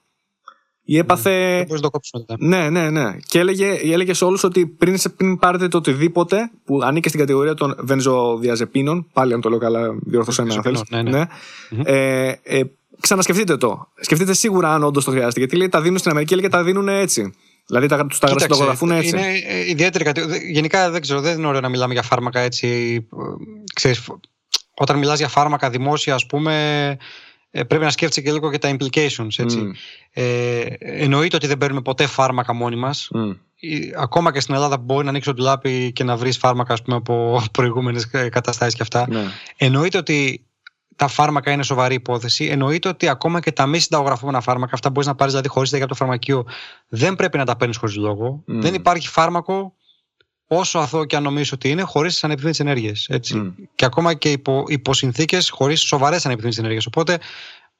Ή έπαθε. Mm, το κόψουμε Ναι, ναι, ναι. Και έλεγε, έλεγε σε όλους ότι πριν, πριν πάρετε το οτιδήποτε που ανήκει στην κατηγορία των βενζοδιαζεπίνων, πάλι αν το λέω καλά, διορθώσω ένα αν θέλεις. Ναι, ναι. ναι. Mm-hmm. Ε, ε, ξανασκεφτείτε το. Σκεφτείτε σίγουρα αν όντως το χρειάζεται. Γιατί λέει τα δίνουν στην Αμερική και τα δίνουν έτσι. Δηλαδή τα, τους τα γραφτογραφούν έτσι. Είναι ε, ιδιαίτερη κατηγορία. Γενικά δεν ξέρω, δεν είναι ωραίο να μιλάμε για φάρμακα έτσι. Ε, ξέρεις, όταν μιλάς για φάρμακα δημόσια, ας πούμε, ε, πρέπει να σκέφτεσαι και λίγο και τα implications. Έτσι. Mm. Ε, εννοείται ότι δεν παίρνουμε ποτέ φάρμακα μόνοι μας. Mm. Ακόμα και στην Ελλάδα μπορεί να ανοίξει το ντουλάπι και να βρεις φάρμακα ας πούμε, από προηγούμενες καταστάσεις και αυτά. Mm. Εννοείται ότι τα φάρμακα είναι σοβαρή υπόθεση. Εννοείται ότι ακόμα και τα μη συνταγογραφούμενα φάρμακα, αυτά μπορείς να πάρεις δηλαδή χωρίς από το φαρμακείο, δεν πρέπει να τα παίρνεις χωρίς λόγο. Mm. Δεν υπάρχει φάρμακο όσο αθώο και αν νομίζω ότι είναι, χωρίς τις ανεπιθύμητες ενέργειες. Mm. Και ακόμα και υπό, υπό συνθήκε χωρίς σοβαρές ανεπιθύμητες ενέργειες. Οπότε,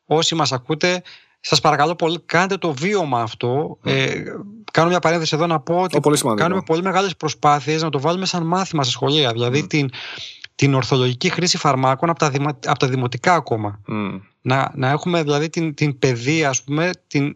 όσοι μας ακούτε, σας παρακαλώ πολύ, κάντε το βίωμα αυτό. Mm. Ε, κάνω μια παρένθεση εδώ να πω ότι πολύ κάνουμε πολύ μεγάλες προσπάθειες να το βάλουμε σαν μάθημα στα σχολεία. Δηλαδή, mm. την, την ορθολογική χρήση φαρμάκων από τα,ημα, από τα δημοτικά ακόμα. Mm. Να, να έχουμε δηλαδή την, την παιδεία, ας πούμε, την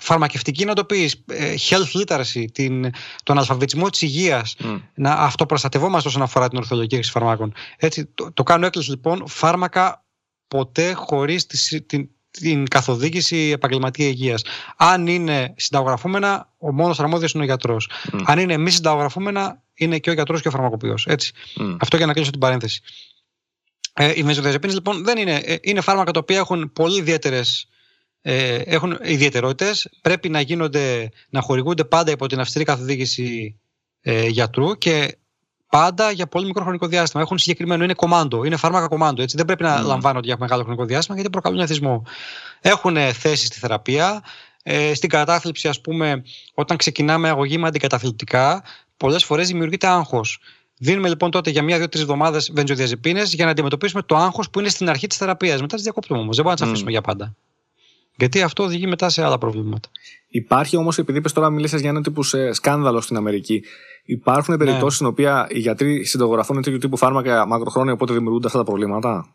φαρμακευτική να το πει, ε, health literacy, την, τον αλφαβητισμό της υγείας, mm. να αυτοπροστατευόμαστε όσον αφορά την ορθολογική χρήση φαρμάκων. Έτσι, το, το κάνω έκκληση λοιπόν, φάρμακα ποτέ χωρίς την, την καθοδήγηση επαγγελματία υγείας. Αν είναι συνταγογραφούμενα, ο μόνος αρμόδιος είναι ο γιατρός. Mm. Αν είναι μη συνταγογραφούμενα, είναι και ο γιατρός και ο φαρμακοποιός. Mm. Αυτό για να κλείσω την παρένθεση. Ε, οι μεζοδιαζεπίνε λοιπόν δεν είναι, ε, είναι φάρμακα τα οποία έχουν πολύ ιδιαίτερες ε, έχουν ιδιαιτερότητες. Πρέπει να γίνονται, να χορηγούνται πάντα υπό την αυστηρή καθοδήγηση ε, γιατρού και πάντα για πολύ μικρό χρονικό διάστημα. Έχουν συγκεκριμένο, είναι κομμάντο, είναι φάρμακα κομμάντο. Έτσι. Δεν πρέπει να mm. λαμβάνονται για μεγάλο χρονικό διάστημα γιατί προκαλούν εθισμό. Έχουν θέση στη θεραπεία. Ε, στην κατάθλιψη, ας πούμε, όταν ξεκινάμε αγωγή με αντικαταθλιπτικά, πολλές φορές δημιουργείται άγχος. Δίνουμε λοιπόν τότε για μία-δύο-τρει εβδομάδες βεντζοδιαζεπίνε για να αντιμετωπίσουμε το άγχος που είναι στην αρχή της θεραπείας. Μετά τις διακόπτουμε όμως. Δεν μπορούμε να τις αφήσουμε mm. για πάντα. Γιατί αυτό οδηγεί μετά σε άλλα προβλήματα. Υπάρχει όμως, επειδή είπες τώρα μιλήσει για ένα τύπου σκάνδαλο στην Αμερική, υπάρχουν ναι. περιπτώσεις στην οποία οι γιατροί συντογραφούν τέτοιου τύπου φάρμακα μακροχρόνια, οπότε δημιουργούνται αυτά τα προβλήματα;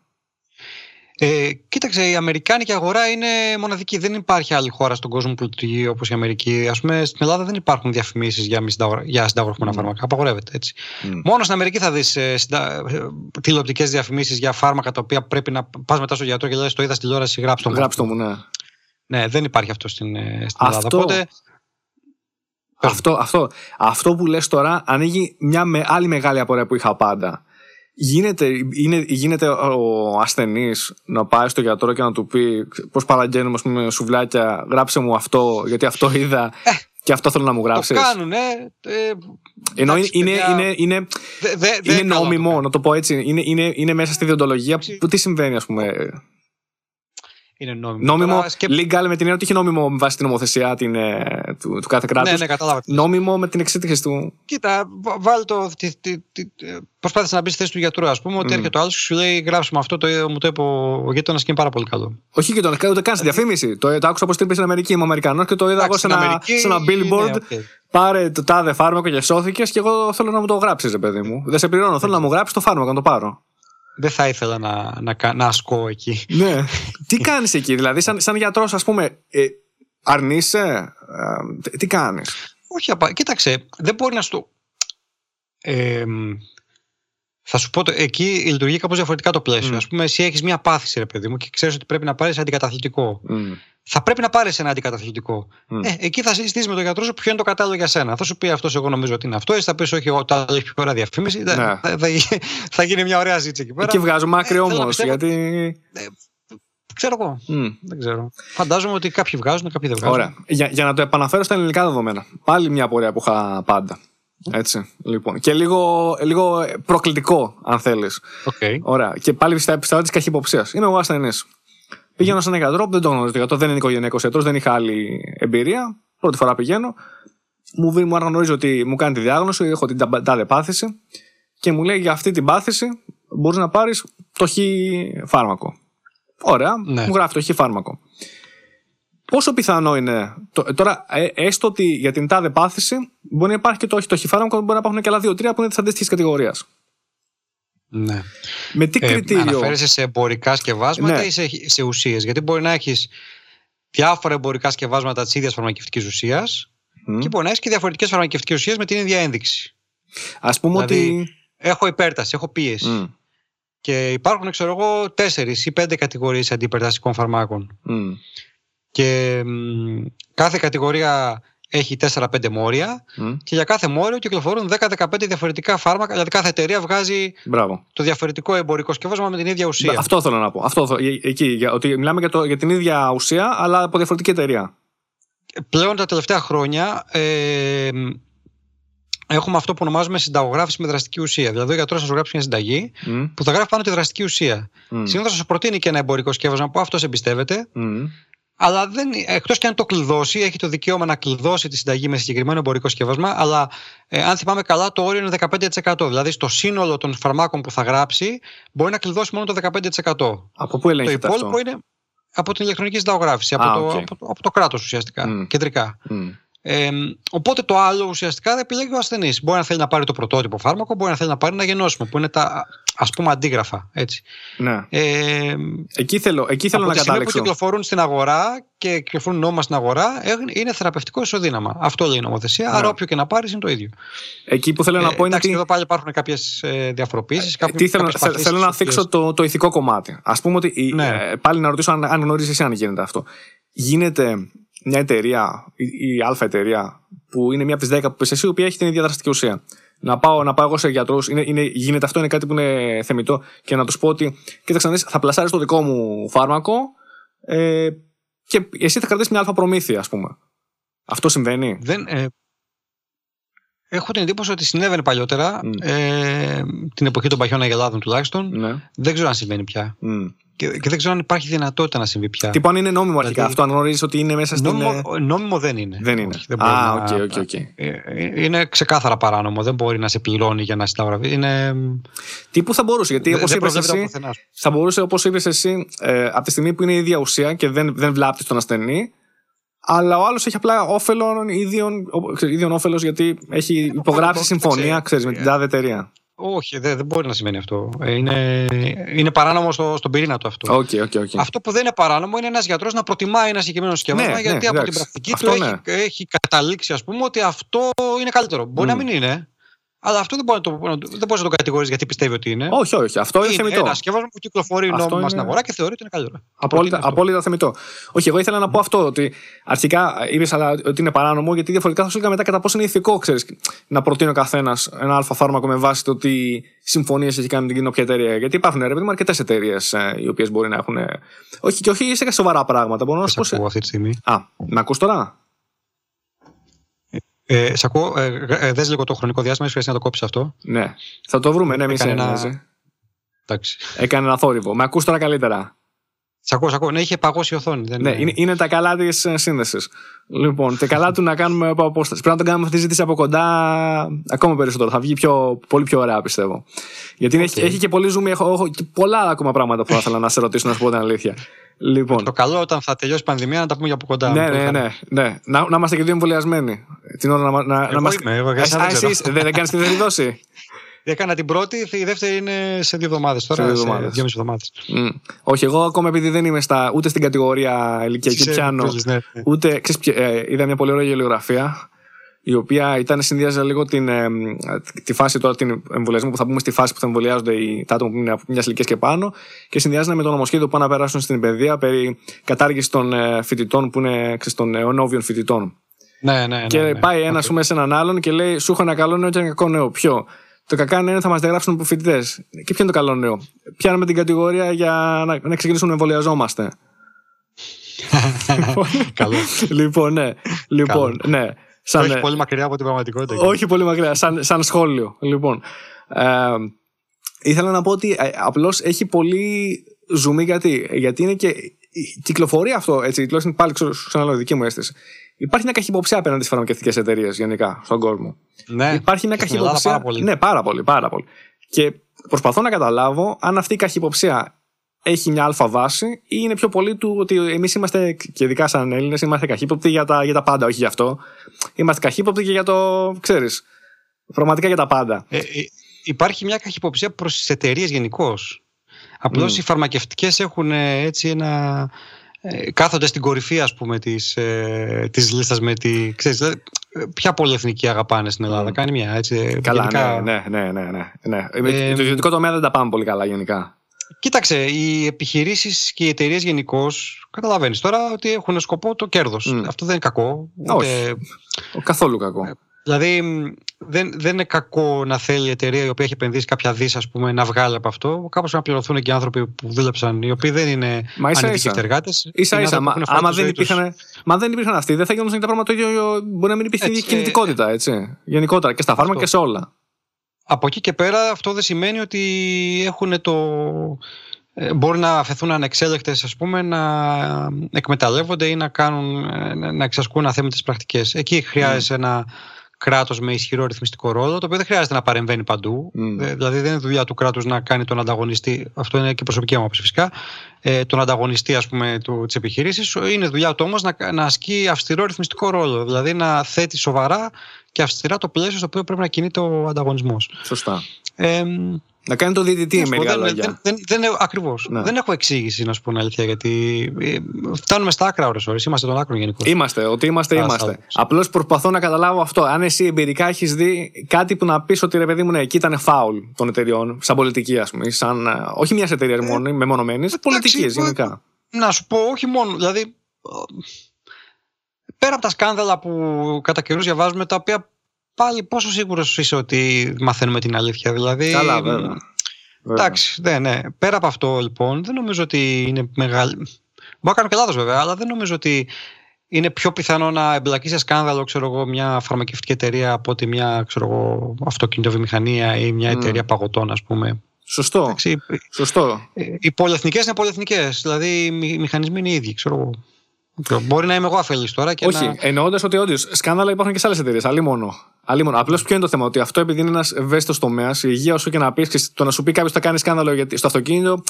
Ε, κοίταξε, η Αμερικάνικη αγορά είναι μοναδική. Δεν υπάρχει άλλη χώρα στον κόσμο που λειτουργεί όπως η Αμερική. Α πούμε, στην Ελλάδα δεν υπάρχουν διαφημίσεις για, για συνταγογραφημένα mm. φάρμακα. Απαγορεύεται έτσι. Mm. Μόνο στην Αμερική θα δεις ε, συντα... Ε, τηλεοπτικές διαφημίσεις για φάρμακα τα οποία πρέπει να πας μετά στο γιατρό και λες: Το είδα στη τηλεόραση, γράψτε μου. Γράψτε μου, ναι. Ναι, δεν υπάρχει αυτό στην, ε, στην αυτό, Ελλάδα. Οπότε, αυτό, αυτό, αυτό που λες τώρα ανοίγει μια με, άλλη μεγάλη απορία που είχα πάντα. Γίνεται, είναι, γίνεται ο ασθενής να πάει στο γιατρό και να του πει πώς παραγγέλνουμε πούμε, σουβλάκια, γράψε μου αυτό, γιατί αυτό είδα ε, και αυτό θέλω να μου γράψεις. Το κάνουν, ε. ε Ενώ είναι, είναι, είναι, είναι, δε, δε, είναι νόμιμο, να το πω έτσι. Είναι, είναι, είναι μέσα στη διοντολογία. Που, τι συμβαίνει, ας πούμε. Είναι νόμιμο. Νόμιμο, Τώρα, σκέπ... legal με την έννοια ότι έχει νόμιμο με βάση την νομοθεσία την, ε, του, του κάθε κράτους. Ναι, ναι, κατάλαβα. Νόμιμο με την εξήτηση του. Κοίτα, βάλει το. Προσπάθησε να μπεις στη θέση του γιατρού, ας πούμε, ότι mm. έρχεται ο άλλος και σου λέει: Γράψε με αυτό, το, μου το είπε ο γείτονας και είναι πάρα πολύ καλό. Όχι γείτονα, ούτε καν στη διαφήμιση. το, το άκουσα πώ την είπε στην Αμερική. Είμαι Αμερικανός και το είδα εγώ σε ένα, σε ένα billboard. Ναι, okay. Πάρε το τάδε φάρμακο και σώθηκες και εγώ θέλω να μου το γράψεις, παιδί μου. Δεν σε πληρώνω, θέλω να μου γράψεις το φάρμακο να το πάρω. Δεν θα ήθελα να, να, να ασκώ εκεί. Ναι. τι κάνεις εκεί, δηλαδή, σαν, σαν γιατρός, ας πούμε, ε, αρνείσαι, ε, τι κάνεις; Όχι, απα... κοίταξε, δεν μπορεί να στο. Ε, θα σου πω, εκεί λειτουργεί κάπως διαφορετικά το πλαίσιο. Mm. Α πούμε, εσύ έχεις μια πάθηση, ρε παιδί μου, και ξέρεις ότι πρέπει να πάρεις αντικαταθλιπτικό. Mm. Θα πρέπει να πάρεις ένα αντικαταθλιπτικό. Mm. Ε, εκεί θα συζητήσεις με τον γιατρό σου ποιο είναι το κατάλληλο για σένα. Θα σου πει αυτός, εγώ νομίζω ότι είναι αυτό. Εσύ θα πεις, Όχι, εγώ τα έχει πιο ωραία διαφήμιση. Ναι. Θα, θα, θα, γίνει μια ωραία ζήτηση εκεί πέρα. Εκεί βγάζω άκρη ε, όμως. Γιατί. Ε, ξέρω εγώ. Mm. Δεν ξέρω. Φαντάζομαι ότι κάποιοι βγάζουν, κάποιοι δεν βγάζουν. Ωραία. Για, για να το επαναφέρω στα ελληνικά δεδομένα. Πάλι μια πορεία που είχα πάντα. Έτσι, λοιπόν. Και λίγο, λίγο προκλητικό, αν θέλεις. Okay. Ωραία. Και πάλι στα επιστροφή της καχυποψίας. Είμαι εγώ ασθενή. Πηγαίνω σε έναν γιατρό που δεν το γνωρίζω γιατρό, δεν είναι οικογενειακός γιατρός, δεν είχα άλλη εμπειρία. Πρώτη φορά πηγαίνω. Μου, μου αναγνωρίζει ότι μου κάνει τη διάγνωση, έχω την τάδε πάθηση και μου λέει για αυτή την πάθηση μπορείς να πάρεις το χ φάρμακο. Ωραία, ναι. μου γράφει το χ φάρμακο. Πόσο πιθανό είναι. Τώρα, ε, έστω ότι για την τάδε πάθηση μπορεί να υπάρχει και το όχι το χιφάρμακο, μπορεί να υπάρχουν και άλλα δύο-τρία που είναι της αντίστοιχης κατηγορίας. Ναι. Με τι ε, κριτήριο; Αναφέρεσαι σε εμπορικά σκευάσματα ναι. ή σε, σε ουσίες; Γιατί μπορεί να έχεις διάφορα εμπορικά σκευάσματα της ίδιας φαρμακευτικής ουσίας mm. και μπορεί να έχεις και διαφορετικές φαρμακευτικές ουσίες με την ίδια ένδειξη. Α πούμε δηλαδή, ότι. Έχω υπέρταση, έχω πίεση. Mm. Και υπάρχουν, ξέρω εγώ, τέσσερις ή πέντε κατηγορίες αντιπερταστικών φαρμάκων. Mm και κάθε κατηγορία έχει 4-5 μόρια και για κάθε μόριο κυκλοφορούν 10-15 διαφορετικά φάρμακα. Δηλαδή κάθε εταιρεία βγάζει Μπράβο. το διαφορετικό εμπορικό σκευάσμα με την ίδια ουσία. Αυτό θέλω να πω. Αυτό, ε, εκεί, για, ότι μιλάμε για, το, για την ίδια ουσία, αλλά από διαφορετική εταιρεία. Πλέον τα τελευταία χρόνια ε, έχουμε αυτό που ονομάζουμε συνταγογράφηση με δραστική ουσία. Δηλαδή, ο γιατρός θα σου γράψει μια συνταγή που θα γράφει πάνω τη δραστική ουσία. Mm. Συνήθως θα σου προτείνει και ένα εμπορικό σκεύασμα που αυτός εμπιστεύεται. Αλλά δεν, εκτός και αν το κλειδώσει, έχει το δικαίωμα να κλειδώσει τη συνταγή με συγκεκριμένο εμπορικό σκευάσμα. Αλλά ε, αν θυμάμαι καλά, το όριο είναι 15%. Δηλαδή στο σύνολο των φαρμάκων που θα γράψει, μπορεί να κλειδώσει μόνο το 15%. Από πού ελέγχεται Το υπόλοιπο είναι από την ηλεκτρονική συνταγογράφηση, από, το, από, το, από το κράτος ουσιαστικά, κεντρικά. Ε, οπότε το άλλο ουσιαστικά δεν επιλέγει ο ασθενής. Μπορεί να θέλει να πάρει το πρωτότυπο φάρμακο, μπορεί να θέλει να πάρει ένα γενώσιμο, που είναι τα ας πούμε αντίγραφα. Έτσι. Ναι. Ε, εκεί θέλω, εκεί θέλω από να καταλήξω. που κυκλοφορούν στην αγορά και κυκλοφορούν νόμα στην αγορά είναι θεραπευτικό ισοδύναμα. Αυτό λέει η νομοθεσία. Ναι. Άρα όποιο και να πάρεις είναι το ίδιο. Εκεί που θέλω να ε, πω είναι. ότι... Εδώ πάλι υπάρχουν κάποιες διαφοροποιήσει. Ε, τι θέλω, θέλω να θίξω το, το ηθικό κομμάτι. Α πούμε ότι. Ναι. Ε, πάλι να ρωτήσω αν, αν γνωρίζεις εσύ αν γίνεται αυτό. Γίνεται μια εταιρεία, η, η Α εταιρεία, που είναι μια από τις 10 που εσύ, η οποία έχει την ίδια δραστική ουσία. Να πάω, να πάω εγώ σε γιατρούς, είναι, είναι, γίνεται αυτό, είναι κάτι που είναι θεμητό και να τους πω ότι, κοίταξε να δεις, θα πλασάρεις το δικό μου φάρμακο ε, και εσύ θα κρατήσεις μια αλφα προμήθεια, ας πούμε. Αυτό συμβαίνει; Δεν, ε, Έχω την εντύπωση ότι συνέβαινε παλιότερα, mm. ε, την εποχή των παχιών αγελάδων τουλάχιστον. Ναι. Δεν ξέρω αν συμβαίνει πια. Mm. Και, και, δεν ξέρω αν υπάρχει δυνατότητα να συμβεί πια. Τι αν είναι νόμιμο αρχικά δηλαδή, αυτό, αν γνωρίζεις ότι είναι μέσα στην. Νόμιμο, νόμιμο δεν είναι. Δεν είναι. Όχι, δεν Α, οκ, οκ, οκ. Είναι ξεκάθαρα παράνομο. Δεν μπορεί να σε πληρώνει για να συνταγογραφεί. Είναι... Τι που θα μπορούσε, γιατί όπως είπες εσύ. Θα μπορούσε, όπως είπες εσύ, ε, από τη στιγμή που είναι η ίδια ουσία και δεν, δεν βλάπτει τον ασθενή, αλλά ο άλλος έχει απλά όφελον, ίδιον, ίδιον όφελος γιατί έχει υπογράψει συμφωνία, ξέρεις, με την τάδε εταιρεία. Όχι, δεν, δεν μπορεί να σημαίνει αυτό. Ε, είναι, είναι παράνομο στο, στον πυρήνα του αυτό. Okay, okay, okay. Αυτό που δεν είναι παράνομο είναι ένας γιατρός να προτιμάει ένα συγκεκριμένο σκεύασμα ναι, γιατί ναι, από την πρακτική αυτό του ναι. έχει, έχει καταλήξει ας πούμε, ότι αυτό είναι καλύτερο. Μπορεί mm. να μην είναι. Αλλά αυτό δεν μπορεί να το, δεν μπορείς να το κατηγορήσει γιατί πιστεύει ότι είναι. Όχι, όχι. Αυτό είναι, είναι θεμητό. ένα σκεύασμα που κυκλοφορεί νόμιμα είναι... στην αγορά και θεωρεί ότι είναι καλύτερο. Απόλυτα, απόλυτα θεμητό. Όχι, εγώ ήθελα να πω αυτό. Ότι αρχικά είπες ότι είναι παράνομο γιατί διαφορετικά θα σου έλεγα μετά κατά πόσο είναι ηθικό ξέρεις, να προτείνει ο καθένας ένα αλφα φάρμακο με βάση το ότι συμφωνίες έχει κάνει με την κοινή εταιρεία. Γιατί υπάρχουν ρε παιδί αρκετές εταιρείες ε, οι οποίες μπορεί να έχουν. Όχι, και όχι σε σοβαρά πράγματα. Μπορώ να σου πω. αυτή τη στιγμή; Α, με ακούς τώρα; Ε, σ' ακούω, ε, ε, δες λίγο το χρονικό διάστημα, χρειάζεται να το κόψεις αυτό. Ναι. Θα το βρούμε, ναι, μη σε ένα... Εντάξει. Έκανε ένα θόρυβο. Με ακούς τώρα καλύτερα. Σ' ακούω, σ' ακούω. Ναι, είχε παγώσει η οθόνη. Δεν ναι, είναι... είναι τα καλά της ε, σύνδεσης. Λοιπόν, τα καλά του να κάνουμε από απόσταση. Πρέπει να τον κάνουμε αυτή τη ζήτηση από κοντά ακόμα περισσότερο. Θα βγει πιο, πολύ πιο ωραία, πιστεύω. Γιατί okay. έχει, έχει και πολύ zoom. Έχω, έχω και πολλά ακόμα πράγματα που θα ήθελα να σε ρωτήσω, να σου πω την αλήθεια. Λοιπόν. Το καλό όταν θα τελειώσει η πανδημία να τα πούμε για από κοντά. Ναι, ναι, ναι, ναι. Να, να είμαστε και δύο εμβολιασμένοι. Την ώρα να, να, εγώ να είμαστε. Είμαι, εγώ, δεν, δεν κάνεις τη δόση. Έκανα την πρώτη, η δεύτερη είναι σε δύο εβδομάδες τώρα. Σε δύο εβδομάδες. Mm. Όχι, εγώ ακόμα επειδή δεν είμαι στα, ούτε στην κατηγορία ηλικιακή πιάνω, ναι, ναι. ούτε. Ξέρεις, ε, είδα μια πολύ ωραία γελιογραφία η οποία ήταν συνδυάζε λίγο την, ε, τη φάση τώρα, την εμβολιασμό που θα πούμε στη φάση που θα εμβολιάζονται οι, τα άτομα που είναι από μιας ηλικίας και πάνω και συνδυάζανε με το νομοσχέδιο που πάνε να περάσουν στην παιδεία περί κατάργησης των ε, φοιτητών που είναι των ενόβιων φοιτητών. Ναι, ναι, ναι, και ναι, πάει ένας okay. σε έναν άλλον και λέει: Σου έχω ένα καλό νέο και ένα κακό νέο. Ποιο; Το κακά νέο θα μα διαγράψουν από φοιτητέ. Και ποιο είναι το καλό νέο. Πιάνουμε την κατηγορία για να, να ξεκινήσουμε να εμβολιαζόμαστε. Καλό. λοιπόν, ναι. Λοιπόν, ναι. Σαν, όχι πολύ μακριά από την πραγματικότητα. Όχι πολύ μακριά, σαν, σαν σχόλιο. Λοιπόν, ε, ήθελα να πω ότι ε, απλώ έχει πολύ ζουμί γιατί, γιατί είναι και κυκλοφορεί αυτό, έτσι, τουλάχιστον πάλι ξαναλέω δική μου αίσθηση. Υπάρχει μια καχυποψία απέναντι στις φαρμακευτικές εταιρείες γενικά στον κόσμο. Ναι, Υπάρχει μια καχυποψία. Πάρα πολύ. Ναι, πάρα πολύ, πάρα πολύ. Και προσπαθώ να καταλάβω αν αυτή η καχυποψία έχει μια αλφα βάση ή είναι πιο πολύ του ότι εμείς είμαστε, και ειδικά σαν Έλληνες, είμαστε καχύποπτοι για τα, για τα πάντα, όχι γι' αυτό. Είμαστε καχύποπτοι και για το, ξέρεις, πραγματικά για τα πάντα. Ε, ε, υπάρχει μια καχυποψία προς τις εταιρείες γενικώς. Απλώς mm. οι φαρμακευτικές έχουν ε, έτσι ένα. Ε, κάθονται στην κορυφή ας πούμε της, ε, της λίστας με τη... Ξέρεις, δηλαδή, ποια πολυεθνική αγαπάνε στην Ελλάδα. Mm. Κάνει μια έτσι. Καλά, γενικά... ναι, ναι, ναι, ναι, ναι. Ε, το ιδιωτικό τομέα δεν τα πάμε πολύ καλά γενικά. Κοίταξε, οι επιχειρήσεις και οι εταιρείες γενικώς καταλαβαίνεις τώρα ότι έχουν σκοπό το κέρδος. Αυτό δεν είναι κακό. Ούτε... Όχι. Καθόλου κακό. Δηλαδή, δεν, δεν είναι κακό να θέλει η εταιρεία η οποία έχει επενδύσει κάποια δις, να βγάλει από αυτό. Κάπως να πληρωθούν και οι άνθρωποι που δούλεψαν, οι οποίοι δεν είναι ανετικοί εργάτε. σα ίσα. Μα, άμα δεν υπήρχαν, μα δεν υπήρχαν αυτοί, δεν θα γινόταν τα πράγματα το ίδιο. Μπορεί να μην υπήρχε η κινητικότητα, έτσι. Γενικότερα και στα φάρμακα και σε όλα. Από εκεί και πέρα αυτό δεν σημαίνει ότι έχουν το... Ε, μπορεί να αφαιθούν ανεξέλεκτες ας πούμε να εκμεταλλεύονται ή να, κάνουν, ε, να εξασκούν αθέμητες πρακτικές. Εκεί χρειάζεται mm. ένα κράτος με ισχυρό ρυθμιστικό ρόλο, το οποίο δεν χρειάζεται να παρεμβαίνει παντού. Mm. Δηλαδή δεν είναι δουλειά του κράτους να κάνει τον ανταγωνιστή, αυτό είναι και προσωπική μου φυσικά, ε, τον ανταγωνιστή ας πούμε του, της επιχειρήσης. Είναι δουλειά του όμως να, να ασκεί αυστηρό ρυθμιστικό ρόλο, δηλαδή να θέτει σοβαρά και αυστηρά το πλαίσιο στο οποίο πρέπει να κινείται ο ανταγωνισμός. Σωστά. Ε, να κάνει το διαιτητή με λίγα λόγια. Δεν, δεν, δεν, Ακριβώς. Ναι. Δεν έχω εξήγηση, να σου πω την αλήθεια, γιατί ε, φτάνουμε στα άκρα ώρες ώρες. Είμαστε των άκρων γενικώς. Είμαστε, ότι είμαστε, είμαστε. Απλώς προσπαθώ να καταλάβω αυτό. Αν εσύ εμπειρικά έχεις δει κάτι που να πεις ότι ρε παιδί μου, ναι, εκεί ήταν φάουλ των εταιριών, σαν πολιτική, ας πούμε, σαν, ε, όχι μιας εταιρείας ε, μόνο, μεμονωμένη, πολιτικής γενικά. Να σου πω, όχι μόνο. Δηλαδή, πέρα από τα σκάνδαλα που κατά καιρούς διαβάζουμε, τα οποία πάλι πόσο σίγουρος είσαι ότι μαθαίνουμε την αλήθεια. Δηλαδή, Καλά, βέβαια. Εντάξει, ναι, ναι. Πέρα από αυτό λοιπόν, δεν νομίζω ότι είναι μεγάλη. Μπορώ να κάνω και λάθος βέβαια, αλλά δεν νομίζω ότι είναι πιο πιθανό να εμπλακείς σε σκάνδαλο ξέρω εγώ, μια φαρμακευτική εταιρεία από ότι μια ξέρω εγώ, αυτοκινητοβιομηχανία ή μια εταιρεία mm. παγωτών, ας πούμε. Σωστό. Εντάξει, Σωστό. Οι πολυεθνικές είναι πολυεθνικές. Δηλαδή οι μηχανισμοί είναι οι ίδιοι. Ξέρω εγώ. Μπορεί να είμαι εγώ αφελής τώρα και Όχι, να... εννοώντας ότι όντως σκάνδαλα υπάρχουν και σε άλλες εταιρείες. Αλλή μόνο. Μόνο. Απλώς ποιο είναι το θέμα, ότι αυτό επειδή είναι ένας ευαίσθητος τομέας, η υγεία όσο και να πεις, το να σου πει κάποιος θα κάνει σκάνδαλο γιατί, στο αυτοκίνητο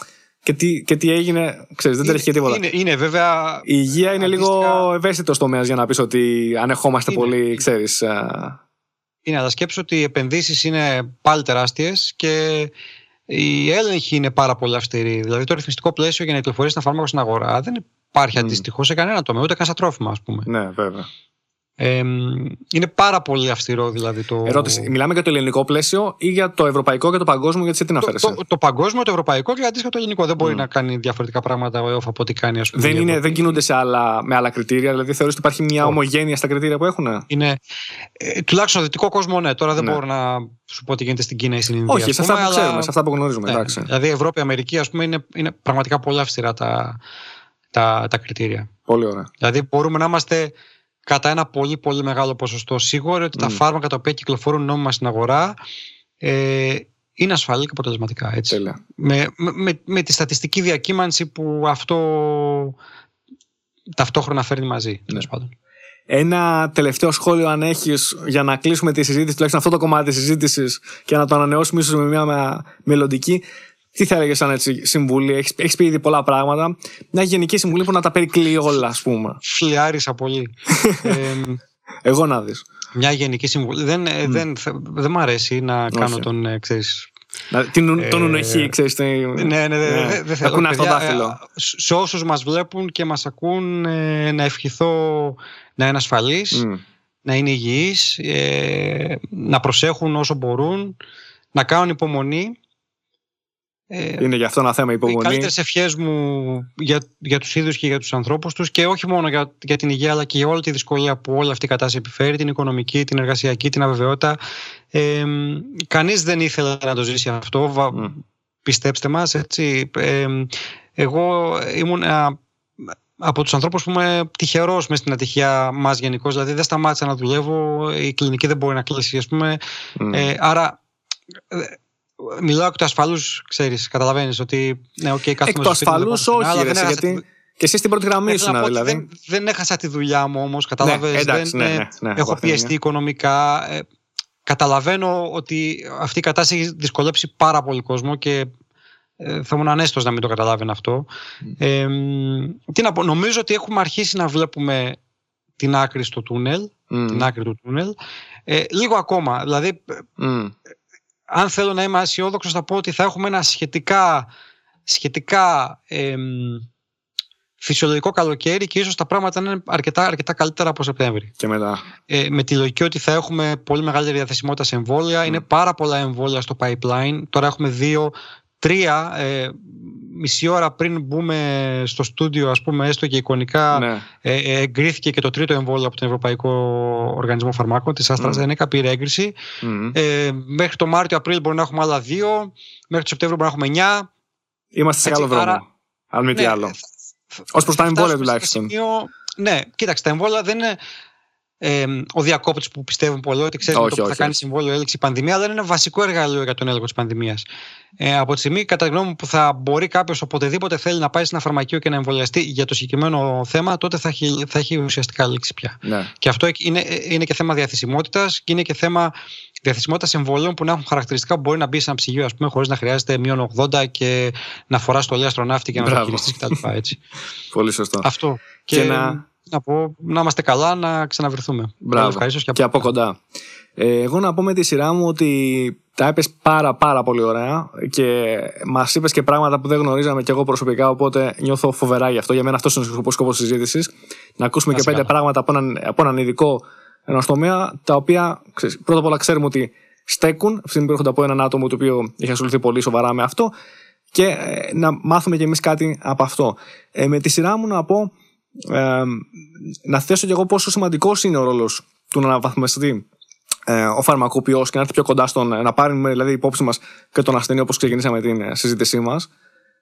και τι, και τι έγινε, ξέρεις, δεν τρέχει και τίποτα. Είναι, είναι βέβαια. Η υγεία είναι αντίστοιχα... λίγο ευαίσθητος τομέας για να πεις ότι ανεχόμαστε είναι. πολύ, ξέρεις. Είναι, αλλά σκέψω ότι οι επενδύσεις είναι πάλι τεράστιες και η έλεγχη είναι πάρα πολύ αυστηρή. Δηλαδή το ρυθμιστικό πλαίσιο για να κυκλοφορήσει ένα φάρμακο στην αγορά δεν υπάρχει mm. αντιστοιχώ σε κανένα τομέα, ούτε καν στα τρόφιμα, ας πούμε. Ναι, βέβαια. Ε, είναι πάρα πολύ αυστηρό δηλαδή το. Ερώτηση. Μιλάμε για το ελληνικό πλαίσιο ή για το ευρωπαϊκό και το παγκόσμιο, γιατί σε τι να Το, το, το, παγκόσμιο, το ευρωπαϊκό και αντίστοιχα το ελληνικό. Δεν μπορεί mm. να κάνει διαφορετικά πράγματα ο ΕΟΦ από ό,τι κάνει, ας πούμε. Δεν, είναι, δεν κινούνται σε άλλα, με άλλα κριτήρια, δηλαδή θεωρείς ότι υπάρχει μια oh. ομογένεια στα κριτήρια που έχουν. Είναι, ε, τουλάχιστον στο δυτικό κόσμο, ναι. Τώρα δεν ναι. μπορώ να σου πω τι γίνεται στην Κίνα ή στην Ινδία. Όχι, σε αυτά που ξέρουμε, σε αυτά που γνωρίζουμε. Ναι, δηλαδή Ευρώπη, Αμερική, ας πούμε, είναι, είναι πραγματικά πολύ αυστηρά τα, τα, τα κριτήρια. Πολύ ωραία. Δηλαδή μπορούμε να είμαστε κατά ένα πολύ πολύ μεγάλο ποσοστό σίγουροι ότι τα φάρμακα τα οποία κυκλοφορούν νόμιμα στην αγορά ε, είναι ασφαλή και αποτελεσματικά. Έτσι. Με, με, με, τη στατιστική διακύμανση που αυτό ταυτόχρονα φέρνει μαζί. Ναι. Ένα τελευταίο σχόλιο, αν έχεις, για να κλείσουμε τη συζήτηση, τουλάχιστον αυτό το κομμάτι της συζήτησης και να το ανανεώσουμε ίσως με μια μελλοντική. Τι θα έλεγες σαν έτσι συμβουλή, έχεις έχεις πει ήδη πολλά πράγματα. Μια γενική συμβουλή που να τα περικλεί όλα, ας πούμε. Φλιάρισα πολύ. ε, Εγώ να δεις. Μια γενική συμβουλή. Δεν, mm. δεν, δεν μ' αρέσει να κάνω τον. Ε, ξέρεις, την, τον ουνοχή, ξέρεις. Ναι, ναι, ναι. Δεν θέλω. Ακούνε αυτό δάχτυλο. Σε όσους μας βλέπουν και μας ακούν, να ευχηθώ να είναι ασφαλής, να είναι υγιείς, να προσέχουν όσο μπορούν, να κάνουν υπομονή ε, είναι γι' αυτό ένα θέμα υπομονή. Οι καλύτερες ευχές μου για, για τους ίδιου και για τους ανθρώπους τους και όχι μόνο για, για την υγεία, αλλά και για όλη τη δυσκολία που όλη αυτή η κατάσταση επιφέρει, την οικονομική, την εργασιακή, την αβεβαιότητα. Ε, Κανείς δεν ήθελε να το ζήσει αυτό. Mm. Πιστέψτε μας, έτσι. Ε, εγώ ήμουν από τους ανθρώπους που είμαι τυχερός μες στην ατυχία μας γενικώς. Δηλαδή δεν σταμάτησα να δουλεύω, η κλινική δεν μπορεί να κλείσει, ας πούμε. Mm. Ε, άρα μιλάω εκ του ασφαλούς, ξέρεις, καταλαβαίνεις ότι. Ναι, okay, εκ του ασφαλούς, όχι, ρε, γιατί. Και εσύ στην πρώτη γραμμή σου, δηλαδή. Δεν, δεν έχασα τη δουλειά μου όμως, κατάλαβες. Ναι, δεν, ναι, ναι, ναι, έχω πιεστεί οικονομικά. Ε, καταλαβαίνω ότι αυτή η κατάσταση έχει δυσκολέψει πάρα πολύ κόσμο και ε, θα ήμουν ανέστο να μην το καταλάβαινε αυτό. Ε, τι να πω, νομίζω ότι έχουμε αρχίσει να βλέπουμε την άκρη στο τούνελ, την άκρη του τούνελ. Ε, λίγο ακόμα, δηλαδή αν θέλω να είμαι αισιόδοξος, θα πω ότι θα έχουμε ένα σχετικά, σχετικά φυσιολογικό καλοκαίρι και ίσως τα πράγματα είναι αρκετά, αρκετά καλύτερα από Σεπτέμβρη. Και μετά. Ε, με τη λογική ότι θα έχουμε πολύ μεγαλύτερη διαθεσιμότητα σε εμβόλια. Είναι πάρα πολλά εμβόλια στο pipeline. Τώρα έχουμε δύο, τρία. Ε, μισή ώρα πριν μπούμε στο στούντιο, ας πούμε, έστω και εικονικά, ναι. ε, ε, εγκρίθηκε και το τρίτο εμβόλιο από τον Ευρωπαϊκό Οργανισμό Φαρμάκων, της AstraZeneca, mm. πήρε έγκριση. Ε, μέχρι το Μάρτιο-Απρίλιο μπορεί να έχουμε άλλα δύο, μέχρι το Σεπτέμβριο μπορεί να έχουμε εννιά. Είμαστε σε καλό δρόμο, αν μη τι ναι, άλλο. Ω προς τα εμβόλια τουλάχιστον. ναι, κοίταξε, τα εμβόλια δεν είναι ε, ο διακόπτη που πιστεύουν πολύ ότι ξέρει ότι θα κάνει συμβόλαιο έλεξη πανδημία, αλλά είναι ένα βασικό εργαλείο για τον έλεγχο της πανδημίας. Ε, από τη στιγμή, κατά γνώμη μου, που θα μπορεί κάποιος οποτεδήποτε θέλει να πάει σε ένα φαρμακείο και να εμβολιαστεί για το συγκεκριμένο θέμα, τότε θα έχει, θα έχει ουσιαστικά λήξει πια. Ναι. Και αυτό είναι, είναι και θέμα διαθεσιμότητας και είναι και θέμα διαθεσιμότητας εμβολίων που να έχουν χαρακτηριστικά που μπορεί να μπει σε ένα ψυγείο, ας πούμε, χωρίς να χρειάζεται μείον 80 και να φοράς το αστροναύτη και να το χειριστεί κτλ. Πολύ σωστό. Αυτό. Και, και να να πω να είμαστε καλά, να ξαναβρεθούμε. Μπράβο. Και από, και από κοντά. Ε, εγώ να πω με τη σειρά μου ότι τα έπες πάρα πάρα πολύ ωραία και μας είπες και πράγματα που δεν γνωρίζαμε και εγώ προσωπικά. Οπότε νιώθω φοβερά γι' αυτό. Για μένα αυτός είναι ο σκοπός της συζήτησης. Να ακούσουμε και πέντε πράγματα από έναν, από έναν ειδικό ενό τομέα, τα οποία ξέρεις, πρώτα απ' όλα ξέρουμε ότι στέκουν. Αυτή την έρχονται από έναν άτομο το οποίο έχει ασχοληθεί πολύ σοβαρά με αυτό και ε, να μάθουμε κι εμείς κάτι από αυτό. Ε, με τη σειρά μου να πω ε, να θέσω κι εγώ πόσο σημαντικός είναι ο ρόλος του να αναβαθμιστεί ε, ο φαρμακοποιός και να έρθει πιο κοντά στον. να πάρουμε δηλαδή υπόψη μας και τον ασθενή όπως ξεκινήσαμε την ε, συζήτησή μας.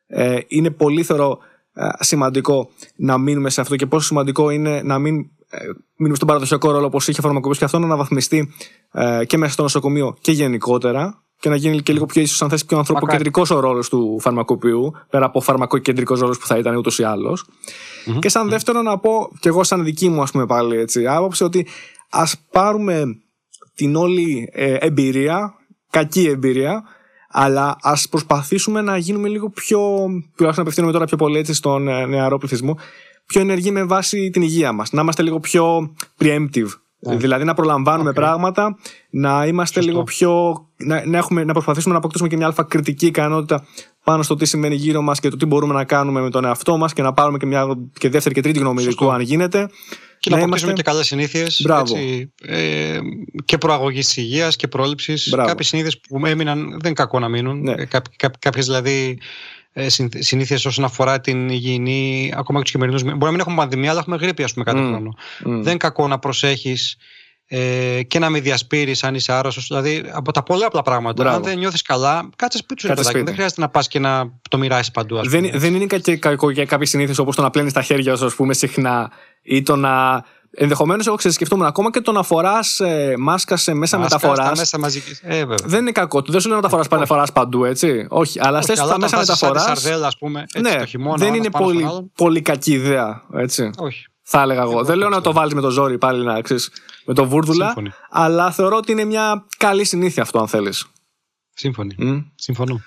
Ε, είναι πολύ θεωρώ ε, σημαντικό να μείνουμε σε αυτό και πόσο σημαντικό είναι να μην ε, μείνουμε στον παραδοσιακό ρόλο όπως είχε ο φαρμακοποιό και αυτό να αναβαθμιστεί ε, και μέσα στο νοσοκομείο και γενικότερα και να γίνει και λίγο πιο ίσως αν θέσει πιο ανθρωποκεντρικός ο ρόλος του φαρμακοποιού, πέρα από φαρμακοκεντρικός ρόλος που θα ήταν ούτως ή άλλως. Mm-hmm. Και σαν δεύτερο να πω, και εγώ σαν δική μου, ας πούμε πάλι έτσι, άποψη ότι ας πάρουμε την όλη ε, εμπειρία, κακή εμπειρία, αλλά ας προσπαθήσουμε να γίνουμε λίγο πιο. τουλάχιστον απευθύνουμε τώρα πιο πολύ έτσι στον ε, νεαρό πληθυσμό, πιο ενεργοί με βάση την υγεία μας. Να είμαστε λίγο πιο preemptive ναι. Δηλαδή να προλαμβάνουμε okay. πράγματα, να είμαστε Σωστό. λίγο πιο. Να, να, έχουμε, να προσπαθήσουμε να αποκτήσουμε και μια αλφα κριτική ικανότητα πάνω στο τι σημαίνει γύρω μας και το τι μπορούμε να κάνουμε με τον εαυτό μας και να πάρουμε και μια και δεύτερη και τρίτη γνώμη ειδικού, αν γίνεται. Και να, να αποκτήσουμε και καλές συνήθειες. Ε, και προαγωγής της υγείας και πρόληψης. Κάποιες συνήθειες που έμειναν δεν είναι κακό να μείνουν. Ναι. Ε, Κάποιες δηλαδή ε, συνήθειες όσον αφορά την υγιεινή, ακόμα και τους χειμερινούς Μπορεί να μην έχουμε πανδημία, αλλά έχουμε γρήπη, ας πούμε, κάθε mm. χρόνο. Mm. Δεν είναι κακό να προσέχεις ε, και να μην διασπείρεις αν είσαι άρρωστος. Δηλαδή από τα πολλά απλά πράγματα. Μπράβο. Αν δεν νιώθεις καλά, κάτσε σπίτι σου. Σπίτι. Δεν χρειάζεται να πας και να το μοιράσεις παντού. Ας δεν, δεν είναι και κακό για κάποιες συνήθειες όπως το να πλένεις τα χέρια σου, ας πούμε, συχνά ή το να Ενδεχομένως, εγώ ξεσκεφτόμουν ακόμα και το να φοράς ε, μάσκα σε μέσα μεταφοράς. Μέσα Ε, δεν είναι κακό. Δεν σου λέω να τα φοράς πάνε φορά παντού, έτσι. Όχι, αλλά στι τα μέσα μεταφορά. Σαρδέλα, ας πούμε. Έτσι, ναι, το χειμώνα, δεν είναι πολύ, πολύ κακή ιδέα. Έτσι. Όχι. Θα έλεγα εγώ. δεν λέω να το βάλεις με το ζόρι πάλι να ξέρεις με το βούρδουλα. Σύμφωνη. Αλλά θεωρώ ότι είναι μια καλή συνήθεια αυτό, αν θέλεις. Σύμφωνοι. Mm. Συμφωνώ.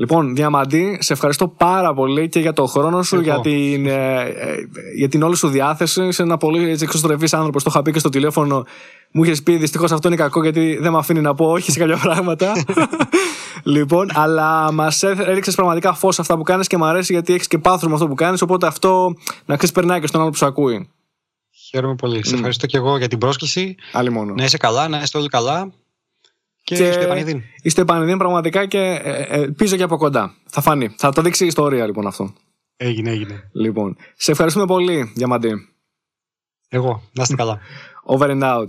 Λοιπόν, Διαμαντή, σε ευχαριστώ πάρα πολύ και για το χρόνο σου, για την, ε, ε, για την όλη σου διάθεση. Είσαι ένα πολύ εξωστρεφής άνθρωπος. Το είχα πει και στο τηλέφωνο. Μου είχες πει δυστυχώς αυτό είναι κακό γιατί δεν με αφήνει να πω όχι σε κάποια πράγματα. λοιπόν, αλλά μας έριξες πραγματικά φως αυτά που κάνεις και μου αρέσει γιατί έχεις και πάθο με αυτό που κάνεις. Οπότε αυτό να ξέρεις περνάει και στον άλλο που σου ακούει. Χαίρομαι πολύ. Σε ευχαριστώ και εγώ για την πρόσκληση. Άλλη μόνο. Να είσαι καλά, να είστε όλοι καλά. Και, και είστε επανειδήν. Είστε επανειδήν πραγματικά και ε, ε, ελπίζω και από κοντά. Θα φανεί. Θα το δείξει η ιστορία λοιπόν αυτό. Έγινε, έγινε. Λοιπόν, σε ευχαριστούμε πολύ, Διαμαντή. Εγώ. Να είστε καλά. Over and out.